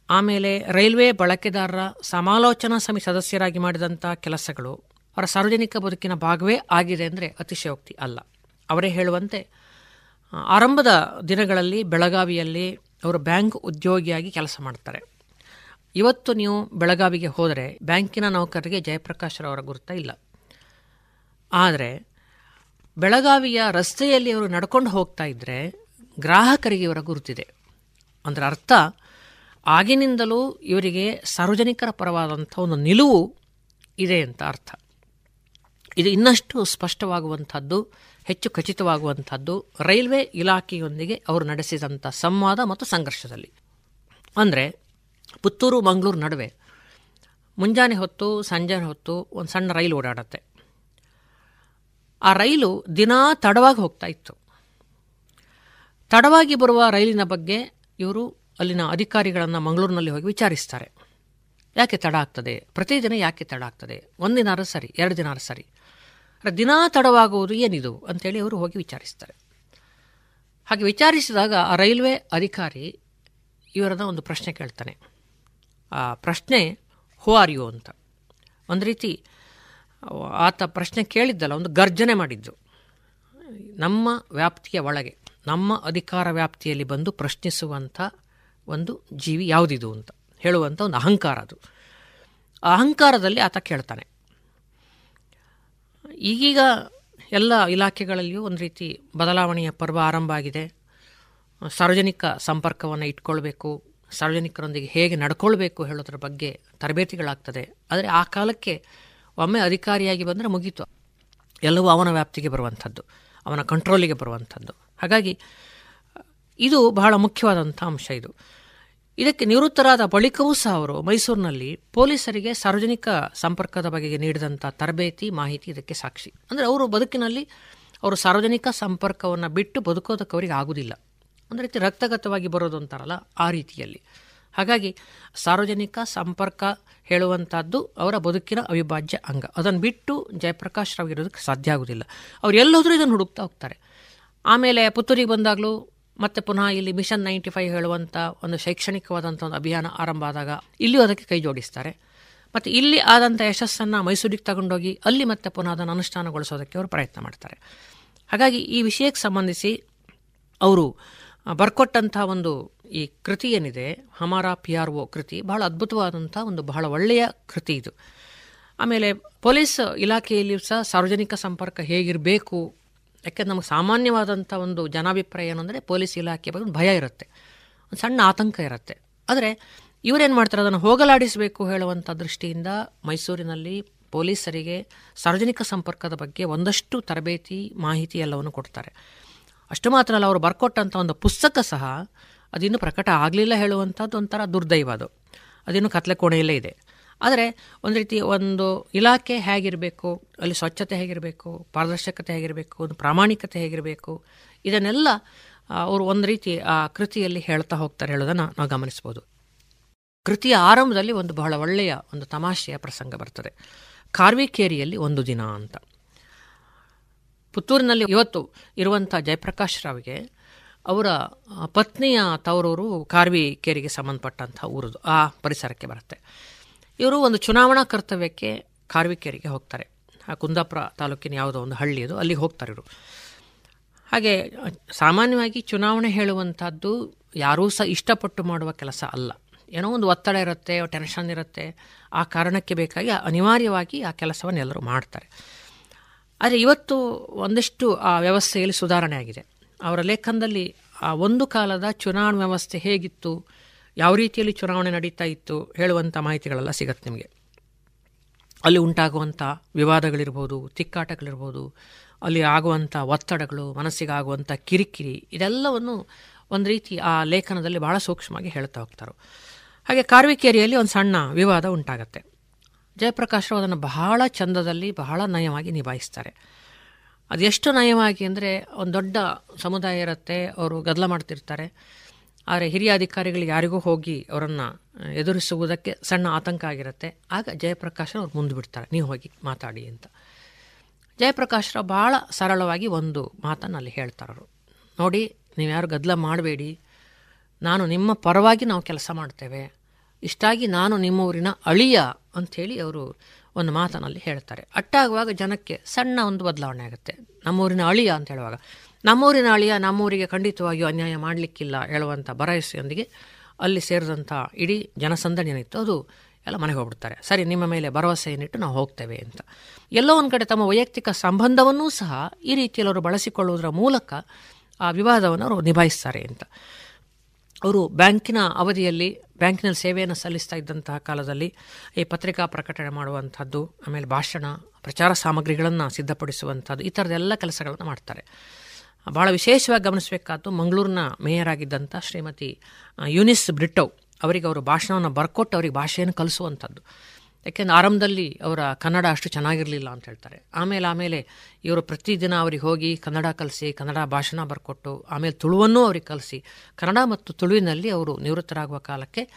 ಆಮೇಲೆ ರೈಲ್ವೆ ಬಳಕೆದಾರರ ಸಮಾಲೋಚನಾ ಸಮಿತಿ ಸದಸ್ಯರಾಗಿ ಮಾಡಿದಂಥ ಕೆಲಸಗಳು, ಅವರ ಸಾರ್ವಜನಿಕ ಬದುಕಿನ ಭಾಗವೇ ಆಗಿದೆ ಅಂದರೆ ಅತಿಶಯೋಕ್ತಿ ಅಲ್ಲ. ಅವರೇ ಹೇಳುವಂತೆ ಆರಂಭದ ದಿನಗಳಲ್ಲಿ, ಬೆಳಗಾವಿಯಲ್ಲಿ ಅವರು ಬ್ಯಾಂಕ್ ಉದ್ಯೋಗಿಯಾಗಿ ಕೆಲಸ ಮಾಡ್ತಾರೆ. ಇವತ್ತು ನೀವು ಬೆಳಗಾವಿಗೆ ಹೋದರೆ ಬ್ಯಾಂಕಿನ ನೌಕರರಿಗೆ ಜಯಪ್ರಕಾಶ್ ರವರ ಗುರುತ ಇಲ್ಲ. ಆದರೆ ಬೆಳಗಾವಿಯ ರಸ್ತೆಯಲ್ಲಿ ಅವರು ನಡ್ಕೊಂಡು ಹೋಗ್ತಾ ಇದ್ದರೆ ಗ್ರಾಹಕರಿಗೆ ಇವರ ಗುರುತಿದೆ. ಅದರ ಅರ್ಥ, ಆಗಿನಿಂದಲೂ ಇವರಿಗೆ ಸಾರ್ವಜನಿಕರ ಪರವಾದಂಥ ಒಂದು ನಿಲುವು ಇದೆ ಅಂತ ಅರ್ಥ. ಇದು ಇನ್ನಷ್ಟು ಸ್ಪಷ್ಟವಾಗುವಂಥದ್ದು ಹೆಚ್ಚು ಖಚಿತವಾಗುವಂಥದ್ದು ರೈಲ್ವೆ ಇಲಾಖೆಯೊಂದಿಗೆ ಅವರು ನಡೆಸಿದಂಥ ಸಂವಾದ ಮತ್ತು ಸಂಘರ್ಷದಲ್ಲಿ. ಅಂದರೆ ಪುತ್ತೂರು, ಮಂಗಳೂರು ನಡುವೆ ಮುಂಜಾನೆ ಹೊತ್ತು, ಸಂಜೆ ಹೊತ್ತು ಒಂದು ಸಣ್ಣ ರೈಲು ಓಡಾಡತ್ತೆ. ಆ ರೈಲು ದಿನಾ ತಡವಾಗಿ ಹೋಗ್ತಾ ಇತ್ತು. ತಡವಾಗಿ ಬರುವ ರೈಲಿನ ಬಗ್ಗೆ ಇವರು ಅಲ್ಲಿನ ಅಧಿಕಾರಿಗಳನ್ನು ಮಂಗಳೂರಿನಲ್ಲಿ ಹೋಗಿ ವಿಚಾರಿಸ್ತಾರೆ. ಯಾಕೆ ತಡ ಆಗ್ತದೆ? ಪ್ರತಿದಿನ ಯಾಕೆ ತಡ ಆಗ್ತದೆ? ಒಂದಿನಾರು ಸರಿ, ಎರಡು ದಿನಾರು ಸರಿ. ದಿನಾ ತಡವಾಗುವುದು ಏನಿದು ಅಂತೇಳಿ ಅವರು ಹೋಗಿ ವಿಚಾರಿಸ್ತಾರೆ. ಹಾಗೆ ವಿಚಾರಿಸಿದಾಗ ಆ ರೈಲ್ವೆ ಅಧಿಕಾರಿ ಇವರನ್ನ ಒಂದು ಪ್ರಶ್ನೆ ಕೇಳ್ತಾನೆ. ಆ ಪ್ರಶ್ನೆ ಹೋ ಆರ್ ಯು ಅಂತ. ಒಂದು ರೀತಿ, ಆತ ಪ್ರಶ್ನೆ ಕೇಳಿದ್ದಲ್ಲ, ಒಂದು ಗರ್ಜನೆ ಮಾಡಿದ್ದು. ನಮ್ಮ ವ್ಯಾಪ್ತಿಯ ಒಳಗೆ, ನಮ್ಮ ಅಧಿಕಾರ ವ್ಯಾಪ್ತಿಯಲ್ಲಿ ಬಂದು ಪ್ರಶ್ನಿಸುವಂಥ ಒಂದು ಜೀವಿ ಯಾವುದಿದು ಅಂತ, ಹೇಳುವಂಥ ಒಂದು ಅಹಂಕಾರ ಅದು. ಅಹಂಕಾರದಲ್ಲಿ ಆತ ಕೇಳ್ತಾನೆ. ಈಗೀಗ ಎಲ್ಲ ಇಲಾಖೆಗಳಲ್ಲಿಯೂ ಒಂದು ರೀತಿ ಬದಲಾವಣೆಯ ಪರ್ವ ಆರಂಭ ಆಗಿದೆ. ಸಾರ್ವಜನಿಕ ಸಂಪರ್ಕವನ್ನು ಇಟ್ಕೊಳ್ಬೇಕು, ಸಾರ್ವಜನಿಕರೊಂದಿಗೆ ಹೇಗೆ ನಡ್ಕೊಳ್ಬೇಕು ಹೇಳೋದ್ರ ಬಗ್ಗೆ ತರಬೇತಿಗಳಾಗ್ತದೆ. ಆದರೆ ಆ ಕಾಲಕ್ಕೆ ಒಮ್ಮೆ ಅಧಿಕಾರಿಯಾಗಿ ಬಂದರೆ ಮುಗೀತು. ಎಲ್ಲವೂ ಅವನ ವ್ಯಾಪ್ತಿಗೆ ಬರುವಂಥದ್ದು, ಅವನ ಕಂಟ್ರೋಲಿಗೆ ಬರುವಂಥದ್ದು. ಹಾಗಾಗಿ ಇದು ಬಹಳ ಮುಖ್ಯವಾದಂಥ ಅಂಶ ಇದು. ಇದಕ್ಕೆ ನಿವೃತ್ತರಾದ ಬಳಿಕವೂ ಸಹ ಅವರು ಮೈಸೂರಿನಲ್ಲಿ ಪೊಲೀಸರಿಗೆ ಸಾರ್ವಜನಿಕ ಸಂಪರ್ಕದ ಬಗೆಗೆ ನೀಡಿದಂಥ ತರಬೇತಿ ಮಾಹಿತಿ ಇದಕ್ಕೆ ಸಾಕ್ಷಿ. ಅಂದರೆ ಅವರು ಬದುಕಿನಲ್ಲಿ ಅವರು ಸಾರ್ವಜನಿಕ ಸಂಪರ್ಕವನ್ನು ಬಿಟ್ಟು ಬದುಕೋದಕ್ಕೆ ಅವರಿಗೆ ಆಗುವುದಿಲ್ಲ ಒಂದು ರೀತಿ ರಕ್ತಗತವಾಗಿ ಬರೋದು ಅಂತಾರಲ್ಲ ಆ ರೀತಿಯಲ್ಲಿ. ಹಾಗಾಗಿ ಸಾರ್ವಜನಿಕ ಸಂಪರ್ಕ ಹೇಳುವಂಥದ್ದು ಅವರ ಬದುಕಿನ ಅವಿಭಾಜ್ಯ ಅಂಗ. ಅದನ್ನು ಬಿಟ್ಟು ಜಯಪ್ರಕಾಶ್ ರಾವ್ ಇರೋದಕ್ಕೆ ಸಾಧ್ಯ ಆಗುವುದಿಲ್ಲ ಅವ್ರು ಎಲ್ಲೋದ್ರೂ ಇದನ್ನು ಹುಡುಕ್ತಾ ಹೋಗ್ತಾರೆ. ಆಮೇಲೆ ಪುತ್ತೂರಿಗೆ ಬಂದಾಗಲೂ ಮತ್ತೆ ಪುನಃ ಇಲ್ಲಿ ಮಿಷನ್ ನೈಂಟಿ ಫೈವ್ ಹೇಳುವಂಥ ಒಂದು ಶೈಕ್ಷಣಿಕವಾದಂಥ ಒಂದು ಅಭಿಯಾನ ಆರಂಭ ಆದಾಗ ಇಲ್ಲಿಯೂ ಅದಕ್ಕೆ ಕೈ ಜೋಡಿಸ್ತಾರೆ. ಮತ್ತು ಇಲ್ಲಿ ಆದಂಥ ಯಶಸ್ಸನ್ನು ಮೈಸೂರಿಗೆ ತಗೊಂಡೋಗಿ ಅಲ್ಲಿ ಮತ್ತೆ ಪುನಃ ಅದನ್ನು ಅನುಷ್ಠಾನಗೊಳಿಸೋದಕ್ಕೆ ಅವರು ಪ್ರಯತ್ನ ಮಾಡ್ತಾರೆ. ಹಾಗಾಗಿ ಈ ವಿಷಯಕ್ಕೆ ಸಂಬಂಧಿಸಿ ಅವರು ಬರ್ಕೊಟ್ಟಂಥ ಒಂದು ಈ ಕೃತಿ ಏನಿದೆ, ಹಮಾರಾ ಪಿ ಆರ್ ಒ ಕೃತಿ, ಬಹಳ ಅದ್ಭುತವಾದಂಥ ಒಂದು ಬಹಳ ಒಳ್ಳೆಯ ಕೃತಿ ಇದು. ಆಮೇಲೆ ಪೊಲೀಸ್ ಇಲಾಖೆಯಲ್ಲಿಯೂ ಸಹ ಸಾರ್ವಜನಿಕ ಸಂಪರ್ಕ ಹೇಗಿರಬೇಕು ಯಾಕೆಂದ್ರೆ ನಮಗೆ ಸಾಮಾನ್ಯವಾದಂಥ ಒಂದು ಜನಾಭಿಪ್ರಾಯ ಏನಂದರೆ ಪೊಲೀಸ್ ಇಲಾಖೆ ಬಗ್ಗೆ ಒಂದು ಭಯ ಇರುತ್ತೆ. ಒಂದು ಸಣ್ಣ ಆತಂಕ ಇರುತ್ತೆ. ಆದರೆ ಇವರೇನು ಮಾಡ್ತಾರೆ? ಅದನ್ನು ಹೋಗಲಾಡಿಸಬೇಕು ಹೇಳುವಂಥ ದೃಷ್ಟಿಯಿಂದ ಮೈಸೂರಿನಲ್ಲಿ ಪೊಲೀಸರಿಗೆ ಸಾರ್ವಜನಿಕ ಸಂಪರ್ಕದ ಬಗ್ಗೆ ಒಂದಷ್ಟು ತರಬೇತಿ, ಮಾಹಿತಿ ಎಲ್ಲವನ್ನು ಕೊಡ್ತಾರೆ. ಅಷ್ಟು ಮಾತ್ರ ಅಲ್ಲ ಅವರು ಬರ್ಕೊಟ್ಟಂಥ ಒಂದು ಪುಸ್ತಕ ಸಹ ಅದಿನ್ನೂ ಪ್ರಕಟ ಆಗಲಿಲ್ಲ ಹೇಳುವಂಥದ್ದು ಒಂಥರ ದುರ್ದೈವ ಅದು. ಅದಿನ್ನೂ ಕತ್ಲೆ ಕೋಣೆಯಲ್ಲೇ ಇದೆ. ಆದರೆ ಒಂದು ರೀತಿ ಒಂದು ಇಲಾಖೆ ಹೇಗಿರಬೇಕು, ಅಲ್ಲಿ ಸ್ವಚ್ಛತೆ ಹೇಗಿರಬೇಕು, ಪಾರದರ್ಶಕತೆ ಹೇಗಿರಬೇಕು, ಒಂದು ಪ್ರಾಮಾಣಿಕತೆ ಹೇಗಿರಬೇಕು, ಇದನ್ನೆಲ್ಲ ಅವರು ಒಂದು ರೀತಿ, ಆ, ಕೃತಿಯಲ್ಲಿ ಹೇಳ್ತಾ ಹೋಗ್ತಾರೆ ಹೇಳೋದನ್ನು ನಾವು ಗಮನಿಸ್ಬೋದು. ಕೃತಿಯ ಆರಂಭದಲ್ಲಿ ಒಂದು ಬಹಳ ಒಳ್ಳೆಯ ಒಂದು ತಮಾಷೆಯ ಪ್ರಸಂಗ ಬರ್ತದೆ. ಕಾರ್ವಿಕೇರಿಯಲ್ಲಿ ಒಂದು ದಿನ ಅಂತ. ಪುತ್ತೂರಿನಲ್ಲಿ ಇವತ್ತು ಇರುವಂಥ ಜಯಪ್ರಕಾಶ್ ರಾವ್ಗೆ ಅವರ ಪತ್ನಿಯ ತವರೂರು ಕಾರ್ವಿಕೇರಿಗೆ ಸಂಬಂಧಪಟ್ಟಂಥ ಊರದು, ಆ ಪರಿಸರಕ್ಕೆ ಬರುತ್ತೆ. ಇವರು ಒಂದು ಚುನಾವಣಾ ಕರ್ತವ್ಯಕ್ಕೆ ಕಾರ್ವಿಕೇರಿಗೆ ಹೋಗ್ತಾರೆ. ಆ ಕುಂದಾಪುರ ತಾಲೂಕಿನ ಯಾವುದೋ ಒಂದು ಹಳ್ಳಿ ಅದು, ಅಲ್ಲಿಗೆ ಹೋಗ್ತಾರೆ ಇವರು. ಹಾಗೆ, ಸಾಮಾನ್ಯವಾಗಿ ಚುನಾವಣೆ ಹೇಳುವಂಥದ್ದು ಯಾರೂ ಸಹ ಇಷ್ಟಪಟ್ಟು ಮಾಡುವ ಕೆಲಸ ಅಲ್ಲ. ಏನೋ ಒಂದು ಒತ್ತಡ ಇರುತ್ತೆ, ಟೆನ್ಷನ್ ಇರುತ್ತೆ. ಆ ಕಾರಣಕ್ಕೆ ಬೇಕಾಗಿ ಅನಿವಾರ್ಯವಾಗಿ ಆ ಕೆಲಸವನ್ನು ಎಲ್ಲರೂ ಮಾಡ್ತಾರೆ. ಆದರೆ ಇವತ್ತು ಒಂದಿಷ್ಟು ಆ ವ್ಯವಸ್ಥೆಯಲ್ಲಿ ಸುಧಾರಣೆ ಆಗಿದೆ. ಅವರ ಲೇಖನದಲ್ಲಿ ಆ ಒಂದು ಕಾಲದ ಚುನಾವಣಾ ವ್ಯವಸ್ಥೆ ಹೇಗಿತ್ತು ಯಾವ ರೀತಿಯಲ್ಲಿ ಚುನಾವಣೆ ನಡೀತಾ ಇತ್ತು ಹೇಳುವಂಥ ಮಾಹಿತಿಗಳೆಲ್ಲ ಸಿಗತ್ತೆ ನಿಮಗೆ. ಅಲ್ಲಿ ಉಂಟಾಗುವಂಥ ವಿವಾದಗಳಿರ್ಬೋದು, ತಿಕ್ಕಾಟಗಳಿರ್ಬೋದು, ಅಲ್ಲಿ ಆಗುವಂಥ ಒತ್ತಡಗಳು ಮನಸ್ಸಿಗಾಗುವಂಥ ಕಿರಿಕಿರಿ ಇದೆಲ್ಲವನ್ನು ಒಂದು ರೀತಿ ಆ ಲೇಖನದಲ್ಲಿ ಬಹಳ ಸೂಕ್ಷ್ಮವಾಗಿ ಹೇಳ್ತಾ ಹೋಗ್ತಾರೆ. ಹಾಗೆ ಕಾರ್ವಿಕೇರಿಯಲ್ಲಿ ಒಂದು ಸಣ್ಣ ವಿವಾದ ಉಂಟಾಗತ್ತೆ. ರಾವ್ ಅದನ್ನು ಬಹಳ ಚಂದದಲ್ಲಿ, ಬಹಳ ನಯವಾಗಿ ನಿಭಾಯಿಸ್ತಾರೆ. ಅದೆಷ್ಟು ನಯವಾಗಿ ಅಂದರೆ ಒಂದು ದೊಡ್ಡ ಸಮುದಾಯ ಇರುತ್ತೆ, ಅವರು ಗದ್ದಲ ಮಾಡ್ತಿರ್ತಾರೆ. ಆದರೆ ಹಿರಿಯ ಅಧಿಕಾರಿಗಳು ಯಾರಿಗೂ ಹೋಗಿ ಅವರನ್ನು ಎದುರಿಸುವುದಕ್ಕೆ ಸಣ್ಣ ಆತಂಕ ಆಗಿರುತ್ತೆ. ಆಗ ಜಯಪ್ರಕಾಶ್ ಅವ್ರು ಮುಂದೆ ಬಿಡ್ತಾರೆ. ನೀವು ಹೋಗಿ ಮಾತಾಡಿ ಅಂತ. ಜಯಪ್ರಕಾಶ್ ರಾವ್ ಭಾಳ ಸರಳವಾಗಿ ಒಂದು ಮಾತನ್ನು ಅಲ್ಲಿ ಹೇಳ್ತಾರವರು ನೋಡಿ, ನೀವು ಯಾರು ಗದ್ದಲ ಮಾಡಬೇಡಿ. ನಾನು ನಿಮ್ಮ ಪರವಾಗಿ ನಾವು ಕೆಲಸ ಮಾಡ್ತೇವೆ. ಇಷ್ಟಾಗಿ ನಾನು ನಿಮ್ಮ ಊರಿನ ಅಳಿಯ ಅಂಥೇಳಿ ಅವರು ಒಂದು ಮಾತನಲ್ಲಿ ಹೇಳ್ತಾರೆ. ಅಟ್ಟಾಗುವಾಗ ಜನಕ್ಕೆ ಸಣ್ಣ ಒಂದು ಬದಲಾವಣೆ ಆಗುತ್ತೆ. ನಮ್ಮೂರಿನ ಅಳಿಯ ಅಂತ ಹೇಳುವಾಗ ನಮ್ಮೂರಿನ ಅಳಿಯ ನಮ್ಮೂರಿಗೆ ಖಂಡಿತವಾಗಿಯೂ ಅನ್ಯಾಯ ಮಾಡಲಿಕ್ಕಿಲ್ಲ ಹೇಳುವಂಥ ಭರವಸೆಯೊಂದಿಗೆ ಅಲ್ಲಿ ಸೇರಿದಂಥ ಇಡೀ ಜನಸಂದಣಿ ಏನಿತ್ತು ಅದು ಎಲ್ಲ ಮನೆಗೆ ಹೋಗ್ಬಿಡ್ತಾರೆ. ಸರಿ, ನಿಮ್ಮ ಮೇಲೆ ಭರವಸೆ ಏನಿಟ್ಟು ನಾವು ಹೋಗ್ತೇವೆ ಅಂತ. ಎಲ್ಲೋ ಒಂದು ಕಡೆ ತಮ್ಮ ವೈಯಕ್ತಿಕ ಸಂಬಂಧವನ್ನೂ ಸಹ ಈ ರೀತಿಯಲ್ಲಿ ಅವರು ಬಳಸಿಕೊಳ್ಳುವುದರ ಮೂಲಕ ಆ ವಿವಾದವನ್ನು ಅವರು ನಿಭಾಯಿಸ್ತಾರೆ ಅಂತ. ಅವರು ಬ್ಯಾಂಕಿನ ಅವಧಿಯಲ್ಲಿ, ಬ್ಯಾಂಕಿನಲ್ಲಿ ಸೇವೆಯನ್ನು ಸಲ್ಲಿಸ್ತಾ ಇದ್ದಂತಹ ಕಾಲದಲ್ಲಿ ಈ ಪತ್ರಿಕಾ ಪ್ರಕಟಣೆ ಮಾಡುವಂಥದ್ದು ಆಮೇಲೆ ಭಾಷಣ, ಪ್ರಚಾರ ಸಾಮಗ್ರಿಗಳನ್ನು ಸಿದ್ಧಪಡಿಸುವಂಥದ್ದು ಈ ಥರದ್ದೆಲ್ಲ ಕೆಲಸಗಳನ್ನು ಮಾಡ್ತಾರೆ. ಭಾಳ ವಿಶೇಷವಾಗಿ ಗಮನಿಸಬೇಕಾದ್ದು ಮಂಗಳೂರಿನ ಮೇಯರ್ ಆಗಿದ್ದಂಥ ಶ್ರೀಮತಿ ಯುನಿಸ್ ಬ್ರಿಟ್ಟವ್ ಅವರಿಗೆ ಅವರು ಭಾಷಣವನ್ನು ಬರ್ಕೊಟ್ಟು ಅವರಿಗೆ ಭಾಷೆಯನ್ನು ಕಲಿಸುವಂಥದ್ದು ಯಾಕೆಂದ್ರೆ ಆರಂಭದಲ್ಲಿ ಅವರ ಕನ್ನಡ ಅಷ್ಟು ಚೆನ್ನಾಗಿರಲಿಲ್ಲ ಅಂತ ಹೇಳ್ತಾರೆ. ಆಮೇಲೆ ಆಮೇಲೆ ಇವರು ಪ್ರತಿದಿನ ಅವ್ರಿಗೆ ಹೋಗಿ ಕನ್ನಡ ಕಲಿಸಿ, ಕನ್ನಡ ಭಾಷಣ ಬರ್ಕೊಟ್ಟು, ಆಮೇಲೆ ತುಳುವನ್ನು ಅವ್ರಿಗೆ ಕಲಿಸಿ, ಕನ್ನಡ ಮತ್ತು ತುಳುವಿನಲ್ಲಿ ಅವರು ನಿವೃತ್ತರಾಗುವ ಕಾಲಕ್ಕೆ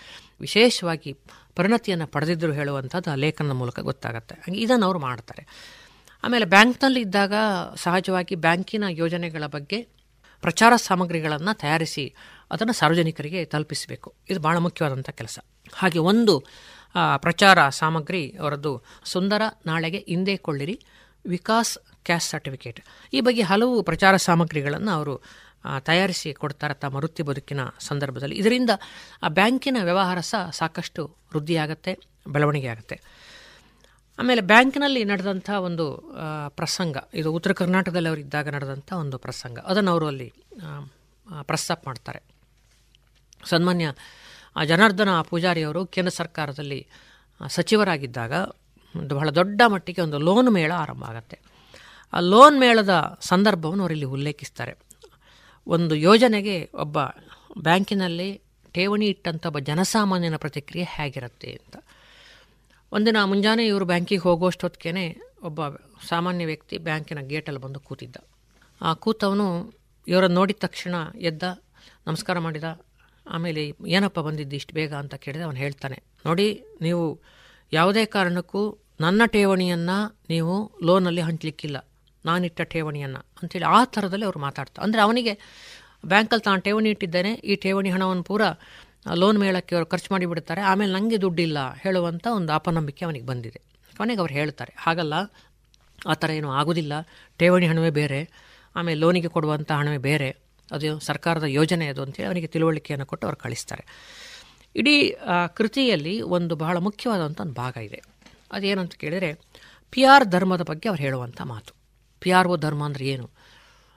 ವಿಶೇಷವಾಗಿ ಪರಿಣತಿಯನ್ನು ಪಡೆದಿದ್ದರು ಹೇಳುವಂಥದ್ದು ಆ ಲೇಖನದ ಮೂಲಕ ಗೊತ್ತಾಗುತ್ತೆ. ಹಾಗೆ ಇದನ್ನು ಅವರು ಮಾಡ್ತಾರೆ. ಆಮೇಲೆ ಬ್ಯಾಂಕ್ನಲ್ಲಿ ಇದ್ದಾಗ ಸಹಜವಾಗಿ ಬ್ಯಾಂಕಿನ ಯೋಜನೆಗಳ ಬಗ್ಗೆ ಪ್ರಚಾರ ಸಾಮಗ್ರಿಗಳನ್ನು ತಯಾರಿಸಿ ಅದನ್ನು ಸಾರ್ವಜನಿಕರಿಗೆ ತಲುಪಿಸಬೇಕು. ಇದು ಭಾಳ ಮುಖ್ಯವಾದಂಥ ಕೆಲಸ. ಹಾಗೆ ಒಂದು ಪ್ರಚಾರ ಸಾಮಗ್ರಿ ಅವರದ್ದು ಸುಂದರ, ನಾಳೆಗೆ ಹಿಂದೆ ಕೊಳ್ಳಿರಿ, ವಿಕಾಸ್ ಕ್ಯಾಸ್ಟ್ ಸರ್ಟಿಫಿಕೇಟ್. ಈ ಬಗ್ಗೆ ಹಲವು ಪ್ರಚಾರ ಸಾಮಗ್ರಿಗಳನ್ನು ಅವರು ತಯಾರಿಸಿ ಕೊಡ್ತಾರೆ ತಮ್ಮ ವೃತ್ತಿ ಬದುಕಿನ ಸಂದರ್ಭದಲ್ಲಿ. ಇದರಿಂದ ಆ ಬ್ಯಾಂಕಿನ ವ್ಯವಹಾರ ಸಹ ಸಾಕಷ್ಟು ವೃದ್ಧಿಯಾಗತ್ತೆ, ಬೆಳವಣಿಗೆ ಆಗುತ್ತೆ. ಆಮೇಲೆ ಬ್ಯಾಂಕ್ನಲ್ಲಿ ನಡೆದಂಥ ಒಂದು ಪ್ರಸಂಗ, ಇದು ಉತ್ತರ ಕರ್ನಾಟಕದಲ್ಲಿ ಅವರು ಇದ್ದಾಗ ನಡೆದಂಥ ಒಂದು ಪ್ರಸಂಗ. ಅದನ್ನು ಅವರು ಅಲ್ಲಿ ಪ್ರಸ್ತಾಪ ಮಾಡ್ತಾರೆ. ಸನ್ಮಾನ್ಯ ಜನಾರ್ದನ ಪೂಜಾರಿಯವರು ಕೇಂದ್ರ ಸರ್ಕಾರದಲ್ಲಿ ಸಚಿವರಾಗಿದ್ದಾಗ ಒಂದು ಬಹಳ ದೊಡ್ಡ ಮಟ್ಟಿಗೆ ಒಂದು ಲೋನ್ ಮೇಳ ಆರಂಭ ಆಗುತ್ತೆ. ಆ ಲೋನ್ ಮೇಳದ ಸಂದರ್ಭವನ್ನು ಅವರಿಲ್ಲಿ ಉಲ್ಲೇಖಿಸ್ತಾರೆ. ಒಂದು ಯೋಜನೆಗೆ ಒಬ್ಬ ಬ್ಯಾಂಕಿನಲ್ಲಿ ಠೇವಣಿ ಇಟ್ಟಂಥ ಒಬ್ಬ ಜನಸಾಮಾನ್ಯನ ಪ್ರತಿಕ್ರಿಯೆ ಹೇಗಿರುತ್ತೆ ಅಂತ. ಒಂದಿನ ಮುಂಜಾನೆ ಇವರು ಬ್ಯಾಂಕಿಗೆ ಹೋಗುವಷ್ಟೊತ್ತಿಗೆ ಒಬ್ಬ ಸಾಮಾನ್ಯ ವ್ಯಕ್ತಿ ಬ್ಯಾಂಕಿನ ಗೇಟಲ್ಲಿ ಬಂದು ಕೂತಿದ್ದ. ಆ ಕೂತವನು ಇವರನ್ನು ನೋಡಿದ ತಕ್ಷಣ ಎದ್ದ, ನಮಸ್ಕಾರ ಮಾಡಿದ. ಆಮೇಲೆ ಏನಪ್ಪ ಬಂದಿದ್ದು ಇಷ್ಟು ಬೇಗ ಅಂತ ಕೇಳಿದೆ, ಅವನು ಹೇಳ್ತಾನೆ, ನೋಡಿ, ನೀವು ಯಾವುದೇ ಕಾರಣಕ್ಕೂ ನನ್ನ ಠೇವಣಿಯನ್ನು ನೀವು ಲೋನಲ್ಲಿ ಹಂಚಲಿಕ್ಕಿಲ್ಲ. ನಾನಿಟ್ಟ ಠೇವಣಿಯನ್ನು. ಅಂಥೇಳಿ ಆ ಥರದಲ್ಲಿ ಅವರು ಮಾತಾಡ್ತಾರೆ ಅಂದರೆ ಅವನಿಗೆ ಬ್ಯಾಂಕಲ್ಲಿ ತಾನು ಠೇವಣಿ ಇಟ್ಟಿದ್ದೇನೆ, ಈ ಠೇವಣಿ ಹಣವನ್ನು ಪೂರ ಲೋನ್ ಮೇಳಕ್ಕೆ ಅವರು ಖರ್ಚು ಮಾಡಿಬಿಡ್ತಾರೆ. ಆಮೇಲೆ ನನಗೆ ದುಡ್ಡಿಲ್ಲ ಹೇಳುವಂಥ ಒಂದು ಅಪನಂಬಿಕೆ ಅವನಿಗೆ ಬಂದಿದೆ. ಕೊನೆಗೆ ಅವ್ರು ಹೇಳ್ತಾರೆ, ಹಾಗಲ್ಲ, ಆ ಥರ ಏನೂ ಆಗೋದಿಲ್ಲ. ಠೇವಣಿ ಹಣವೇ ಬೇರೆ. ಆಮೇಲೆ ಲೋನಿಗೆ ಕೊಡುವಂಥ ಹಣವೇ ಬೇರೆ. ಅದು ಸರ್ಕಾರದ ಯೋಜನೆ ಅದು ಅಂತೇಳಿ ಅವನಿಗೆ ತಿಳುವಳಿಕೆಯನ್ನು ಕೊಟ್ಟು ಅವ್ರು ಕಳಿಸ್ತಾರೆ. ಇಡೀ ಕೃತಿಯಲ್ಲಿ ಒಂದು ಬಹಳ ಮುಖ್ಯವಾದಂಥ ಒಂದು ಭಾಗ ಇದೆ. ಅದೇನಂತ ಕೇಳಿದರೆ ಪಿ ಆರ್ ಧರ್ಮದ ಬಗ್ಗೆ ಅವ್ರು ಹೇಳುವಂಥ ಮಾತು. ಪಿ ಆರ್ ಒ ಧರ್ಮ ಅಂದರೆ ಏನು?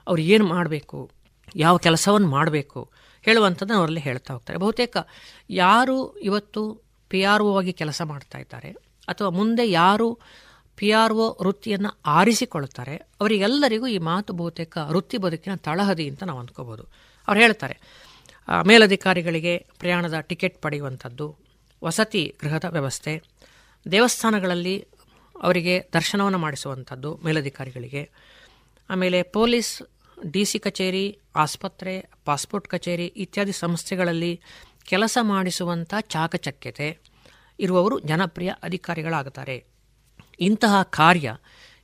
ಅವ್ರು ಏನು ಮಾಡಬೇಕು? ಯಾವ ಕೆಲಸವನ್ನು ಮಾಡಬೇಕು? ಹೇಳುವಂಥದ್ದನ್ನು ಅವರಲ್ಲಿ ಹೇಳ್ತಾ ಹೋಗ್ತಾರೆ. ಬಹುತೇಕ ಯಾರು ಇವತ್ತು ಪಿ ಆರ್ ಒ ಆಗಿ ಕೆಲಸ ಮಾಡ್ತಾ ಇದ್ದಾರೆ ಅಥವಾ ಮುಂದೆ ಯಾರು ಪಿ ಆರ್ ಒ ವೃತ್ತಿಯನ್ನು ಆರಿಸಿಕೊಳ್ತಾರೆ ಅವರಿಗೆಲ್ಲರಿಗೂ ಈ ಮಾತು ಬಹುತೇಕ ವೃತ್ತಿ ಬದುಕಿನ ತಳಹದಿ ಅಂತ ನಾವು ಅಂದ್ಕೋಬೋದು. ಅವ್ರು ಹೇಳ್ತಾರೆ ಮೇಲಧಿಕಾರಿಗಳಿಗೆ ಪ್ರಯಾಣದ ಟಿಕೆಟ್ ಪಡೆಯುವಂಥದ್ದು, ವಸತಿ ಗೃಹದ ವ್ಯವಸ್ಥೆ, ದೇವಸ್ಥಾನಗಳಲ್ಲಿ ಅವರಿಗೆ ದರ್ಶನವನ್ನು ಮಾಡಿಸುವಂಥದ್ದು ಮೇಲಧಿಕಾರಿಗಳಿಗೆ, ಆಮೇಲೆ ಪೊಲೀಸ್ ಡಿ ಸಿ ಕಚೇರಿ, ಆಸ್ಪತ್ರೆ, ಪಾಸ್ಪೋರ್ಟ್ ಕಚೇರಿ ಇತ್ಯಾದಿ ಸಂಸ್ಥೆಗಳಲ್ಲಿ ಕೆಲಸ ಮಾಡಿಸುವಂಥ ಚಾಕಚಕ್ಯತೆ ಇರುವವರು ಜನಪ್ರಿಯ ಅಧಿಕಾರಿಗಳಾಗುತ್ತಾರೆ. ಇಂತಹ ಕಾರ್ಯ,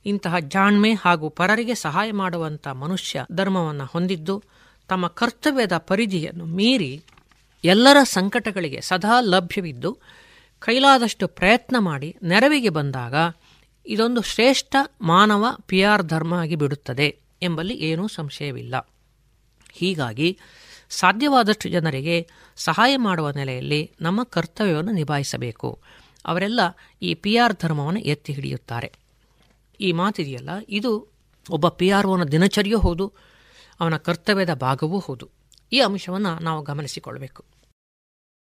ಇಂತಹ ಜಾಣ್ಮೆ ಹಾಗೂ ಪರರಿಗೆ ಸಹಾಯ ಮಾಡುವಂಥ ಮನುಷ್ಯ ಧರ್ಮವನ್ನು ಹೊಂದಿದ್ದು ತಮ್ಮ ಕರ್ತವ್ಯದ ಪರಿಧಿಯನ್ನು ಮೀರಿ ಎಲ್ಲರ ಸಂಕಟಗಳಿಗೆ ಸದಾ ಲಭ್ಯವಿದ್ದು ಕೈಲಾದಷ್ಟು ಪ್ರಯತ್ನ ಮಾಡಿ ನೆರವಿಗೆ ಬಂದಾಗ ಇದೊಂದು ಶ್ರೇಷ್ಠ ಮಾನವ ಪಿ ಆರ್ ಧರ್ಮ ಆಗಿ ಬಿಡುತ್ತದೆ. ಎಂಬಲ್ಲಿ ಏನೂ ಸಂಶಯವಿಲ್ಲ. ಹೀಗಾಗಿ ಸಾಧ್ಯವಾದಷ್ಟು ಜನರಿಗೆ ಸಹಾಯ ಮಾಡುವ ನೆಲೆಯಲ್ಲಿ ನಮ್ಮ ಕರ್ತವ್ಯವನ್ನು ನಿಭಾಯಿಸಬೇಕು. ಅವರೆಲ್ಲ ಈ ಪಿ ಆರ್ ಧರ್ಮವನ್ನು ಎತ್ತಿ ಹಿಡಿಯುತ್ತಾರೆ. ಈ ಮಾತಿದೆಯಲ್ಲ, ಇದು ಒಬ್ಬ ಪಿ ಆರ್ ಒನ ದಿನಚರಿಯೂ ಹೌದು, ಅವನ ಕರ್ತವ್ಯದ ಭಾಗವೂ ಹೌದು. ಈ ಅಂಶವನ್ನು ನಾವು ಗಮನಿಸಿಕೊಳ್ಬೇಕು.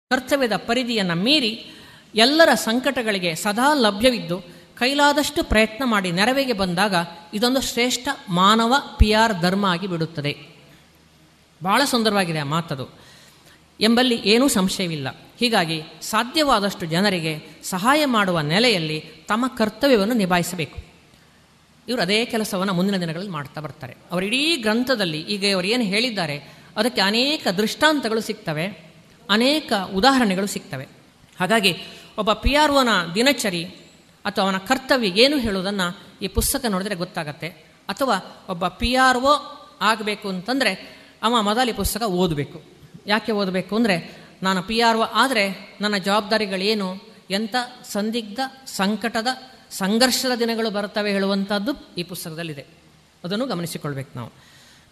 ಕರ್ತವ್ಯದ ಪರಿಧಿಯನ್ನು ಮೀರಿ ಎಲ್ಲರ ಸಂಕಟಗಳಿಗೆ ಸದಾ ಲಭ್ಯವಿದ್ದು ಕೈಲಾದಷ್ಟು ಪ್ರಯತ್ನ ಮಾಡಿ ನೆರವಿಗೆ ಬಂದಾಗ ಇದೊಂದು ಶ್ರೇಷ್ಠ ಮಾನವ ಪಿ ಆರ್ ಧರ್ಮ ಆಗಿ ಬಿಡುತ್ತದೆ. ಬಹಳ ಸುಂದರವಾಗಿದೆ ಆ ಮಾತದು. ಎಂಬಲ್ಲಿ ಏನೂ ಸಂಶಯವಿಲ್ಲ. ಹೀಗಾಗಿ ಸಾಧ್ಯವಾದಷ್ಟು ಜನರಿಗೆ ಸಹಾಯ ಮಾಡುವ ನೆಲೆಯಲ್ಲಿ ತಮ್ಮ ಕರ್ತವ್ಯವನ್ನು ನಿಭಾಯಿಸಬೇಕು. ಇವರು ಅದೇ ಕೆಲಸವನ್ನು ಮುಂದಿನ ದಿನಗಳಲ್ಲಿ ಮಾಡ್ತಾ ಬರ್ತಾರೆ. ಅವರ ಇಡೀ ಗ್ರಂಥದಲ್ಲಿ ಈಗ ಅವರು ಏನು ಹೇಳಿದ್ದಾರೆ, ಅದಕ್ಕೆ ಅನೇಕ ದೃಷ್ಟಾಂತಗಳು ಸಿಗ್ತವೆ, ಅನೇಕ ಉದಾಹರಣೆಗಳು ಸಿಗ್ತವೆ. ಹಾಗಾಗಿ ಒಬ್ಬ ಪಿ ಆರ್ ಒನ ದಿನಚರಿ ಅಥವಾ ಅವನ ಕರ್ತವ್ಯ ಏನು ಹೇಳುವುದನ್ನು ಈ ಪುಸ್ತಕ ನೋಡಿದ್ರೆ ಗೊತ್ತಾಗತ್ತೆ. ಅಥವಾ ಒಬ್ಬ ಪಿ ಆರ್ ಒ ಆಗಬೇಕು ಅಂತಂದರೆ ಅವ ಮೊದಲು ಪುಸ್ತಕ ಓದಬೇಕು. ಯಾಕೆ ಓದಬೇಕು ಅಂದರೆ ನಾನು ಪಿ ಆರ್ ಒ ಆದರೆ ನನ್ನ ಜವಾಬ್ದಾರಿಗಳೇನು? ಎಂಥ ಸಂದಿಗ್ಧ, ಸಂಕಟದ, ಸಂಘರ್ಷದ ದಿನಗಳು ಬರ್ತವೆ ಹೇಳುವಂಥದ್ದು ಈ ಪುಸ್ತಕದಲ್ಲಿದೆ. ಅದನ್ನು ಗಮನಿಸಿಕೊಳ್ಬೇಕು ನಾವು.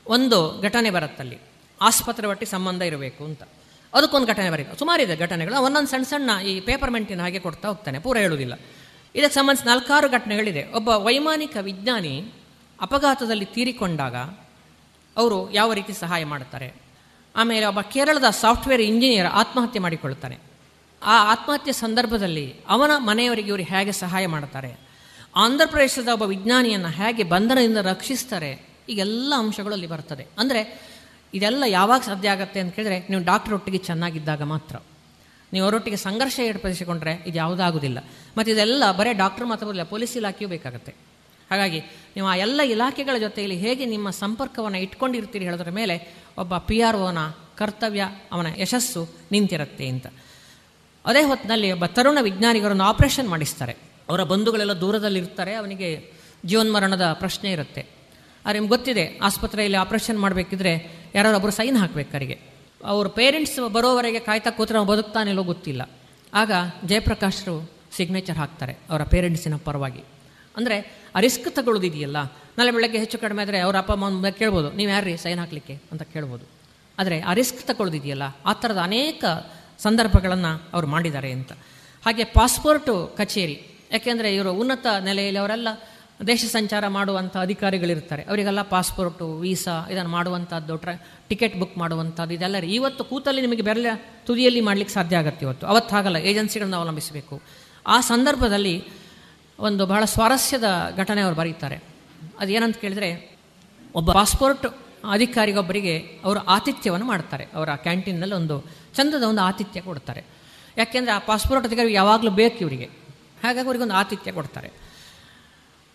ಒಂದು ಘಟನೆ ಬರುತ್ತಲ್ಲಿ. ಆಸ್ಪತ್ರೆ ಒಟ್ಟಿ ಸಂಬಂಧ ಇರಬೇಕು ಅಂತ. ಅದಕ್ಕೊಂದು ಘಟನೆ ಬರೀತು ಸುಮಾರಿದೆ ಘಟನೆಗಳು. ಒಂದೊಂದು ಸಣ್ಣ ಸಣ್ಣ ಈ ಪೇಪರ್ಮೆಂಟಿನ ಹಾಗೆ ಕೊಡ್ತಾ ಹೋಗ್ತಾನೆ. ಪೂರ ಹೇಳುವುದಿಲ್ಲ. ಇದಕ್ಕೆ ಸಂಬಂಧಿಸಿದ ನಾಲ್ಕಾರು ಘಟನೆಗಳಿದೆ. ಒಬ್ಬ ವೈಮಾನಿಕ ವಿಜ್ಞಾನಿ ಅಪಘಾತದಲ್ಲಿ ತೀರಿಕೊಂಡಾಗ ಅವರು ಯಾವ ರೀತಿ ಸಹಾಯ ಮಾಡುತ್ತಾರೆ? ಆಮೇಲೆ ಒಬ್ಬ ಕೇರಳದ ಸಾಫ್ಟ್ವೇರ್ ಇಂಜಿನಿಯರ್ ಆತ್ಮಹತ್ಯೆ ಮಾಡಿಕೊಳ್ಳುತ್ತಾನೆ. ಆ ಆತ್ಮಹತ್ಯೆ ಸಂದರ್ಭದಲ್ಲಿ ಅವನ ಮನೆಯವರಿಗೆ ಇವರು ಹೇಗೆ ಸಹಾಯ ಮಾಡುತ್ತಾರೆ? ಆಂಧ್ರ ಪ್ರದೇಶದ ಒಬ್ಬ ವಿಜ್ಞಾನಿಯನ್ನು ಹೇಗೆ ಬಂಧನದಿಂದ ರಕ್ಷಿಸ್ತಾರೆ? ಈಗೆಲ್ಲ ಅಂಶಗಳು ಅಲ್ಲಿ ಬರ್ತದೆ ಅಂದರೆ ಇದೆಲ್ಲ ಯಾವಾಗ ಸಾಧ್ಯ ಆಗುತ್ತೆ ಅಂತ ಕೇಳಿದ್ರೆ ನೀವು ಡಾಕ್ಟರ್ ಒಟ್ಟಿಗೆ ಚೆನ್ನಾಗಿದ್ದಾಗ ಮಾತ್ರ. ನೀವು ಅವರೊಟ್ಟಿಗೆ ಸಂಘರ್ಷ ಏರ್ಪಡಿಸಿಕೊಂಡ್ರೆ ಇದು ಯಾವುದಾಗುವುದಿಲ್ಲ ಮತ್ತು ಇದೆಲ್ಲ ಬರೀ ಡಾಕ್ಟರ್ ಮಾತ್ರ ಪೊಲೀಸ್ ಇಲಾಖೆಯೂ ಬೇಕಾಗುತ್ತೆ. ಹಾಗಾಗಿ ನೀವು ಆ ಎಲ್ಲ ಇಲಾಖೆಗಳ ಜೊತೆಯಲ್ಲಿ ಹೇಗೆ ನಿಮ್ಮ ಸಂಪರ್ಕವನ್ನು ಇಟ್ಕೊಂಡಿರ್ತೀರಿ ಹೇಳೋದ್ರ ಮೇಲೆ ಒಬ್ಬ ಪಿ ಆರ್ ಒನ ಕರ್ತವ್ಯ, ಅವನ ಯಶಸ್ಸು ನಿಂತಿರುತ್ತೆ ಅಂತ. ಅದೇ ಹೊತ್ತಿನಲ್ಲಿ ಒಬ್ಬ ತರುಣ ವಿಜ್ಞಾನಿಗರನ್ನು ಆಪರೇಷನ್ ಮಾಡಿಸ್ತಾರೆ. ಅವರ ಬಂಧುಗಳೆಲ್ಲ ದೂರದಲ್ಲಿರ್ತಾರೆ, ಅವನಿಗೆ ಜೀವನ್ಮರಣದ ಪ್ರಶ್ನೆ ಇರುತ್ತೆ. ಆದರೆ ನಿಮ್ಗೆ ಗೊತ್ತಿದೆ, ಆಸ್ಪತ್ರೆಯಲ್ಲಿ ಆಪರೇಷನ್ ಮಾಡಬೇಕಿದ್ರೆ ಯಾರೊಬ್ಬರು ಸೈನ್ ಹಾಕಬೇಕು ಅವ್ರ ಪೇರೆಂಟ್ಸ್ ಬರೋವರೆಗೆ ಕಾಯ್ತಾ ಕೂತ್ರೆ ಅವ್ನು ಬದುಕ್ತಾನಿಲ್ಲೋ ಗೊತ್ತಿಲ್ಲ. ಆಗ ಜಯಪ್ರಕಾಶ್ರು ಸಿಗ್ನೇಚರ್ ಹಾಕ್ತಾರೆ ಅವರ ಪೇರೆಂಟ್ಸಿನ ಪರವಾಗಿ. ಅಂದರೆ ಆ ರಿಸ್ಕ್ ತಗೊಳ್ಳೋದಿದೆಯಲ್ಲ ನಾಳೆ ಬೆಳಗ್ಗೆ ಹೆಚ್ಚು ಕಡಿಮೆ ಆದರೆ ಅವ್ರ ಅಪ್ಪ, ಅಮ್ಮ ಕೇಳ್ಬೋದು, ನೀವು ಯಾರ್ರಿ? ಸೈನ್ ಹಾಕಲಿಕ್ಕೆ? ಅಂತ ಕೇಳ್ಬೋದು. ಆದರೆ ಆ ರಿಸ್ಕ್ ತಗೊಳ್ಳೋದಿದೆಯಲ್ಲ ಆ ಥರದ ಅನೇಕ ಸಂದರ್ಭಗಳನ್ನು ಅವ್ರು ಮಾಡಿದ್ದಾರೆ ಅಂತ. ಹಾಗೆ ಪಾಸ್ಪೋರ್ಟು ಕಚೇರಿ, ಯಾಕೆಂದರೆ ಇವರು ಉನ್ನತ ನೆಲೆಯಲ್ಲಿ ಅವರೆಲ್ಲ ದೇಶ ಸಂಚಾರ ಮಾಡುವಂಥ ಅಧಿಕಾರಿಗಳಿರ್ತಾರೆ. ಅವರಿಗೆಲ್ಲ ಪಾಸ್ಪೋರ್ಟು ವೀಸಾ ಇದನ್ನು ಮಾಡುವಂಥದ್ದು ಟ್ರ ಟಿಕೆಟ್ ಬುಕ್ ಮಾಡುವಂಥದ್ದು ಇದೆಲ್ಲ ಇವತ್ತು ಕೂತಲ್ಲಿ ನಿಮಗೆ ಬೆರಳ ತುದಿಯಲ್ಲಿ ಮಾಡಲಿಕ್ಕೆ ಸಾಧ್ಯ ಆಗುತ್ತೆ ಇವತ್ತು. ಅವತ್ತು ಹಾಗಲ್ಲ ಏಜೆನ್ಸಿಗಳನ್ನ ಅವಲಂಬಿಸಬೇಕು. ಆ ಸಂದರ್ಭದಲ್ಲಿ ಒಂದು ಬಹಳ ಸ್ವಾರಸ್ಯದ ಘಟನೆ ಅವರು ಬರೀತಾರೆ. ಅದೇನಂತ ಕೇಳಿದರೆ, ಒಬ್ಬ ಪಾಸ್ಪೋರ್ಟ್ ಅಧಿಕಾರಿಗೊಬ್ಬರಿಗೆ ಅವರು ಆತಿಥ್ಯವನ್ನು ಮಾಡ್ತಾರೆ. ಅವರ ಕ್ಯಾಂಟೀನ್ನಲ್ಲಿ ಒಂದು ಚಂದದ ಒಂದು ಆತಿಥ್ಯ ಕೊಡ್ತಾರೆ. ಯಾಕೆಂದರೆ ಆ ಪಾಸ್ಪೋರ್ಟ್ ಅಧಿಕಾರಿ ಯಾವಾಗಲೂ ಬೇಕು ಇವರಿಗೆ. ಹಾಗಾಗಿ ಅವರಿಗೊಂದು ಆತಿಥ್ಯ ಕೊಡ್ತಾರೆ.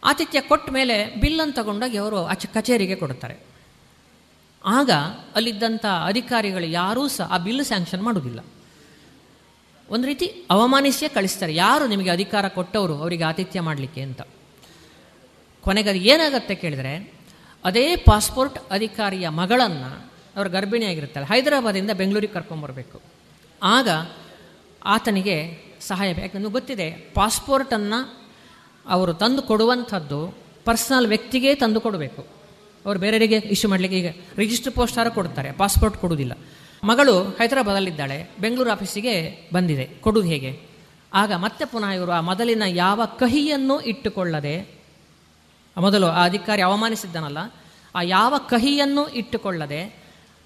ಆತಿಥ್ಯ ಕೊಟ್ಟ ಮೇಲೆ ಬಿಲ್ಲನ್ನು ತಗೊಂಡೋಗಿ ಅವರು ಆಚೆ ಕಚೇರಿಗೆ ಕೊಡ್ತಾರೆ ಆಗ ಅಲ್ಲಿದ್ದಂಥ ಅಧಿಕಾರಿಗಳು ಯಾರೂ ಸಹ ಆ ಬಿಲ್ ಸ್ಯಾಂಕ್ಷನ್ ಮಾಡೋದಿಲ್ಲ ಒಂದು ರೀತಿ ಅವಮಾನಿಸಿಯೇ ಕಳಿಸ್ತಾರೆ. ಯಾರು ನಿಮಗೆ ಅಧಿಕಾರ ಕೊಟ್ಟವರು ಅವರಿಗೆ ಆತಿಥ್ಯ ಮಾಡಲಿಕ್ಕೆ ಅಂತ. ಕೊನೆಗೆ ಅದು ಏನಾಗುತ್ತೆ ಕೇಳಿದರೆ, ಅದೇ ಪಾಸ್ಪೋರ್ಟ್ ಅಧಿಕಾರಿಯ ಮಗಳನ್ನು ಅವರು ಗರ್ಭಿಣಿಯಾಗಿರ್ತಾರೆ ಹೈದರಾಬಾದಿಂದ ಬೆಂಗಳೂರಿಗೆ ಕರ್ಕೊಂಬರ್ಬೇಕು ಆಗ ಆತನಿಗೆ ಸಹಾಯ ಬೇಕು. ಯಾಕಂದ್ರೆ ಗೊತ್ತಿದೆ, ಪಾಸ್ಪೋರ್ಟನ್ನು ಅವರು ತಂದು ಕೊಡುವಂಥದ್ದು ಪರ್ಸನಲ್ ವ್ಯಕ್ತಿಗೆ ತಂದು ಕೊಡಬೇಕು. ಅವರು ಬೇರೆಯವರಿಗೆ ಇಶ್ಯೂ ಮಾಡಲಿಕ್ಕೆ ಈಗ ರಿಜಿಸ್ಟರ್ ಪೋಸ್ಟಾರ ಕೊಡ್ತಾರೆ, ಪಾಸ್ಪೋರ್ಟ್ ಕೊಡುವುದಿಲ್ಲ. ಮಗಳು ಹೈದರಾಬಾದಲ್ಲಿದ್ದಾಳೆ, ಬೆಂಗಳೂರು ಆಫೀಸಿಗೆ ಬಂದಿದೆ, ಕೊಡುವುದು ಹೇಗೆ? ಆಗ ಮತ್ತೆ ಪುನಃ ಇವರು ಆ ಮೊದಲಿನ ಯಾವ ಕಹಿಯನ್ನು ಇಟ್ಟುಕೊಳ್ಳದೆ ಮೊದಲು ಆ ಅಧಿಕಾರಿ ಅವಮಾನಿಸಿದ್ದಾನಲ್ಲ, ಆ ಯಾವ ಕಹಿಯನ್ನು ಇಟ್ಟುಕೊಳ್ಳದೆ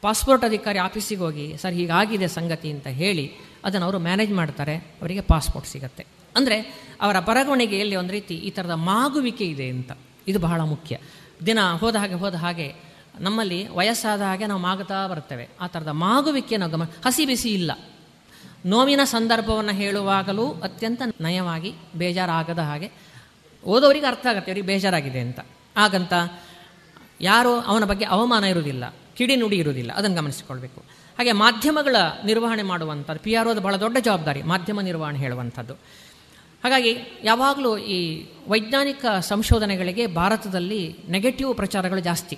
ಪಾಸ್ಪೋರ್ಟ್ ಅಧಿಕಾರಿ ಆಫೀಸಿಗೆ ಹೋಗಿ, ಸರ್, ಹೀಗಾಗಿದೆ ಸಂಗತಿ ಅಂತ ಹೇಳಿ, ಅದನ್ನು ಅವರು ಮ್ಯಾನೇಜ್ ಮಾಡ್ತಾರೆ, ಅವರಿಗೆ ಪಾಸ್ಪೋರ್ಟ್ ಸಿಗತ್ತೆ. ಅಂದರೆ ಅವರ ಬರವಣಿಗೆಯಲ್ಲಿ ಒಂದು ರೀತಿ ಈ ಥರದ ಮಾಗುವಿಕೆ ಇದೆ ಅಂತ. ಇದು ಬಹಳ ಮುಖ್ಯ. ದಿನ ಹೋದ ಹಾಗೆ ಹೋದ ಹಾಗೆ ನಮ್ಮಲ್ಲಿ ವಯಸ್ಸಾದ ಹಾಗೆ ನಾವು ಮಾಗುತ್ತಾ ಬರ್ತೇವೆ ಆ ಥರದ ಮಾಗುವಿಕೆ ನಾವು ಗಮನ ಹಸಿ ಬಿಸಿ ಇಲ್ಲ. ನೋವಿನ ಸಂದರ್ಭವನ್ನು ಹೇಳುವಾಗಲೂ ಅತ್ಯಂತ ನಯವಾಗಿ ಬೇಜಾರಾಗದ ಹಾಗೆ ಓದೋರಿಗೆ ಅರ್ಥ ಆಗುತ್ತೆ ಅವರಿಗೆ ಬೇಜಾರಾಗಿದೆ ಅಂತ. ಹಾಗಂತ ಯಾರೋ ಅವನ ಬಗ್ಗೆ ಅವಮಾನ ಇರುವುದಿಲ್ಲ, ಕಿಡಿ ನುಡಿ ಇರುವುದಿಲ್ಲ, ಅದನ್ನು ಗಮನಿಸಿಕೊಳ್ಬೇಕು. ಹಾಗೆ ಮಾಧ್ಯಮಗಳ ನಿರ್ವಹಣೆ ಮಾಡುವಂಥದ್ದು ಪಿ ಆರ್ ಓದು ಬಹಳ ದೊಡ್ಡ ಜವಾಬ್ದಾರಿ, ಮಾಧ್ಯಮ ನಿರ್ವಹಣೆ ಹೇಳುವಂಥದ್ದು. ಹಾಗಾಗಿ ಯಾವಾಗಲೂ ಈ ವೈಜ್ಞಾನಿಕ ಸಂಶೋಧನೆಗಳಿಗೆ ಭಾರತದಲ್ಲಿ ನೆಗೆಟಿವ್ ಪ್ರಚಾರಗಳು ಜಾಸ್ತಿ.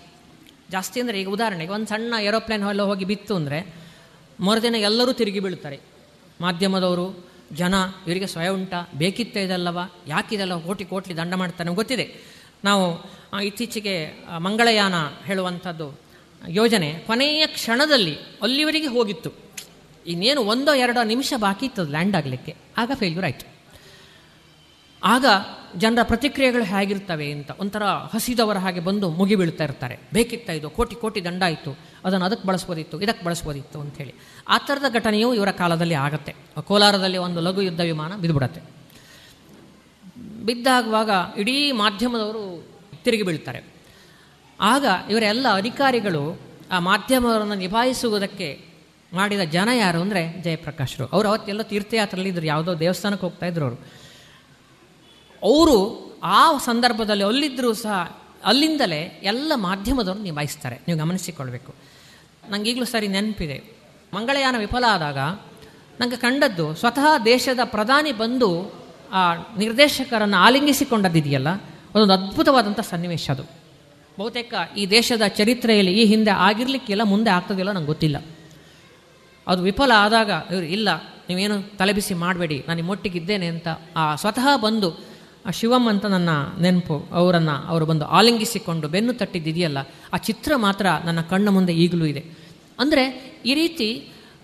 ಜಾಸ್ತಿ ಅಂದರೆ ಈಗ ಉದಾಹರಣೆಗೆ ಒಂದು ಸಣ್ಣ ಏರೋಪ್ಲೇನ್ ಎಲ್ಲ ಹೋಗಿ ಬಿತ್ತು ಅಂದರೆ ಮರುದಿನ ಎಲ್ಲರೂ ತಿರುಗಿ ಬೀಳ್ತಾರೆ ಮಾಧ್ಯಮದವರು, ಜನ ಇವರಿಗೆ ಸ್ವಯ ಉಂಟ, ಬೇಕಿತ್ತ ಇದಲ್ಲವ ಯಾಕಿದೆಲ್ಲ ಕೋಟಿ ಕೋಟ್ಲಿ ದಂಡ ಮಾಡ್ತಾನೆ ಗೊತ್ತಿದೆ. ನಾವು ಇತ್ತೀಚೆಗೆ ಮಂಗಳಯಾನ ಹೇಳುವಂಥದ್ದು ಯೋಜನೆ ಕೊನೆಯ ಕ್ಷಣದಲ್ಲಿ ಅಲ್ಲಿವರೆಗೆ ಹೋಗಿತ್ತು. ಇನ್ನೇನು ಒಂದೋ ಎರಡೋ ನಿಮಿಷ ಬಾಕಿ ಇತ್ತು ಲ್ಯಾಂಡ್ ಆಗಲಿಕ್ಕೆ. ಆಗ ಫೇಲ್ಯೂರ್ ಆಯಿತು. ಆಗ ಜನರ ಪ್ರತಿಕ್ರಿಯೆಗಳು ಹೇಗಿರ್ತವೆ ಅಂತ ಒಂಥರ ಹಸಿದವರ ಹಾಗೆ ಬಂದು ಮುಗಿಬೀಳ್ತಾ ಇರ್ತಾರೆ. ಬೇಕಿತ್ತ ಇದು? ಕೋಟಿ ಕೋಟಿ ದಂಡ ಆಯಿತು. ಅದನ್ನು ಅದಕ್ಕೆ ಬಳಸ್ಬೋದಿತ್ತು, ಇದಕ್ಕೆ ಬಳಸ್ಬೋದಿತ್ತು ಅಂಥೇಳಿ ಆ ಥರದ ಘಟನೆಯು ಇವರ ಕಾಲದಲ್ಲಿ ಆಗತ್ತೆ. ಕೋಲಾರದಲ್ಲಿ ಒಂದು ಲಘು ಯುದ್ಧ ವಿಮಾನ ಬಿದ್ದುಬಿಡತ್ತೆ. ಬಿದ್ದಾಗುವಾಗ ಇಡೀ ಮಾಧ್ಯಮದವರು ತಿರುಗಿ ಬೀಳ್ತಾರೆ. ಆಗ ಇವರೆಲ್ಲ ಅಧಿಕಾರಿಗಳು ಆ ಮಾಧ್ಯಮವನ್ನು ನಿಭಾಯಿಸುವುದಕ್ಕೆ ಮಾಡಿದ ಜನ ಯಾರು ಅಂದರೆ ಜಯಪ್ರಕಾಶ್ರು ಅವರು ಅವತ್ತೆಲ್ಲ ತೀರ್ಥಯಾತ್ರೆಯಲ್ಲಿ ಇದ್ರು. ಯಾವುದೋ ದೇವಸ್ಥಾನಕ್ಕೆ ಹೋಗ್ತಾ ಇದ್ರು ಅವರು. ಅವರು ಆ ಸಂದರ್ಭದಲ್ಲಿ ಅಲ್ಲಿದ್ದರೂ ಸಹ, ಅಲ್ಲಿಂದಲೇ ಎಲ್ಲ ಮಾಧ್ಯಮದವರು ನಿಭಾಯಿಸ್ತಾರೆ. ನೀವು ಗಮನಿಸಿಕೊಳ್ಬೇಕು. ನನಗೆ ಈಗಲೂ ಸರಿ ನೆನಪಿದೆ. ಮಂಗಳಯಾನ ವಿಫಲ ಆದಾಗ ನನಗೆ ಕಂಡದ್ದು ಸ್ವತಃ ದೇಶದ ಪ್ರಧಾನಿ ಬಂದು ಆ ನಿರ್ದೇಶಕರನ್ನು ಆಲಿಂಗಿಸಿಕೊಂಡದ್ದಿದೆಯಲ್ಲ, ಅದೊಂದು ಅದ್ಭುತವಾದಂಥ ಸನ್ನಿವೇಶ ಅದು. ಬಹುತೇಕ ಈ ದೇಶದ ಚರಿತ್ರೆಯಲ್ಲಿ ಈ ಹಿಂದೆ ಆಗಿರಲಿಕ್ಕಿಲ್ಲ ಮುಂದೆ ಆಗ್ತದಿಲ್ಲ ನಂಗೆ ಗೊತ್ತಿಲ್ಲ. ಅದು ವಿಫಲ ಆದಾಗ ಇವರು, ಇಲ್ಲ, ನೀವೇನು ತಲೆಬಿಸಿ ಮಾಡಬೇಡಿ, ನಾನು ಮೊಟ್ಟಿಗಿದ್ದೇನೆ ಅಂತ ಆ ಸ್ವತಃ ಬಂದು ಆ ಶಿವಮ್ ಅಂತ ನನ್ನ ನೆನಪು, ಅವರನ್ನು ಅವರು ಬಂದು ಆಲಿಂಗಿಸಿಕೊಂಡು ಬೆನ್ನು ತಟ್ಟಿದ್ದಿದೆಯಲ್ಲ, ಆ ಚಿತ್ರ ಮಾತ್ರ ನನ್ನ ಕಣ್ಣ ಮುಂದೆ ಈಗಲೂ ಇದೆ. ಅಂದರೆ ಈ ರೀತಿ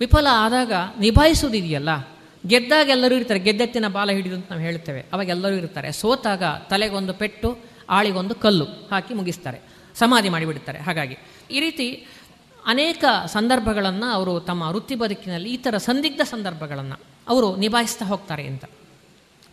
ವಿಫಲ ಆದಾಗ ನಿಭಾಯಿಸೋದಿದೆಯಲ್ಲ ಗೆದ್ದಾಗ ಎಲ್ಲರೂ ಇರ್ತಾರೆ, ಗೆದ್ದೆತ್ತಿನ ಬಾಲ ಹಿಡಿದು ಅಂತ ನಾವು ಹೇಳ್ತೇವೆ. ಅವಾಗ ಎಲ್ಲರೂ ಇರ್ತಾರೆ. ಸೋತಾಗ ತಲೆಗೊಂದು ಪೆಟ್ಟು, ಆಳಿಗೊಂದು ಕಲ್ಲು ಹಾಕಿ ಮುಗಿಸ್ತಾರೆ. ಸಮಾಧಿ ಮಾಡಿಬಿಡ್ತಾರೆ. ಹಾಗಾಗಿ ಈ ರೀತಿ ಅನೇಕ ಸಂದರ್ಭಗಳನ್ನು ಅವರು ತಮ್ಮ ವೃತ್ತಿ ಬದುಕಿನಲ್ಲಿ, ಈ ಥರ ಸಂದಿಗ್ಧ ಸಂದರ್ಭಗಳನ್ನು ಅವರು ನಿಭಾಯಿಸ್ತಾ ಹೋಗ್ತಾರೆ ಅಂತ.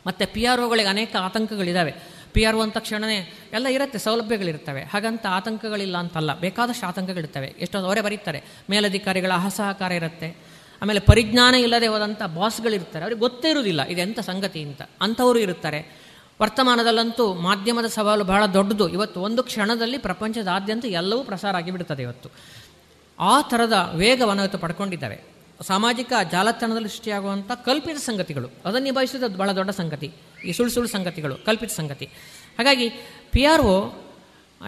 ಮತ್ತು ಪಿ ಆರ್ ಒಗಳಿಗೆ ಅನೇಕ ಆತಂಕಗಳಿದ್ದಾವೆ. ಪಿ ಆರ್ ಒ ಅಂತ ತಕ್ಷಣವೇ ಎಲ್ಲ ಇರುತ್ತೆ, ಸೌಲಭ್ಯಗಳಿರ್ತವೆ. ಹಾಗಂತ ಆತಂಕಗಳಿಲ್ಲ ಅಂತಲ್ಲ, ಬೇಕಾದಷ್ಟು ಆತಂಕಗಳಿರ್ತವೆ. ಎಷ್ಟೊಂದು ಅವರೇ ಬರೀತಾರೆ. ಮೇಲಧಿಕಾರಿಗಳ ಅಸಹಕಾರ ಇರುತ್ತೆ. ಆಮೇಲೆ ಪರಿಜ್ಞಾನ ಇಲ್ಲದೆ ಹೋದಂಥ ಬಾಸ್ಗಳಿರ್ತಾರೆ. ಅವ್ರಿಗೆ ಗೊತ್ತೇ ಇರುವುದಿಲ್ಲ ಇದೆಂಥ ಸಂಗತಿ ಅಂತ. ಅಂಥವರು ಇರ್ತಾರೆ ವರ್ತಮಾನದಲ್ಲಂತೂ ಮಾಧ್ಯಮದ ಸವಾಲು ಬಹಳ ದೊಡ್ಡದು. ಇವತ್ತು ಒಂದು ಕ್ಷಣದಲ್ಲಿ ಪ್ರಪಂಚದಾದ್ಯಂತ ಎಲ್ಲವೂ ಪ್ರಸಾರ ಆಗಿಬಿಡುತ್ತದೆ ಇವತ್ತು. ಆ ಥರದ ವೇಗವನ್ನು ಇವತ್ತು ಪಡ್ಕೊಂಡಿದ್ದಾವೆ. ಸಾಮಾಜಿಕ ಜಾಲತಾಣದಲ್ಲಿ ಸೃಷ್ಟಿಯಾಗುವಂಥ ಕಲ್ಪಿತ ಸಂಗತಿಗಳು. ಅದನ್ನು ನಿಭಾಯಿಸೋದು ಬಹಳ ದೊಡ್ಡ ಸಂಗತಿ. ಈ ಸುಳ್ಳು ಸುಳ್ಳು ಸಂಗತಿಗಳು, ಕಲ್ಪಿತ ಸಂಗತಿ. ಹಾಗಾಗಿ ಪಿ ಆರ್ ಒ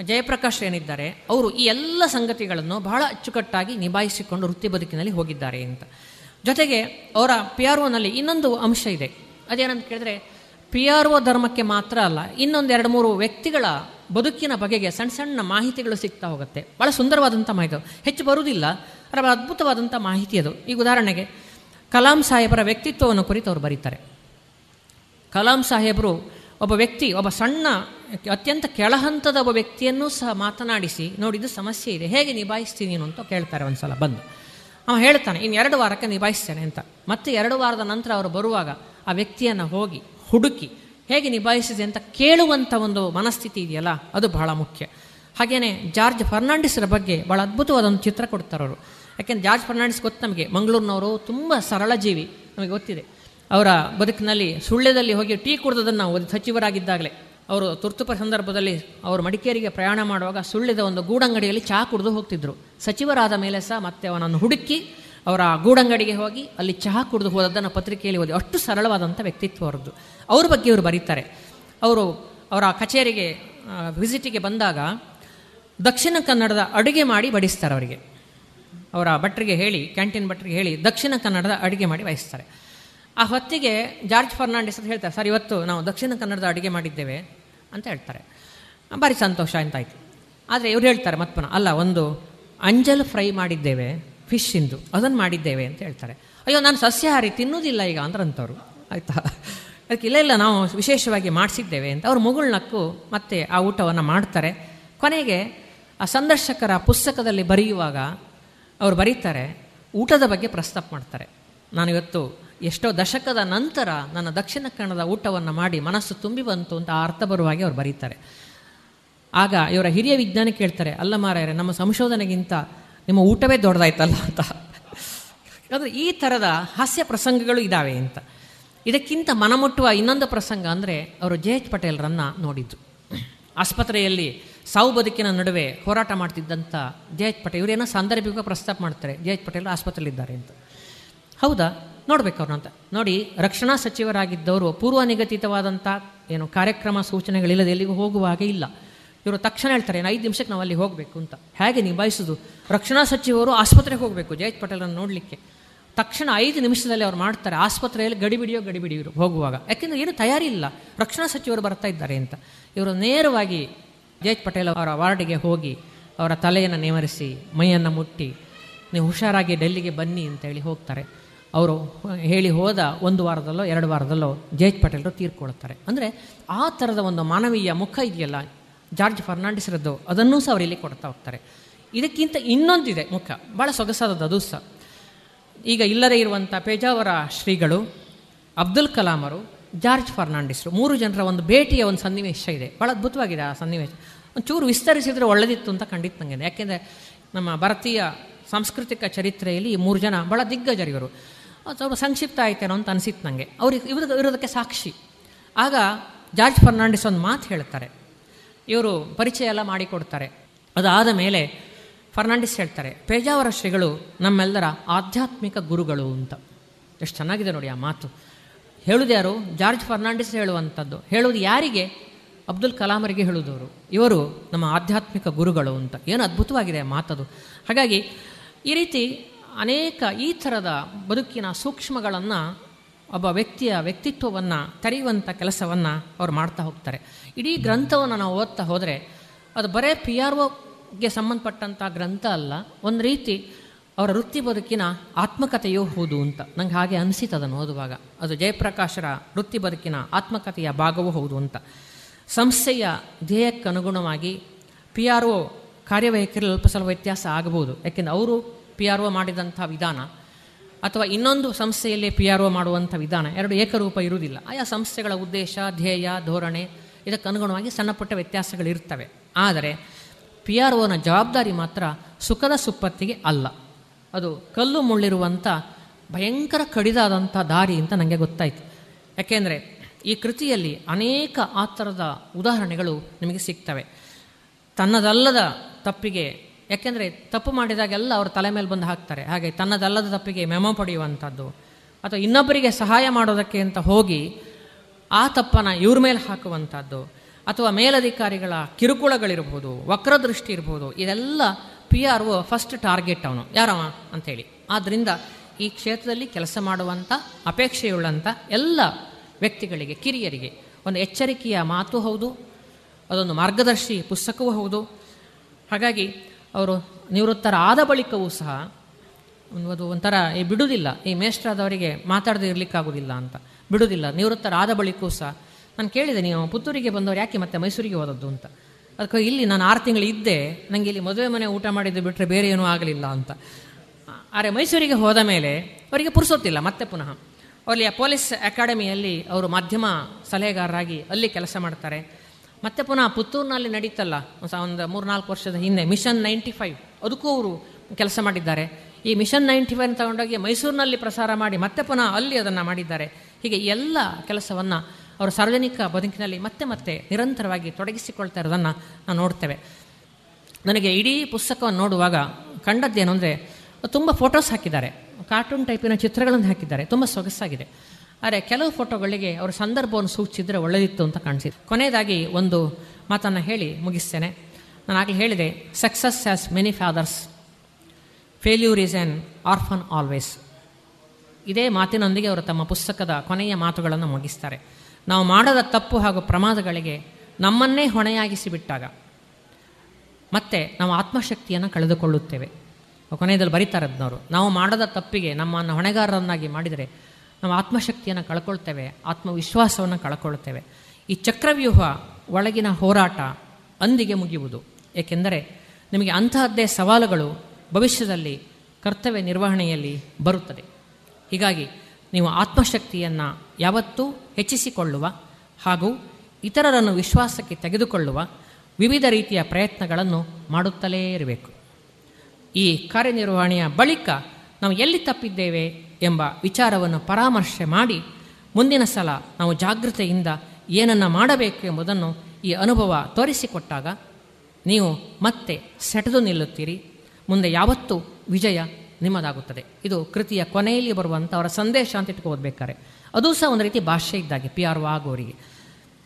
ಜಯಪ್ರಕಾಶ್ ಏನಿದ್ದಾರೆ, ಅವರು ಈ ಎಲ್ಲ ಸಂಗತಿಗಳನ್ನು ಬಹಳ ಅಚ್ಚುಕಟ್ಟಾಗಿ ನಿಭಾಯಿಸಿಕೊಂಡು ವೃತ್ತಿ ಬದುಕಿನಲ್ಲಿ ಹೋಗಿದ್ದಾರೆ ಅಂತ. ಜೊತೆಗೆ ಅವರ ಪಿ ಆರ್ ಒನಲ್ಲಿ ಇನ್ನೊಂದು ಅಂಶ ಇದೆ. ಅದೇನಂತ ಕೇಳಿದ್ರೆ ಪಿ ಆರ್ ಒ ಧರ್ಮಕ್ಕೆ ಮಾತ್ರ ಅಲ್ಲ ಇನ್ನೊಂದು ಎರಡು ಮೂರು ವ್ಯಕ್ತಿಗಳ ಬದುಕಿನ ಬಗೆಗೆ ಸಣ್ಣ ಸಣ್ಣ ಮಾಹಿತಿಗಳು ಸಿಗ್ತಾ ಹೋಗುತ್ತೆ. ಭಾಳ ಸುಂದರವಾದಂಥ ಮಾಹಿತಿ. ಹೆಚ್ಚು ಬರುವುದಿಲ್ಲ ಅದರ ಅದ್ಭುತವಾದಂಥ ಮಾಹಿತಿ ಅದು. ಈಗ ಉದಾಹರಣೆಗೆ, ಕಲಾಂ ಸಾಹೇಬರ ವ್ಯಕ್ತಿತ್ವವನ್ನು ಕುರಿತು ಅವರು ಬರೀತಾರೆ. ಕಲಾಂ ಸಾಹೇಬರು ಒಬ್ಬ ವ್ಯಕ್ತಿ, ಒಬ್ಬ ಸಣ್ಣ, ಅತ್ಯಂತ ಕೆಳಹಂತದ ಒಬ್ಬ ವ್ಯಕ್ತಿಯನ್ನು ಸಹ ಮಾತನಾಡಿಸಿ ನೋಡಿದ್ದು ಸಮಸ್ಯೆ ಇದೆ, ಹೇಗೆ ನಿಭಾಯಿಸ್ತೀನಿ ನೀನು ಅಂತ ಕೇಳ್ತಾರೆ ಒಂದು ಸಲ ಬಂದು. ಅವ ಹೇಳ್ತಾನೆ ಇನ್ನು ಎರಡು ವಾರಕ್ಕೆ ನಿಭಾಯಿಸ್ತೇನೆ ಅಂತ. ಮತ್ತೆ ಎರಡು ವಾರದ ನಂತರ ಅವರು ಬರುವಾಗ ಆ ವ್ಯಕ್ತಿಯನ್ನು ಹೋಗಿ ಹುಡುಕಿ ಹೇಗೆ ನಿಭಾಯಿಸಿದೆ ಅಂತ ಕೇಳುವಂಥ ಒಂದು ಮನಸ್ಥಿತಿ ಇದೆಯಲ್ಲ, ಅದು ಬಹಳ ಮುಖ್ಯ. ಹಾಗೆಯೇ ಜಾರ್ಜ್ ಫರ್ನಾಂಡಿಸ್ರ ಬಗ್ಗೆ ಭಾಳ ಅದ್ಭುತವಾದ ಒಂದು ಚಿತ್ರ ಕೊಡ್ತಾರೆ ಅವರು. ಯಾಕೆಂದ್ರೆ ಜಾರ್ಜ್ ಫರ್ನಾಂಡಿಸ್ ಗೊತ್ತು ನಮಗೆ, ಮಂಗಳೂರಿನವರು ತುಂಬ ಸರಳ ಜೀವಿ, ನಮಗೆ ಗೊತ್ತಿದೆ. ಅವರ ಬದುಕಿನಲ್ಲಿ ಸುಳ್ಳ್ಯದಲ್ಲಿ ಹೋಗಿ ಟೀ ಕುಡಿದದನ್ನು ನಾವು ಸಚಿವರಾಗಿದ್ದಾಗಲೇ, ಅವರು ತುರ್ತುಪ ಸಂದರ್ಭದಲ್ಲಿ ಅವರು ಮಡಿಕೇರಿಗೆ ಪ್ರಯಾಣ ಮಾಡುವಾಗ ಸುಳ್ಳಿದ ಒಂದು ಗೂಡಂಗಡಿಯಲ್ಲಿ ಚಹಾ ಕುಡಿದು ಹೋಗ್ತಿದ್ರು. ಸಚಿವರಾದ ಮೇಲೆ ಸಹ ಮತ್ತೆ ಅವನನ್ನು ಹುಡುಕಿ ಅವರ ಗೂಡಂಗಡಿಗೆ ಹೋಗಿ ಅಲ್ಲಿ ಚಹಾ ಕುಡಿದು ಹೋದದ್ದನ್ನು ಪತ್ರಿಕೆಯಲ್ಲಿ ಓದಿ. ಅಷ್ಟು ಸರಳವಾದಂಥ ವ್ಯಕ್ತಿತ್ವ ಅವರದ್ದು. ಅವ್ರ ಬಗ್ಗೆ ಇವರು ಬರೀತಾರೆ. ಅವರು ಅವರ ಕಚೇರಿಗೆ ವಿಸಿಟಿಗೆ ಬಂದಾಗ ದಕ್ಷಿಣ ಕನ್ನಡದ ಅಡುಗೆ ಮಾಡಿ ಬಡಿಸ್ತಾರೆ ಅವರಿಗೆ. ಅವರ ಭಟ್ರಿಗೆ ಹೇಳಿ, ಕ್ಯಾಂಟೀನ್ ಭಟ್ರಿಗೆ ಹೇಳಿ ದಕ್ಷಿಣ ಕನ್ನಡದ ಅಡುಗೆ ಮಾಡಿ ಬಯಸ್ತಾರೆ ಆ ಹೊತ್ತಿಗೆ ಜಾರ್ಜ್ ಫರ್ನಾಂಡಿಸ್ ಅಂತ ಹೇಳ್ತಾರೆ, ಸರ್, ಇವತ್ತು ನಾವು ದಕ್ಷಿಣ ಕನ್ನಡದ ಅಡುಗೆ ಮಾಡಿದ್ದೇವೆ ಅಂತ ಹೇಳ್ತಾರೆ. ಭಾರಿ ಸಂತೋಷ ಅಂತಾಯ್ತು ಆದರೆ ಇವ್ರು ಹೇಳ್ತಾರೆ ಮತ್ಪನ ಅಲ್ಲ, ಒಂದು ಅಂಜಲ್ ಫ್ರೈ ಮಾಡಿದ್ದೇವೆ ಫಿಶ್ಶಿಂದು ಅದನ್ನು ಮಾಡಿದ್ದೇವೆ ಅಂತ ಹೇಳ್ತಾರೆ. ಅಯ್ಯೋ, ನಾನು ಸಸ್ಯಾಹಾರಿ ತಿನ್ನೋದಿಲ್ಲ ಈಗ ಅಂದ್ರಂಥವ್ರು ಆಯಿತಾ? ಅದಕ್ಕೆ ಇಲ್ಲ ಇಲ್ಲ, ನಾವು ವಿಶೇಷವಾಗಿ ಮಾಡಿಸಿದ್ದೇವೆ ಅಂತ. ಅವ್ರು ಮುಗುಳ್ನಕ್ಕು ಮತ್ತೆ ಆ ಊಟವನ್ನು ಮಾಡ್ತಾರೆ. ಕೊನೆಗೆ ಆ ಸಂದರ್ಶಕರ ಪುಸ್ತಕದಲ್ಲಿ ಬರೆಯುವಾಗ ಅವರು ಬರೀತಾರೆ, ಊಟದ ಬಗ್ಗೆ ಪ್ರಸ್ತಾಪ ಮಾಡ್ತಾರೆ. ನಾನು ಇವತ್ತು ಎಷ್ಟೋ ದಶಕದ ನಂತರ ನನ್ನ ದಕ್ಷಿಣ ಕನ್ನಡದ ಊಟವನ್ನು ಮಾಡಿ ಮನಸ್ಸು ತುಂಬಿ ಬಂತು ಅಂತ ಆ ಅರ್ಥ ಬರುವಾಗೆ ಅವ್ರು ಬರೀತಾರೆ. ಆಗ ಇವರ ಹಿರಿಯ ವಿಜ್ಞಾನಿ ಕೇಳ್ತಾರೆ ಅಲ್ಲ ಮಾರಾಯರೆ ನಮ್ಮ ಸಂಶೋಧನೆಗಿಂತ ನಿಮ್ಮ ಊಟವೇ ದೊಡ್ಡದಾಯ್ತಲ್ಲ ಅಂತ. ಅಂದರೆ ಈ ಥರದ ಹಾಸ್ಯ ಪ್ರಸಂಗಗಳು ಇದ್ದಾವೆ ಅಂತ. ಇದಕ್ಕಿಂತ ಮನಮುಟ್ಟುವ ಇನ್ನೊಂದು ಪ್ರಸಂಗ ಅಂದರೆ ಅವರು ಜೆ ಎಚ್ ಪಟೇಲ್ರನ್ನು ನೋಡಿದ್ದು. ಆಸ್ಪತ್ರೆಯಲ್ಲಿ ಸಾವು ಬದುಕಿನ ನಡುವೆ ಹೋರಾಟ ಮಾಡ್ತಿದ್ದಂಥ ಜೆ ಎಚ್ ಪಟೇಲ್ ಇವರೇನೋ ಸಾಂದರ್ಭಿಕ ಪ್ರಸ್ತಾಪ ಮಾಡ್ತಾರೆ, ಜೆ ಎಚ್ ಪಟೇಲ್ ಆಸ್ಪತ್ರೆಯಲ್ಲಿದ್ದಾರೆ ಅಂತ. ಹೌದಾ? ನೋಡಬೇಕು ಅಂತ. ನೋಡಿ, ರಕ್ಷಣಾ ಸಚಿವರಾಗಿದ್ದವರು ಪೂರ್ವ ನಿಗದಿತವಾದಂಥ ಏನು ಕಾರ್ಯಕ್ರಮ ಸೂಚನೆಗಳಿಲ್ಲದೆ ಎಲ್ಲಿಗೂ ಹೋಗುವ ಹಾಗೆ ಇಲ್ಲ. ಇವರು ತಕ್ಷಣ ಹೇಳ್ತಾರೆ ಏನು ಐದು ನಿಮಿಷಕ್ಕೆ ನಾವು ಅಲ್ಲಿ ಹೋಗಬೇಕು ಅಂತ. ಹೇಗೆ ನಿಭಾಯಿಸೋದು ರಕ್ಷಣಾ ಸಚಿವರು ಆಸ್ಪತ್ರೆಗೆ ಹೋಗಬೇಕು, ಜಯತ್ ಪಟೇಲನ್ನು ನೋಡಲಿಕ್ಕೆ. ತಕ್ಷಣ ಐದು ನಿಮಿಷದಲ್ಲಿ ಅವ್ರು ಮಾಡ್ತಾರೆ, ಆಸ್ಪತ್ರೆಯಲ್ಲಿ ಗಡಿಬಿಡಿಯೋ ಗಡಿಬಿಡಿಯೋ ಹೋಗುವಾಗ. ಯಾಕೆಂದರೆ ಏನು ತಯಾರಿ ಇಲ್ಲ. ರಕ್ಷಣಾ ಸಚಿವರು ಬರ್ತಾ ಇದ್ದಾರೆ ಅಂತ. ಇವರು ನೇರವಾಗಿ ಜಯತ್ ಪಟೇಲ್ ಅವರ ವಾರ್ಡಿಗೆ ಹೋಗಿ ಅವರ ತಲೆಯನ್ನು ನೇಮರಿಸಿ ಮೈಯನ್ನು ಮುಟ್ಟಿ, ನೀವು ಹುಷಾರಾಗಿ ಡೆಲ್ಲಿಗೆ ಬನ್ನಿ ಅಂತೇಳಿ ಹೋಗ್ತಾರೆ. ಅವರು ಹೇಳಿ ಹೋದ ಒಂದು ವಾರದಲ್ಲೋ, ಎರಡು ವಾರದಲ್ಲೋ ಜಯತ್ ಪಟೇಲರು ತೀರ್ಕೊಳ್ತಾರೆ. ಅಂದರೆ ಆ ಥರದ ಒಂದು ಮಾನವೀಯ ಮುಖ ಇದೆಯಲ್ಲ ಜಾರ್ಜ್ ಫರ್ನಾಂಡಿಸ್ರದ್ದು ಅದನ್ನೂ ಸಹ ಅವರಿಲ್ಲಿ ಕೊಡ್ತಾ ಹೋಗ್ತಾರೆ. ಇದಕ್ಕಿಂತ ಇನ್ನೊಂದಿದೆ ಮುಖ. ಭಾಳ ಸೊಗಸಾದದ್ದು, ಅದು ಸಹ. ಈಗ ಇಲ್ಲದೇ ಇರುವಂಥ ಪೇಜಾವರ ಶ್ರೀಗಳು, ಅಬ್ದುಲ್ ಕಲಾಮರು ಜಾರ್ಜ್ ಫರ್ನಾಂಡಿಸ್ರು ಮೂರು ಜನರ ಒಂದು ಭೇಟಿಯ ಒಂದು ಸನ್ನಿವೇಶ ಇದೆ. ಭಾಳ ಅದ್ಭುತವಾಗಿದೆ ಆ ಸನ್ನಿವೇಶ. ಒಂಚೂರು ವಿಸ್ತರಿಸಿದರೆ ಒಳ್ಳೆದಿತ್ತು ಅಂತ ಖಂಡಿತ ನನಗೆ ಯಾಕೆಂದರೆ ನಮ್ಮ ಭಾರತೀಯ ಸಾಂಸ್ಕೃತಿಕ ಚರಿತ್ರೆಯಲ್ಲಿ ಈ ಮೂರು ಜನ ಭಾಳ ದಿಗ್ಗಜರಿವರು ಸ್ವಲ್ಪ ಸಂಕ್ಷಿಪ್ತ ಆಯ್ತೇನೋ ಅಂತ ಅನಿಸಿತ್ತು ನನಗೆ ಅವ್ರಿಗೆ ಇವ್ರಿಗೆ ಇರೋದಕ್ಕೆ ಸಾಕ್ಷಿ. ಆಗ ಜಾರ್ಜ್ ಫರ್ನಾಂಡಿಸ್ ಒಂದು ಮಾತು ಹೇಳ್ತಾರೆ. ಇವರು ಪರಿಚಯ ಎಲ್ಲ ಮಾಡಿಕೊಡ್ತಾರೆ. ಅದಾದ ಮೇಲೆ ಫರ್ನಾಂಡಿಸ್ ಹೇಳ್ತಾರೆ ಪೇಜಾವರ ಶ್ರೀಗಳು ನಮ್ಮೆಲ್ಲರ ಆಧ್ಯಾತ್ಮಿಕ ಗುರುಗಳು ಅಂತ. ಎಷ್ಟು ಚೆನ್ನಾಗಿದೆ ನೋಡಿ ಆ ಮಾತು. ಹೇಳುದು ಯಾರು? ಜಾರ್ಜ್ ಫರ್ನಾಂಡಿಸ್ ಹೇಳುವಂಥದ್ದು. ಹೇಳುವುದು ಯಾರಿಗೆ? ಅಬ್ದುಲ್ ಕಲಾಮರಿಗೆ ಹೇಳುವುದವರು ಇವರು ನಮ್ಮ ಆಧ್ಯಾತ್ಮಿಕ ಗುರುಗಳು ಅಂತ. ಏನು ಅದ್ಭುತವಾಗಿದೆ ಆ ಮಾತದು. ಹಾಗಾಗಿ ಈ ರೀತಿ ಅನೇಕ ಈ ಥರದ ಬದುಕಿನ ಸೂಕ್ಷ್ಮಗಳನ್ನು ಒಬ್ಬ ವ್ಯಕ್ತಿಯ ವ್ಯಕ್ತಿತ್ವವನ್ನು ತೆರೆಯುವಂಥ ಕೆಲಸವನ್ನು ಅವ್ರು ಮಾಡ್ತಾ ಹೋಗ್ತಾರೆ. ಇಡೀ ಗ್ರಂಥವನ್ನು ನಾವು ಓದ್ತಾ ಹೋದರೆ, ಅದು ಬರೇ ಪಿ ಆರ್ ಒಗೆ ಸಂಬಂಧಪಟ್ಟಂಥ ಗ್ರಂಥ ಅಲ್ಲ. ಒಂದು ರೀತಿ ಅವರ ವೃತ್ತಿ ಬದುಕಿನ ಆತ್ಮಕಥೆಯೂ ಹೌದು ಅಂತ. ನಂಗೆ ಹಾಗೆ ಅನಿಸಿತು ಅದನ್ನು ಓದುವಾಗ. ಅದು ಜಯಪ್ರಕಾಶರ ವೃತ್ತಿ ಬದುಕಿನ ಆತ್ಮಕಥೆಯ ಭಾಗವೂ ಹೌದು ಅಂತ. ಸಂಸ್ಥೆಯ ಧ್ಯೇಯಕ್ಕನುಗುಣವಾಗಿ ಪಿ ಆರ್ ಒ ಕಾರ್ಯವಹಿಕರಲ್ಲಿ ಅಲ್ಪ ಸ್ವಲ್ಪ ವ್ಯತ್ಯಾಸ ಆಗಬಹುದು ಯಾಕೆಂದರೆ ಅವರು ಪಿ ಆರ್ ಒ ಮಾಡಿದಂಥ ವಿಧಾನ ಅಥವಾ ಇನ್ನೊಂದು ಸಂಸ್ಥೆಯಲ್ಲಿ ಪಿ ಆರ್ ಒ ಮಾಡುವಂಥ ವಿಧಾನ ಎರಡು ಏಕರೂಪ ಇರುವುದಿಲ್ಲ. ಆಯಾ ಸಂಸ್ಥೆಗಳ ಉದ್ದೇಶ, ಧ್ಯೇಯ, ಧೋರಣೆ ಇದಕ್ಕೆ ಅನುಗುಣವಾಗಿ ಸಣ್ಣ ಪುಟ್ಟ ವ್ಯತ್ಯಾಸಗಳಿರ್ತವೆ ಆದರೆ ಪಿ ಆರ್ ಒನ ಜವಾಬ್ದಾರಿ ಮಾತ್ರ ಸುಖದ ಸುಪ್ಪತ್ತಿಗೆ ಅಲ್ಲ. ಅದು ಕಲ್ಲು ಮುಳ್ಳಿರುವಂಥ ಭಯಂಕರ ಕಡಿದಾದಂಥ ದಾರಿ ಅಂತ ನನಗೆ ಗೊತ್ತಾಯಿತು. ಯಾಕೆಂದರೆ ಈ ಕೃತಿಯಲ್ಲಿ ಅನೇಕ ಆ ಥರದ ಉದಾಹರಣೆಗಳು ನಿಮಗೆ ಸಿಗ್ತವೆ. ತನ್ನದಲ್ಲದ ತಪ್ಪಿಗೆ, ಯಾಕೆಂದರೆ ತಪ್ಪು ಮಾಡಿದಾಗೆಲ್ಲ ಅವರು ತಲೆ ಮೇಲೆ ಬಂದು ಹಾಕ್ತಾರೆ. ಹಾಗೆ ತನ್ನದಲ್ಲದ ತಪ್ಪಿಗೆ ಮೆಮೊ ಪಡೆಯುವಂಥದ್ದು ಅಥವಾ ಇನ್ನೊಬ್ಬರಿಗೆ ಸಹಾಯ ಮಾಡೋದಕ್ಕೆ ಅಂತ ಹೋಗಿ ಆ ತಪ್ಪನ್ನು ಇವ್ರ ಮೇಲೆ ಹಾಕುವಂಥದ್ದು ಅಥವಾ ಮೇಲಧಿಕಾರಿಗಳ ಕಿರುಕುಳಗಳಿರ್ಬೋದು, ವಕ್ರದೃಷ್ಟಿ ಇರ್ಬೋದು, ಇದೆಲ್ಲ P R O first target ಅವನು. ಯಾರವ? ಅಂಥೇಳಿ. ಆದ್ದರಿಂದ ಈ ಕ್ಷೇತ್ರದಲ್ಲಿ ಕೆಲಸ ಮಾಡುವಂಥ ಅಪೇಕ್ಷೆಯುಳ್ಳಂಥ ಎಲ್ಲ ವ್ಯಕ್ತಿಗಳಿಗೆ, ಕಿರಿಯರಿಗೆ ಒಂದು ಎಚ್ಚರಿಕೆಯ ಮಾತು ಹೌದು, ಅದೊಂದು ಮಾರ್ಗದರ್ಶಿ ಪುಸ್ತಕವೂ ಹೌದು. ಹಾಗಾಗಿ ಅವರು ನಿವೃತ್ತರಾದ ಬಳಿಕವೂ ಸಹ ಅದು ಒಂಥರ ಈ ಬಿಡುವುದಿಲ್ಲ. ಈ ಮೇಷ್ಟ್ರಾದವರಿಗೆ ಮಾತಾಡದೇ ಇರಲಿಕ್ಕಾಗೋದಿಲ್ಲ ಅಂತ. ಬಿಡುವುದಿಲ್ಲ. ನಿವೃತ್ತರಾದ ಬಳಿಕೂ ಸಹ. ನಾನು ಕೇಳಿದೆ, ನೀವು ಪುತ್ತೂರಿಗೆ ಬಂದವರು ಯಾಕೆ ಮತ್ತೆ ಮೈಸೂರಿಗೆ ಹೋದದ್ದು ಅಂತ. ಅದಕ್ಕೆ ಇಲ್ಲಿ ನಾನು ಆರು ತಿಂಗಳು ಇದ್ದೆ. ನನಗೆ ಇಲ್ಲಿ ಮದುವೆ ಮನೆ ಊಟ ಮಾಡಿದ್ದು ಬಿಟ್ಟರೆ ಬೇರೆ ಏನೂ ಆಗಲಿಲ್ಲ ಅಂತ. ಆದರೆ ಮೈಸೂರಿಗೆ ಹೋದ ಮೇಲೆ ಅವರಿಗೆ ಪುರುಸೊತ್ತಿಲ್ಲ, ಮತ್ತೆ ಪುನಃ. ಅಲ್ಲಿ ಪೊಲೀಸ್ ಅಕಾಡೆಮಿಯಲ್ಲಿ ಅವರು ಮಾಧ್ಯಮ ಸಲಹೆಗಾರರಾಗಿ ಅಲ್ಲಿ ಕೆಲಸ ಮಾಡ್ತಾರೆ. ಮತ್ತೆ ಪುನಃ ಪುತ್ತೂರಿನಲ್ಲಿ ನಡೀತಲ್ಲ, ಒಂದು ಒಂದು ಮೂರ್ನಾಲ್ಕು ವರ್ಷದ ಹಿಂದೆ, ಮಿಷನ್ ನೈಂಟಿ ಫೈವ್, ಅದಕ್ಕೂ ಅವರು ಕೆಲಸ ಮಾಡಿದ್ದಾರೆ. ಈ ಮಿಷನ್ ನೈಂಟಿ ಫೈವ್ ತಗೊಂಡೋಗಿ ಮೈಸೂರಿನಲ್ಲಿ ಪ್ರಸಾರ ಮಾಡಿ ಮತ್ತೆ ಪುನಃ ಅಲ್ಲಿ ಅದನ್ನು ಮಾಡಿದ್ದಾರೆ. ಹೀಗೆ ಎಲ್ಲ ಕೆಲಸವನ್ನು ಅವರು ಸಾರ್ವಜನಿಕ ಬದುಕಿನಲ್ಲಿ ಮತ್ತೆ ಮತ್ತೆ ನಿರಂತರವಾಗಿ ತೊಡಗಿಸಿಕೊಳ್ತಾ ಇರೋದನ್ನು ನಾವು ನೋಡ್ತೇವೆ. ನನಗೆ ಇಡೀ ಪುಸ್ತಕವನ್ನು ನೋಡುವಾಗ ಕಂಡದ್ದೇನು ಅಂದರೆ, ತುಂಬ ಫೋಟೋಸ್ ಹಾಕಿದ್ದಾರೆ. ಕಾರ್ಟೂನ್ ಟೈಪಿನ ಚಿತ್ರಗಳನ್ನು ಹಾಕಿದ್ದಾರೆ. ತುಂಬ ಸೊಗಸಾಗಿದೆ. ಆದರೆ ಕೆಲವು ಫೋಟೋಗಳಿಗೆ ಅವರ ಸಂದರ್ಭವನ್ನು ಸೂಚಿಸಿದರೆ ಒಳ್ಳೆದಿತ್ತು ಅಂತ ಕಾಣಿಸಿದೆ. ಕೊನೆಯದಾಗಿ ಒಂದು ಮಾತನ್ನು ಹೇಳಿ ಮುಗಿಸ್ತೇನೆ. ನಾನು ಆಗಲೇ ಹೇಳಿದೆ success has many fathers failure is an orphan always ಇದೇ ಮಾತಿನೊಂದಿಗೆ ಅವರು ತಮ್ಮ ಪುಸ್ತಕದ ಕೊನೆಯ ಮಾತುಗಳನ್ನು ಮುಗಿಸ್ತಾರೆ. ನಾವು ಮಾಡದ ತಪ್ಪು ಹಾಗೂ ಪ್ರಮಾದಗಳಿಗೆ ನಮ್ಮನ್ನೇ ಹೊಣೆಯಾಗಿಸಿ ಬಿಟ್ಟಾಗ ಮತ್ತೆ ನಾವು ಆತ್ಮಶಕ್ತಿಯನ್ನು ಕಳೆದುಕೊಳ್ಳುತ್ತೇವೆ. ಕೊನೆಯದಲ್ಲಿ ಬರೀತಾರದ್ನವರು, ನಾವು ಮಾಡದ ತಪ್ಪಿಗೆ ನಮ್ಮನ್ನು ಹೊಣೆಗಾರರನ್ನಾಗಿ ಮಾಡಿದರೆ ನಾವು ಆತ್ಮಶಕ್ತಿಯನ್ನು ಕಳ್ಕೊಳ್ತೇವೆ, ಆತ್ಮವಿಶ್ವಾಸವನ್ನು ಕಳ್ಕೊಳ್ತೇವೆ. ಈ ಚಕ್ರವ್ಯೂಹ ಒಳಗಿನ ಹೋರಾಟ ಅಂದಿಗೆ ಮುಗಿಯುವುದು. ಏಕೆಂದರೆ ನಿಮಗೆ ಅಂತಹದ್ದೇ ಸವಾಲುಗಳು ಭವಿಷ್ಯದಲ್ಲಿ ಕರ್ತವ್ಯ ನಿರ್ವಹಣೆಯಲ್ಲಿ ಬರುತ್ತದೆ. ಹೀಗಾಗಿ ನೀವು ಆತ್ಮಶಕ್ತಿಯನ್ನು ಯಾವತ್ತೂ ಹೆಚ್ಚಿಸಿಕೊಳ್ಳುವ ಹಾಗೂ ಇತರರನ್ನು ವಿಶ್ವಾಸಕ್ಕೆ ತೆಗೆದುಕೊಳ್ಳುವ ವಿವಿಧ ರೀತಿಯ ಪ್ರಯತ್ನಗಳನ್ನು ಮಾಡುತ್ತಲೇ ಇರಬೇಕು. ಈ ಕಾರ್ಯನಿರ್ವಹಣೆಯ ಬಳಿಕ ನಾವು ಎಲ್ಲಿ ತಪ್ಪಿದ್ದೇವೆ ಎಂಬ ವಿಚಾರವನ್ನು ಪರಾಮರ್ಶೆ ಮಾಡಿ ಮುಂದಿನ ಸಲ ನಾವು ಜಾಗೃತೆಯಿಂದ ಏನನ್ನು ಮಾಡಬೇಕು ಎಂಬುದನ್ನು ಈ ಅನುಭವ ತೋರಿಸಿಕೊಟ್ಟಾಗ ನೀವು ಮತ್ತೆ ಸೆಟೆದು ನಿಲ್ಲುತ್ತೀರಿ. ಮುಂದೆ ಯಾವತ್ತೂ ವಿಜಯ ನಿಮ್ಮದಾಗುತ್ತದೆ. ಇದು ಕೃತಿಯ ಕೊನೆಯಲ್ಲಿ ಬರುವಂಥ ಅವರ ಸಂದೇಶ ಅಂತ ಇಟ್ಕೊ ಓದಬೇಕಾರೆ. ಅದು ಸಹ ಒಂದು ರೀತಿ ಭಾಷೆ ಇದ್ದಾಗೆ ಪಿ ಆರ್ ವಾಗೋರಿಗೆ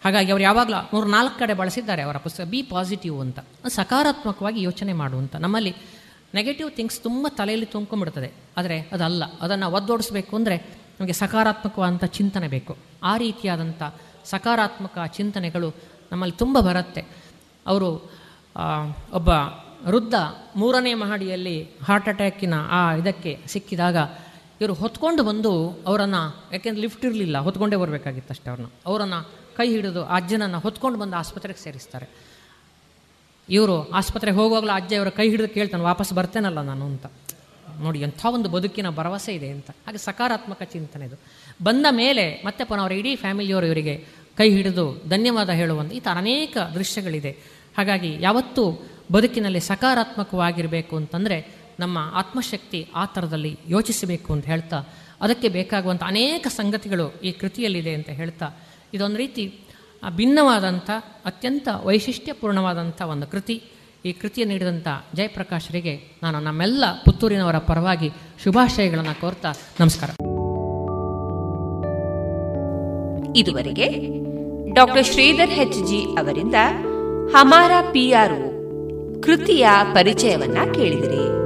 ಹಾಗಾಗಿ ಅವರು ಯಾವಾಗಲೂ ಮೂರು ನಾಲ್ಕು ಕಡೆ ಬಳಸಿದ್ದಾರೆ ಅವರ ಪುಸ್ತಕ ಬಿ ಪಾಸಿಟಿವ್ ಅಂತ. ಸಕಾರಾತ್ಮಕವಾಗಿ ಯೋಚನೆ ಮಾಡುವಂಥ ನಮ್ಮಲ್ಲಿ ನೆಗೆಟಿವ್ ಥಿಂಗ್ಸ್ ತುಂಬ ತಲೆಯಲ್ಲಿ ತುಂಬ್ಕೊಂಡ್ಬಿಡ್ತದೆ. ಆದರೆ ಅದಲ್ಲ. ಅದನ್ನು ಒದ್ದೋಡಿಸ್ಬೇಕು ಅಂದರೆ ನಮಗೆ ಸಕಾರಾತ್ಮಕವಾದಂಥ ಚಿಂತನೆ ಬೇಕು. ಆ ರೀತಿಯಾದಂಥ ಸಕಾರಾತ್ಮಕ ಚಿಂತನೆಗಳು ನಮ್ಮಲ್ಲಿ ತುಂಬ ಬರುತ್ತೆ. ಅವರು ಒಬ್ಬ ವೃದ್ಧ ಮೂರನೇ ಮಹಡಿಯಲ್ಲಿ ಹಾರ್ಟ್ ಅಟ್ಯಾಕಿನ ಆ ಇದಕ್ಕೆ ಸಿಕ್ಕಿದಾಗ ಇವರು ಹೊತ್ಕೊಂಡು ಬಂದು ಅವರನ್ನು, ಯಾಕೆಂದ್ರೆ ಲಿಫ್ಟ್ ಇರಲಿಲ್ಲ, ಹೊತ್ಕೊಂಡೇ ಬರಬೇಕಾಗಿತ್ತು ಅಷ್ಟೇ ಅವ್ರನ್ನ. ಅವರನ್ನು ಕೈ ಹಿಡಿದು ಅಜ್ಜನನ್ನು ಹೊತ್ಕೊಂಡು ಬಂದು ಆಸ್ಪತ್ರೆಗೆ ಸೇರಿಸ್ತಾರೆ. ಇವರು ಆಸ್ಪತ್ರೆಗೆ ಹೋಗುವಾಗಲೂ ಅಜ್ಜ ಇವರ ಕೈ ಹಿಡಿದು ಕೇಳ್ತಾನೆ, ವಾಪಸ್ ಬರ್ತೇನಲ್ಲ ನಾನು ಅಂತ. ನೋಡಿ, ಎಂಥ ಒಂದು ಬದುಕಿನ ಭರವಸೆ ಇದೆ ಅಂತ. ಹಾಗೆ ಸಕಾರಾತ್ಮಕ ಚಿಂತನೆ ಇದು. ಬಂದ ಮೇಲೆ ಮತ್ತೆ ಪುನಃ ಅವರ ಇಡೀ ಫ್ಯಾಮಿಲಿಯವರು ಇವರಿಗೆ ಕೈ ಹಿಡಿದು ಧನ್ಯವಾದ ಹೇಳುವಂಥ ಈ ಥರ ಅನೇಕ ದೃಶ್ಯಗಳಿದೆ. ಹಾಗಾಗಿ ಯಾವತ್ತೂ ಬದುಕಿನಲ್ಲಿ ಸಕಾರಾತ್ಮಕವಾಗಿರಬೇಕು ಅಂತಂದರೆ ನಮ್ಮ ಆತ್ಮಶಕ್ತಿ ಆ ಥರದಲ್ಲಿ ಯೋಚಿಸಬೇಕು ಅಂತ ಹೇಳ್ತಾ, ಅದಕ್ಕೆ ಬೇಕಾಗುವಂಥ ಅನೇಕ ಸಂಗತಿಗಳು ಈ ಕೃತಿಯಲ್ಲಿದೆ ಅಂತ ಹೇಳ್ತಾ, ಇದೊಂದು ರೀತಿ ಭಿನ್ನವಾದಂಥ ಅತ್ಯಂತ ವೈಶಿಷ್ಟ್ಯಪೂರ್ಣವಾದಂಥ ಒಂದು ಕೃತಿ. ಈ ಕೃತಿಯ ನೀಡಿದಂಥ ಜಯಪ್ರಕಾಶರಿಗೆ ನಾನು ನಮ್ಮೆಲ್ಲ ಪುತ್ತೂರಿನವರ ಪರವಾಗಿ ಶುಭಾಶಯಗಳನ್ನು ಕೋರ್ತಾ, ನಮಸ್ಕಾರ. ಇದುವರೆಗೆ ಡಾಕ್ಟರ್ ಶ್ರೀಧರ್ ಹೆಚ್ ಜಿ ಅವರಿಂದ ಹಮಾರ ಪಿಆರ್ಒ ಕೃತಿಯ ಪರಿಚಯವನ್ನ ಕೇಳಿದಿರಿ.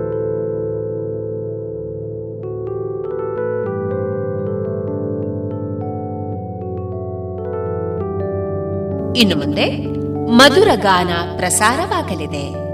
ಇನ್ನು ಮುಂದೆ ಮಧುರ ಗಾನ ಪ್ರಸಾರವಾಗಲಿದೆ.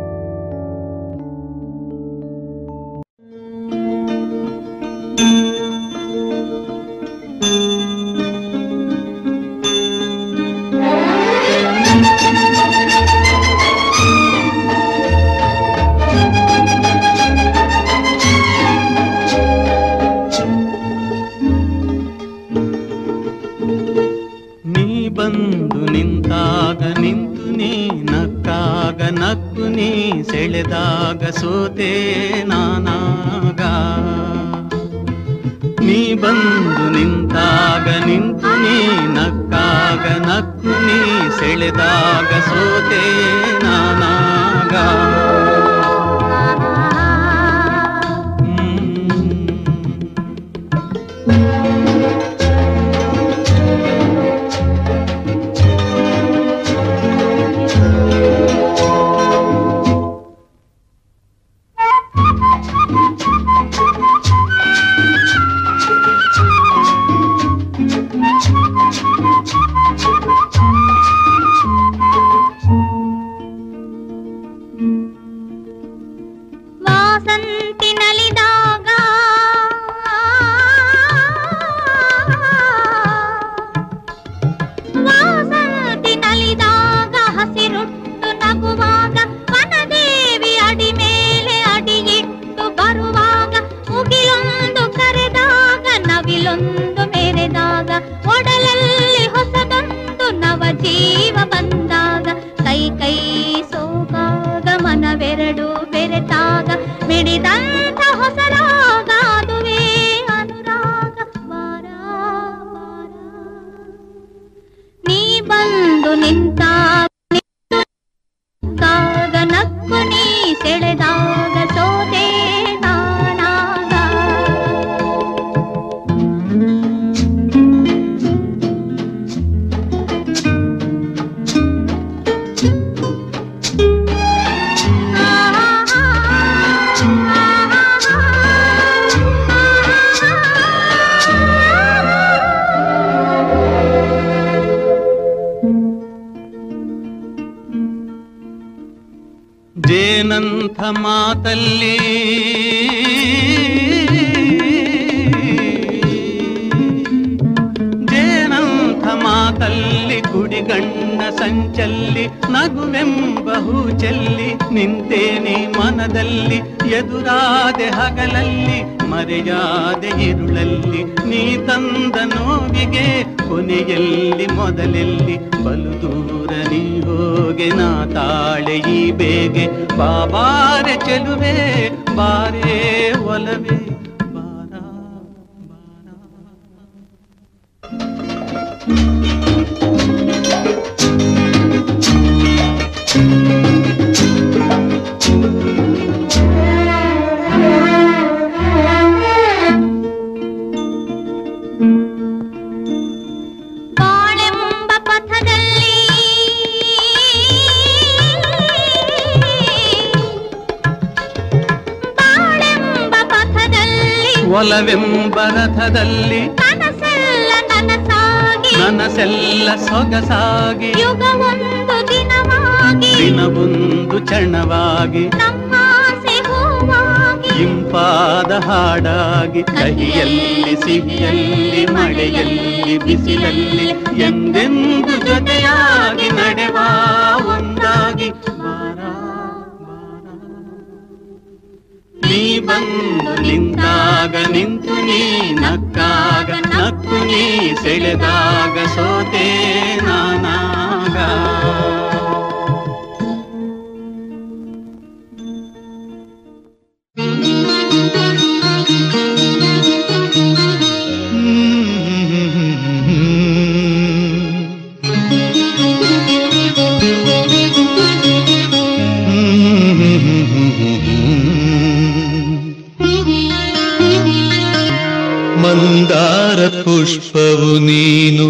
ನೀನು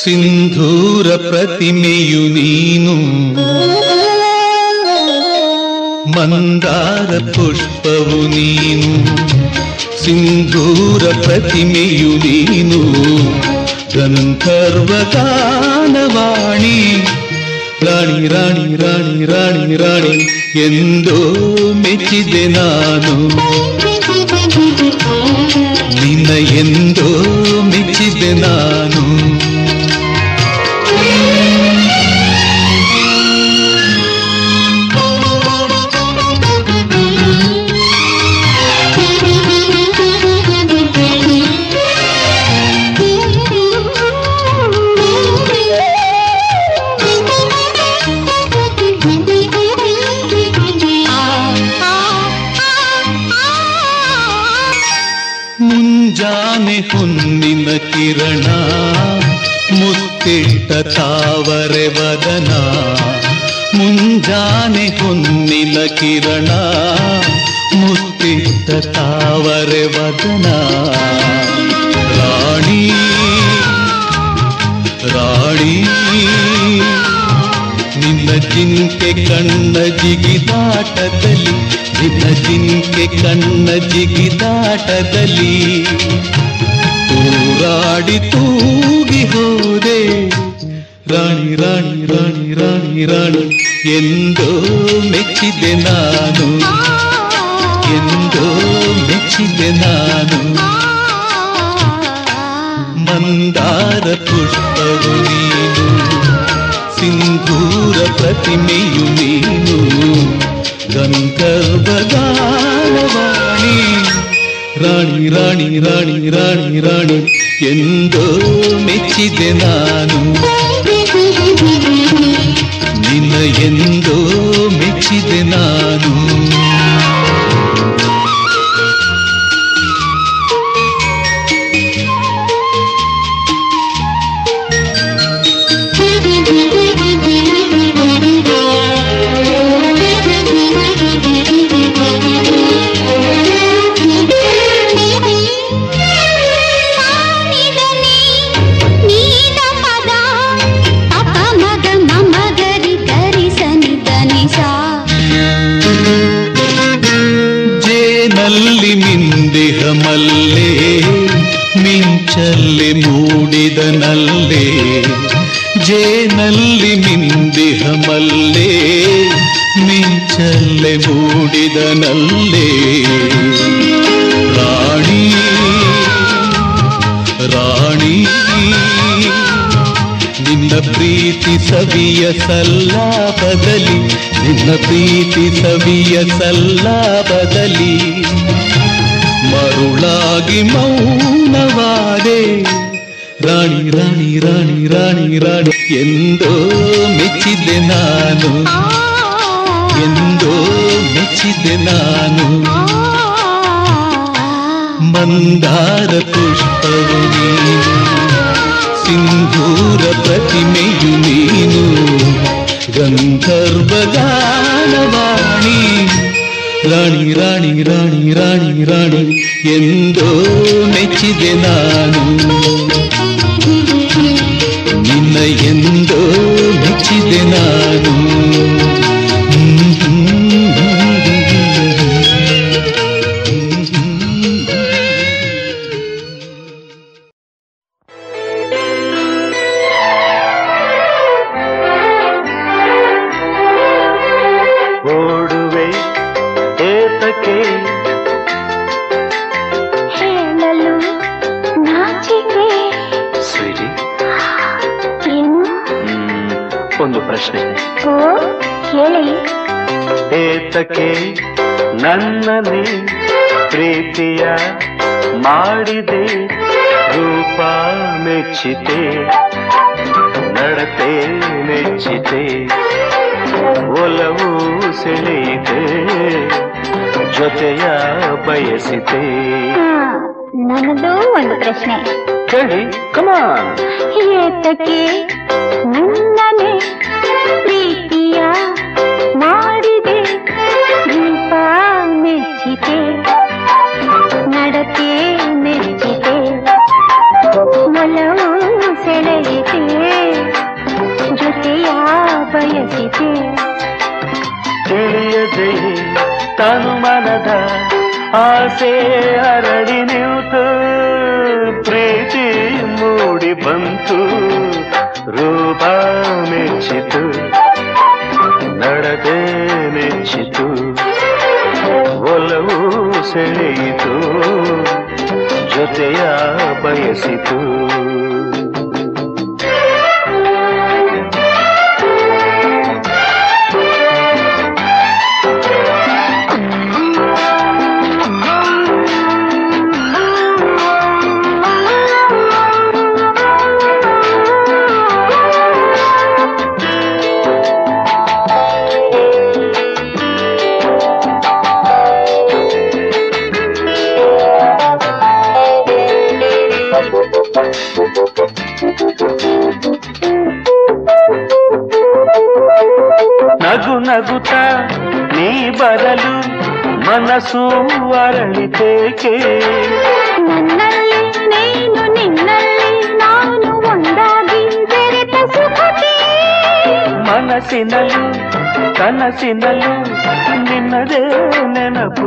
ಸಿಂಧೂರ ಪ್ರತಿಮೆಯು ನೀನು ಮಂದಾರ ಪುಷ್ಪವು ನೀನು ಸಿಂಧೂರ ಪ್ರತಿಮೆಯು ನೀನು ಗಂಧರ್ವ ಗಾನವಾಣಿ ರಾಣಿ ರಾಣಿ ರಾಣಿ ರಾಣಿ ರಾಣಿ ಎಂದೋ ಮೆಚ್ಚಿದೆ ನಾನು ನಿನ್ನ ಎಂದೋ ಮಿಚ್ಚಿದೆ ನಾನು. ತಾವರೆ ವದನ, ಮುಂಜಾನೆ ಹೊನ್ನಿಲ ಕಿರಣ, ಮುತ್ತಿಟ್ಟ ತಾವರೆ ವದನ. ರಾಣಿ ರಾಣಿ, ನಿನ್ನ ಜಿಂಕೆ ಕಣ್ಣ ಜಿಗಿದಾಟದಲ್ಲಿ, ನಿನ್ನ ಜಿಂಕೆ ಕಣ್ಣ ಜಿಗಿದಾಟದಲ್ಲಿ, ತೂರಾಡಿ ತೂಗಿ ಹೋದೆ ರಾಣಿ ರಾಣಿ ರಾಣಿ ರಾಣಿ ರಾಣಿ ಎಂದೋ ಮೆಚ್ಚಿದೆ ನಾನು ಎಂದೋ ಮೆಚ್ಚಿದೆ ನಾನು ಮಂದಾರ ಪುಷ್ಪವು ನೀನು ಸಿಂಧೂರ ಪ್ರತಿಮೆಯು ನೀನು ಗಂಧರ್ವ ಗಾನವಾಣಿ ರಾಣಿ ರಾಣಿ ರಾಣಿ ರಾಣಿ ರಾಣಿ ಎಂದೋ ಮೆಚ್ಚಿದೆ ನಾನು ನಿನ್ನ ಎಂದೋ ಮೆಚ್ಚಿದೆ ನೀನ. ಮೂಡಿದನಲ್ಲೇ ಜೇನಲ್ಲಿ ಮಿಂದಿಹ ಮಲ್ಲೆ ಮಿಂಚಲ್ಲಿ ಮೂಡಿದನಲ್ಲೇ. ರಾಣಿ ರಾಣಿ, ನಿನ್ನ ಪ್ರೀತಿ ಸವಿಯ ಬದಲಿ ನಿನ್ನ ಪ್ರೀತಿ ಸವಿಯ ಬದಲಿ ಮರುಳಾಗಿ ಮೌನವಾದೆ. ರಾಣಿ ರಾಣಿ ರಾಣಿ ರಾಣಿ ರಾಣಿ. ಎಂದೋ ಮೆಚ್ಚಿದೆ ನಾನು. ಎಂದೋ ಮೆಚ್ಚಿದೆ ನಾನು. ಮಂದಾರ ಪುಷ್ಪವು ನೀನು. ಸಿಂಧೂರ ಪ್ರತಿಮೆಯು ನೀನು. ಗಂಧರ್ವ ಗಾನವಾಣಿ. ರಾಣಿ ರಾಣಿ ರಾಣಿ ರಾಣಿ ರಾಣಿ. ಎಂದೋ ಮೆಚ್ಚಿದೆ ನಾನು. ನಿನ್ನ ಎಂದೋ ಮೆಚ್ಚಿದೆ ನಾನು. ಬಯಸಿತೆ ನನ್ನದು ಒಂದು ಪ್ರಶ್ನೆ. ಹೇಳಿ ಕಮಾನ್ ಏತಕ್ಕೆ ಸೆಳೆಯಿತು ಜೊತೆಯ ಬಯಸಿತು. ಕನಸಿನಲ್ಲೂ ನಿನ್ನದೇ ನೆನಪು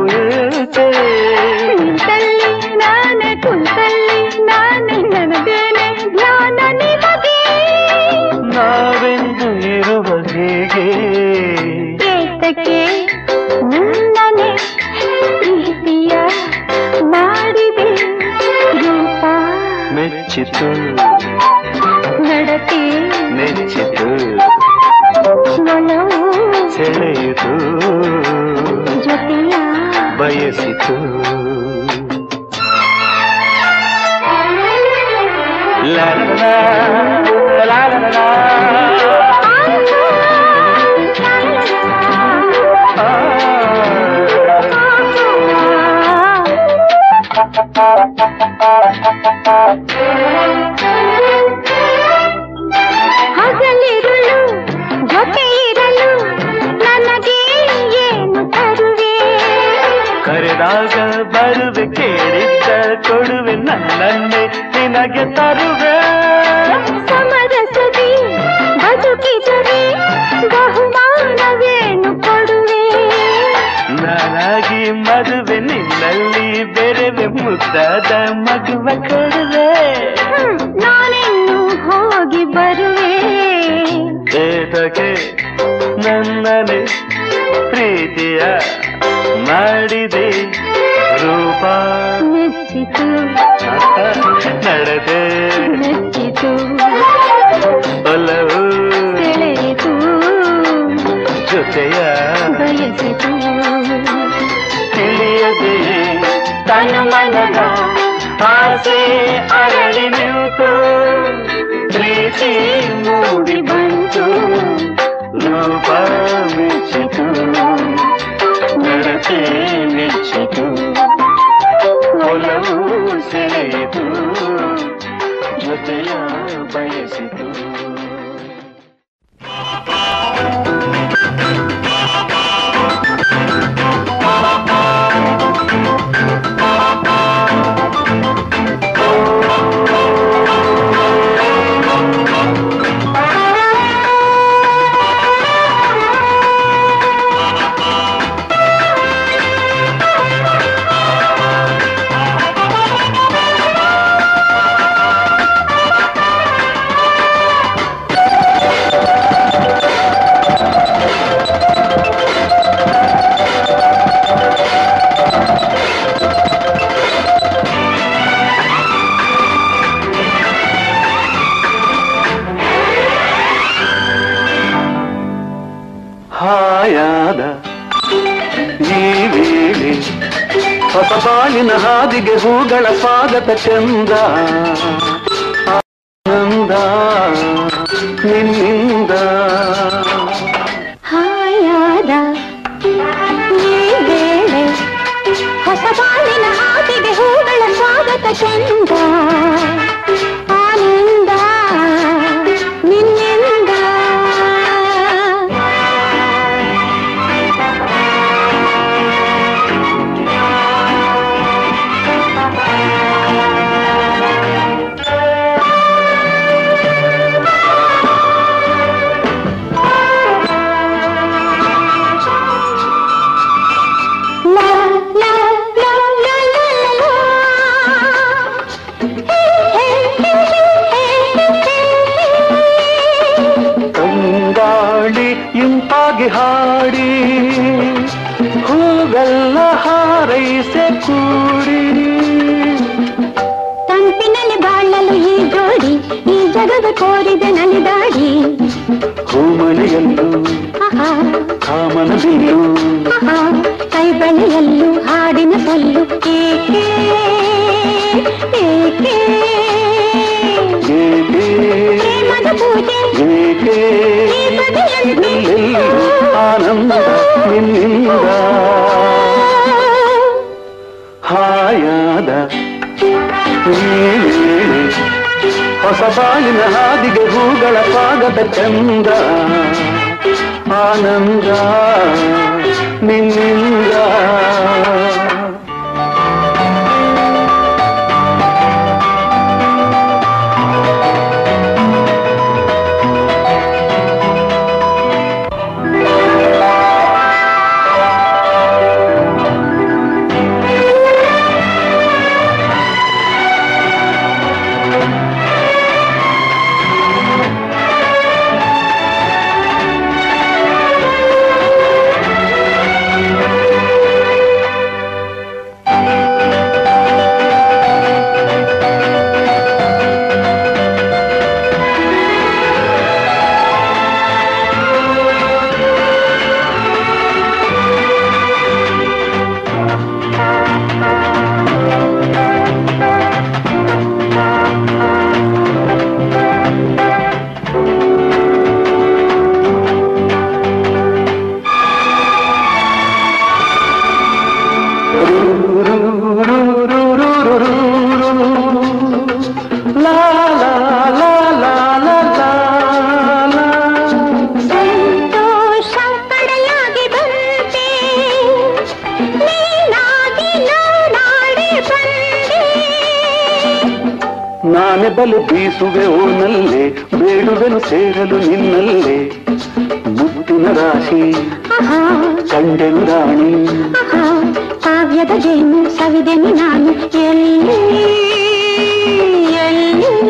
ನಿನಗೆ ತರುವೆ. ಸಮರಸದಿ ಬದುಕಿದರೆ ಬಹುಮಾನವೇನು ಕೊಡುವೆ? ನಾನಾಗಿ ಮದುವೆ ನಿನ್ನಲ್ಲಿ ಬೆರೆವೆ ಮುದ್ದಾದ ಮಗುವ ಕೊಡುವೆ. ನಾನಿನ್ನು ಹೋಗಿ ಬರುವೆ. ಏತಕ್ಕೆ ನನ್ನನೆ ಪ್ರೀತಿಯ ಮಾಡಿದೆ ರೂಪ. ಮೆಚ್ಚಿತು. ನಡೆದೆ. ಮೆಚ್ಚಿತು. ಒಲವು ಸೆಳೆಯಿತು. ಜೊತೆಯ ಬಯಸಿತು. ತಿಳಿಯದೆ ತನ್ನ ಮನದ ಆಸೆ ಅರಳಿ ನಿಂತು ಪ್ರೀತಿ ಮೂಡಿ ಬಂತು. ರೂಪ ಮೆಚ್ಚಿತು. ನಡತೆ ಮೆಚ್ಚಿತು. ಒಲವು ಸೆಳೆಯಿತು ಜೊತೆಯ ಬಯಸಿತು ಹಾಯಾದ ಹಾದಿಗೆ ಹೂಗಳ ಸ್ವಾಗತ ಚಂದ. ಆನಂದ. ನಿನ್ನಿಂದ ಬೇಡುವೆನು ನಿನ್ನಲ್ಲೇ. ಮುತ್ತಿನ ರಾಶಿ ಕಂಡೆನು ರಾಣಿ. ಕಾವ್ಯದ ಜೇನು ಸವಿದೆನು ನಾನು. ಎಲ್ಲಿ ಎಲ್ಲಿ?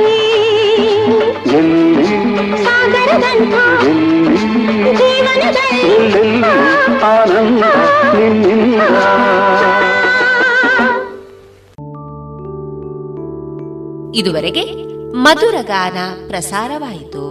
ಎಲ್ಲಿ ಸಾಗರದಂಥ ಜೀವನದಲ್ಲಿ ಎಲ್ಲೆಲ್ಲಿ? ಆನಂದ ನಿನ್ನಿಂದ. ಇದುವರೆಗೆ ಮಧುರಗಾನ ಪ್ರಸಾರವಾಯಿತು.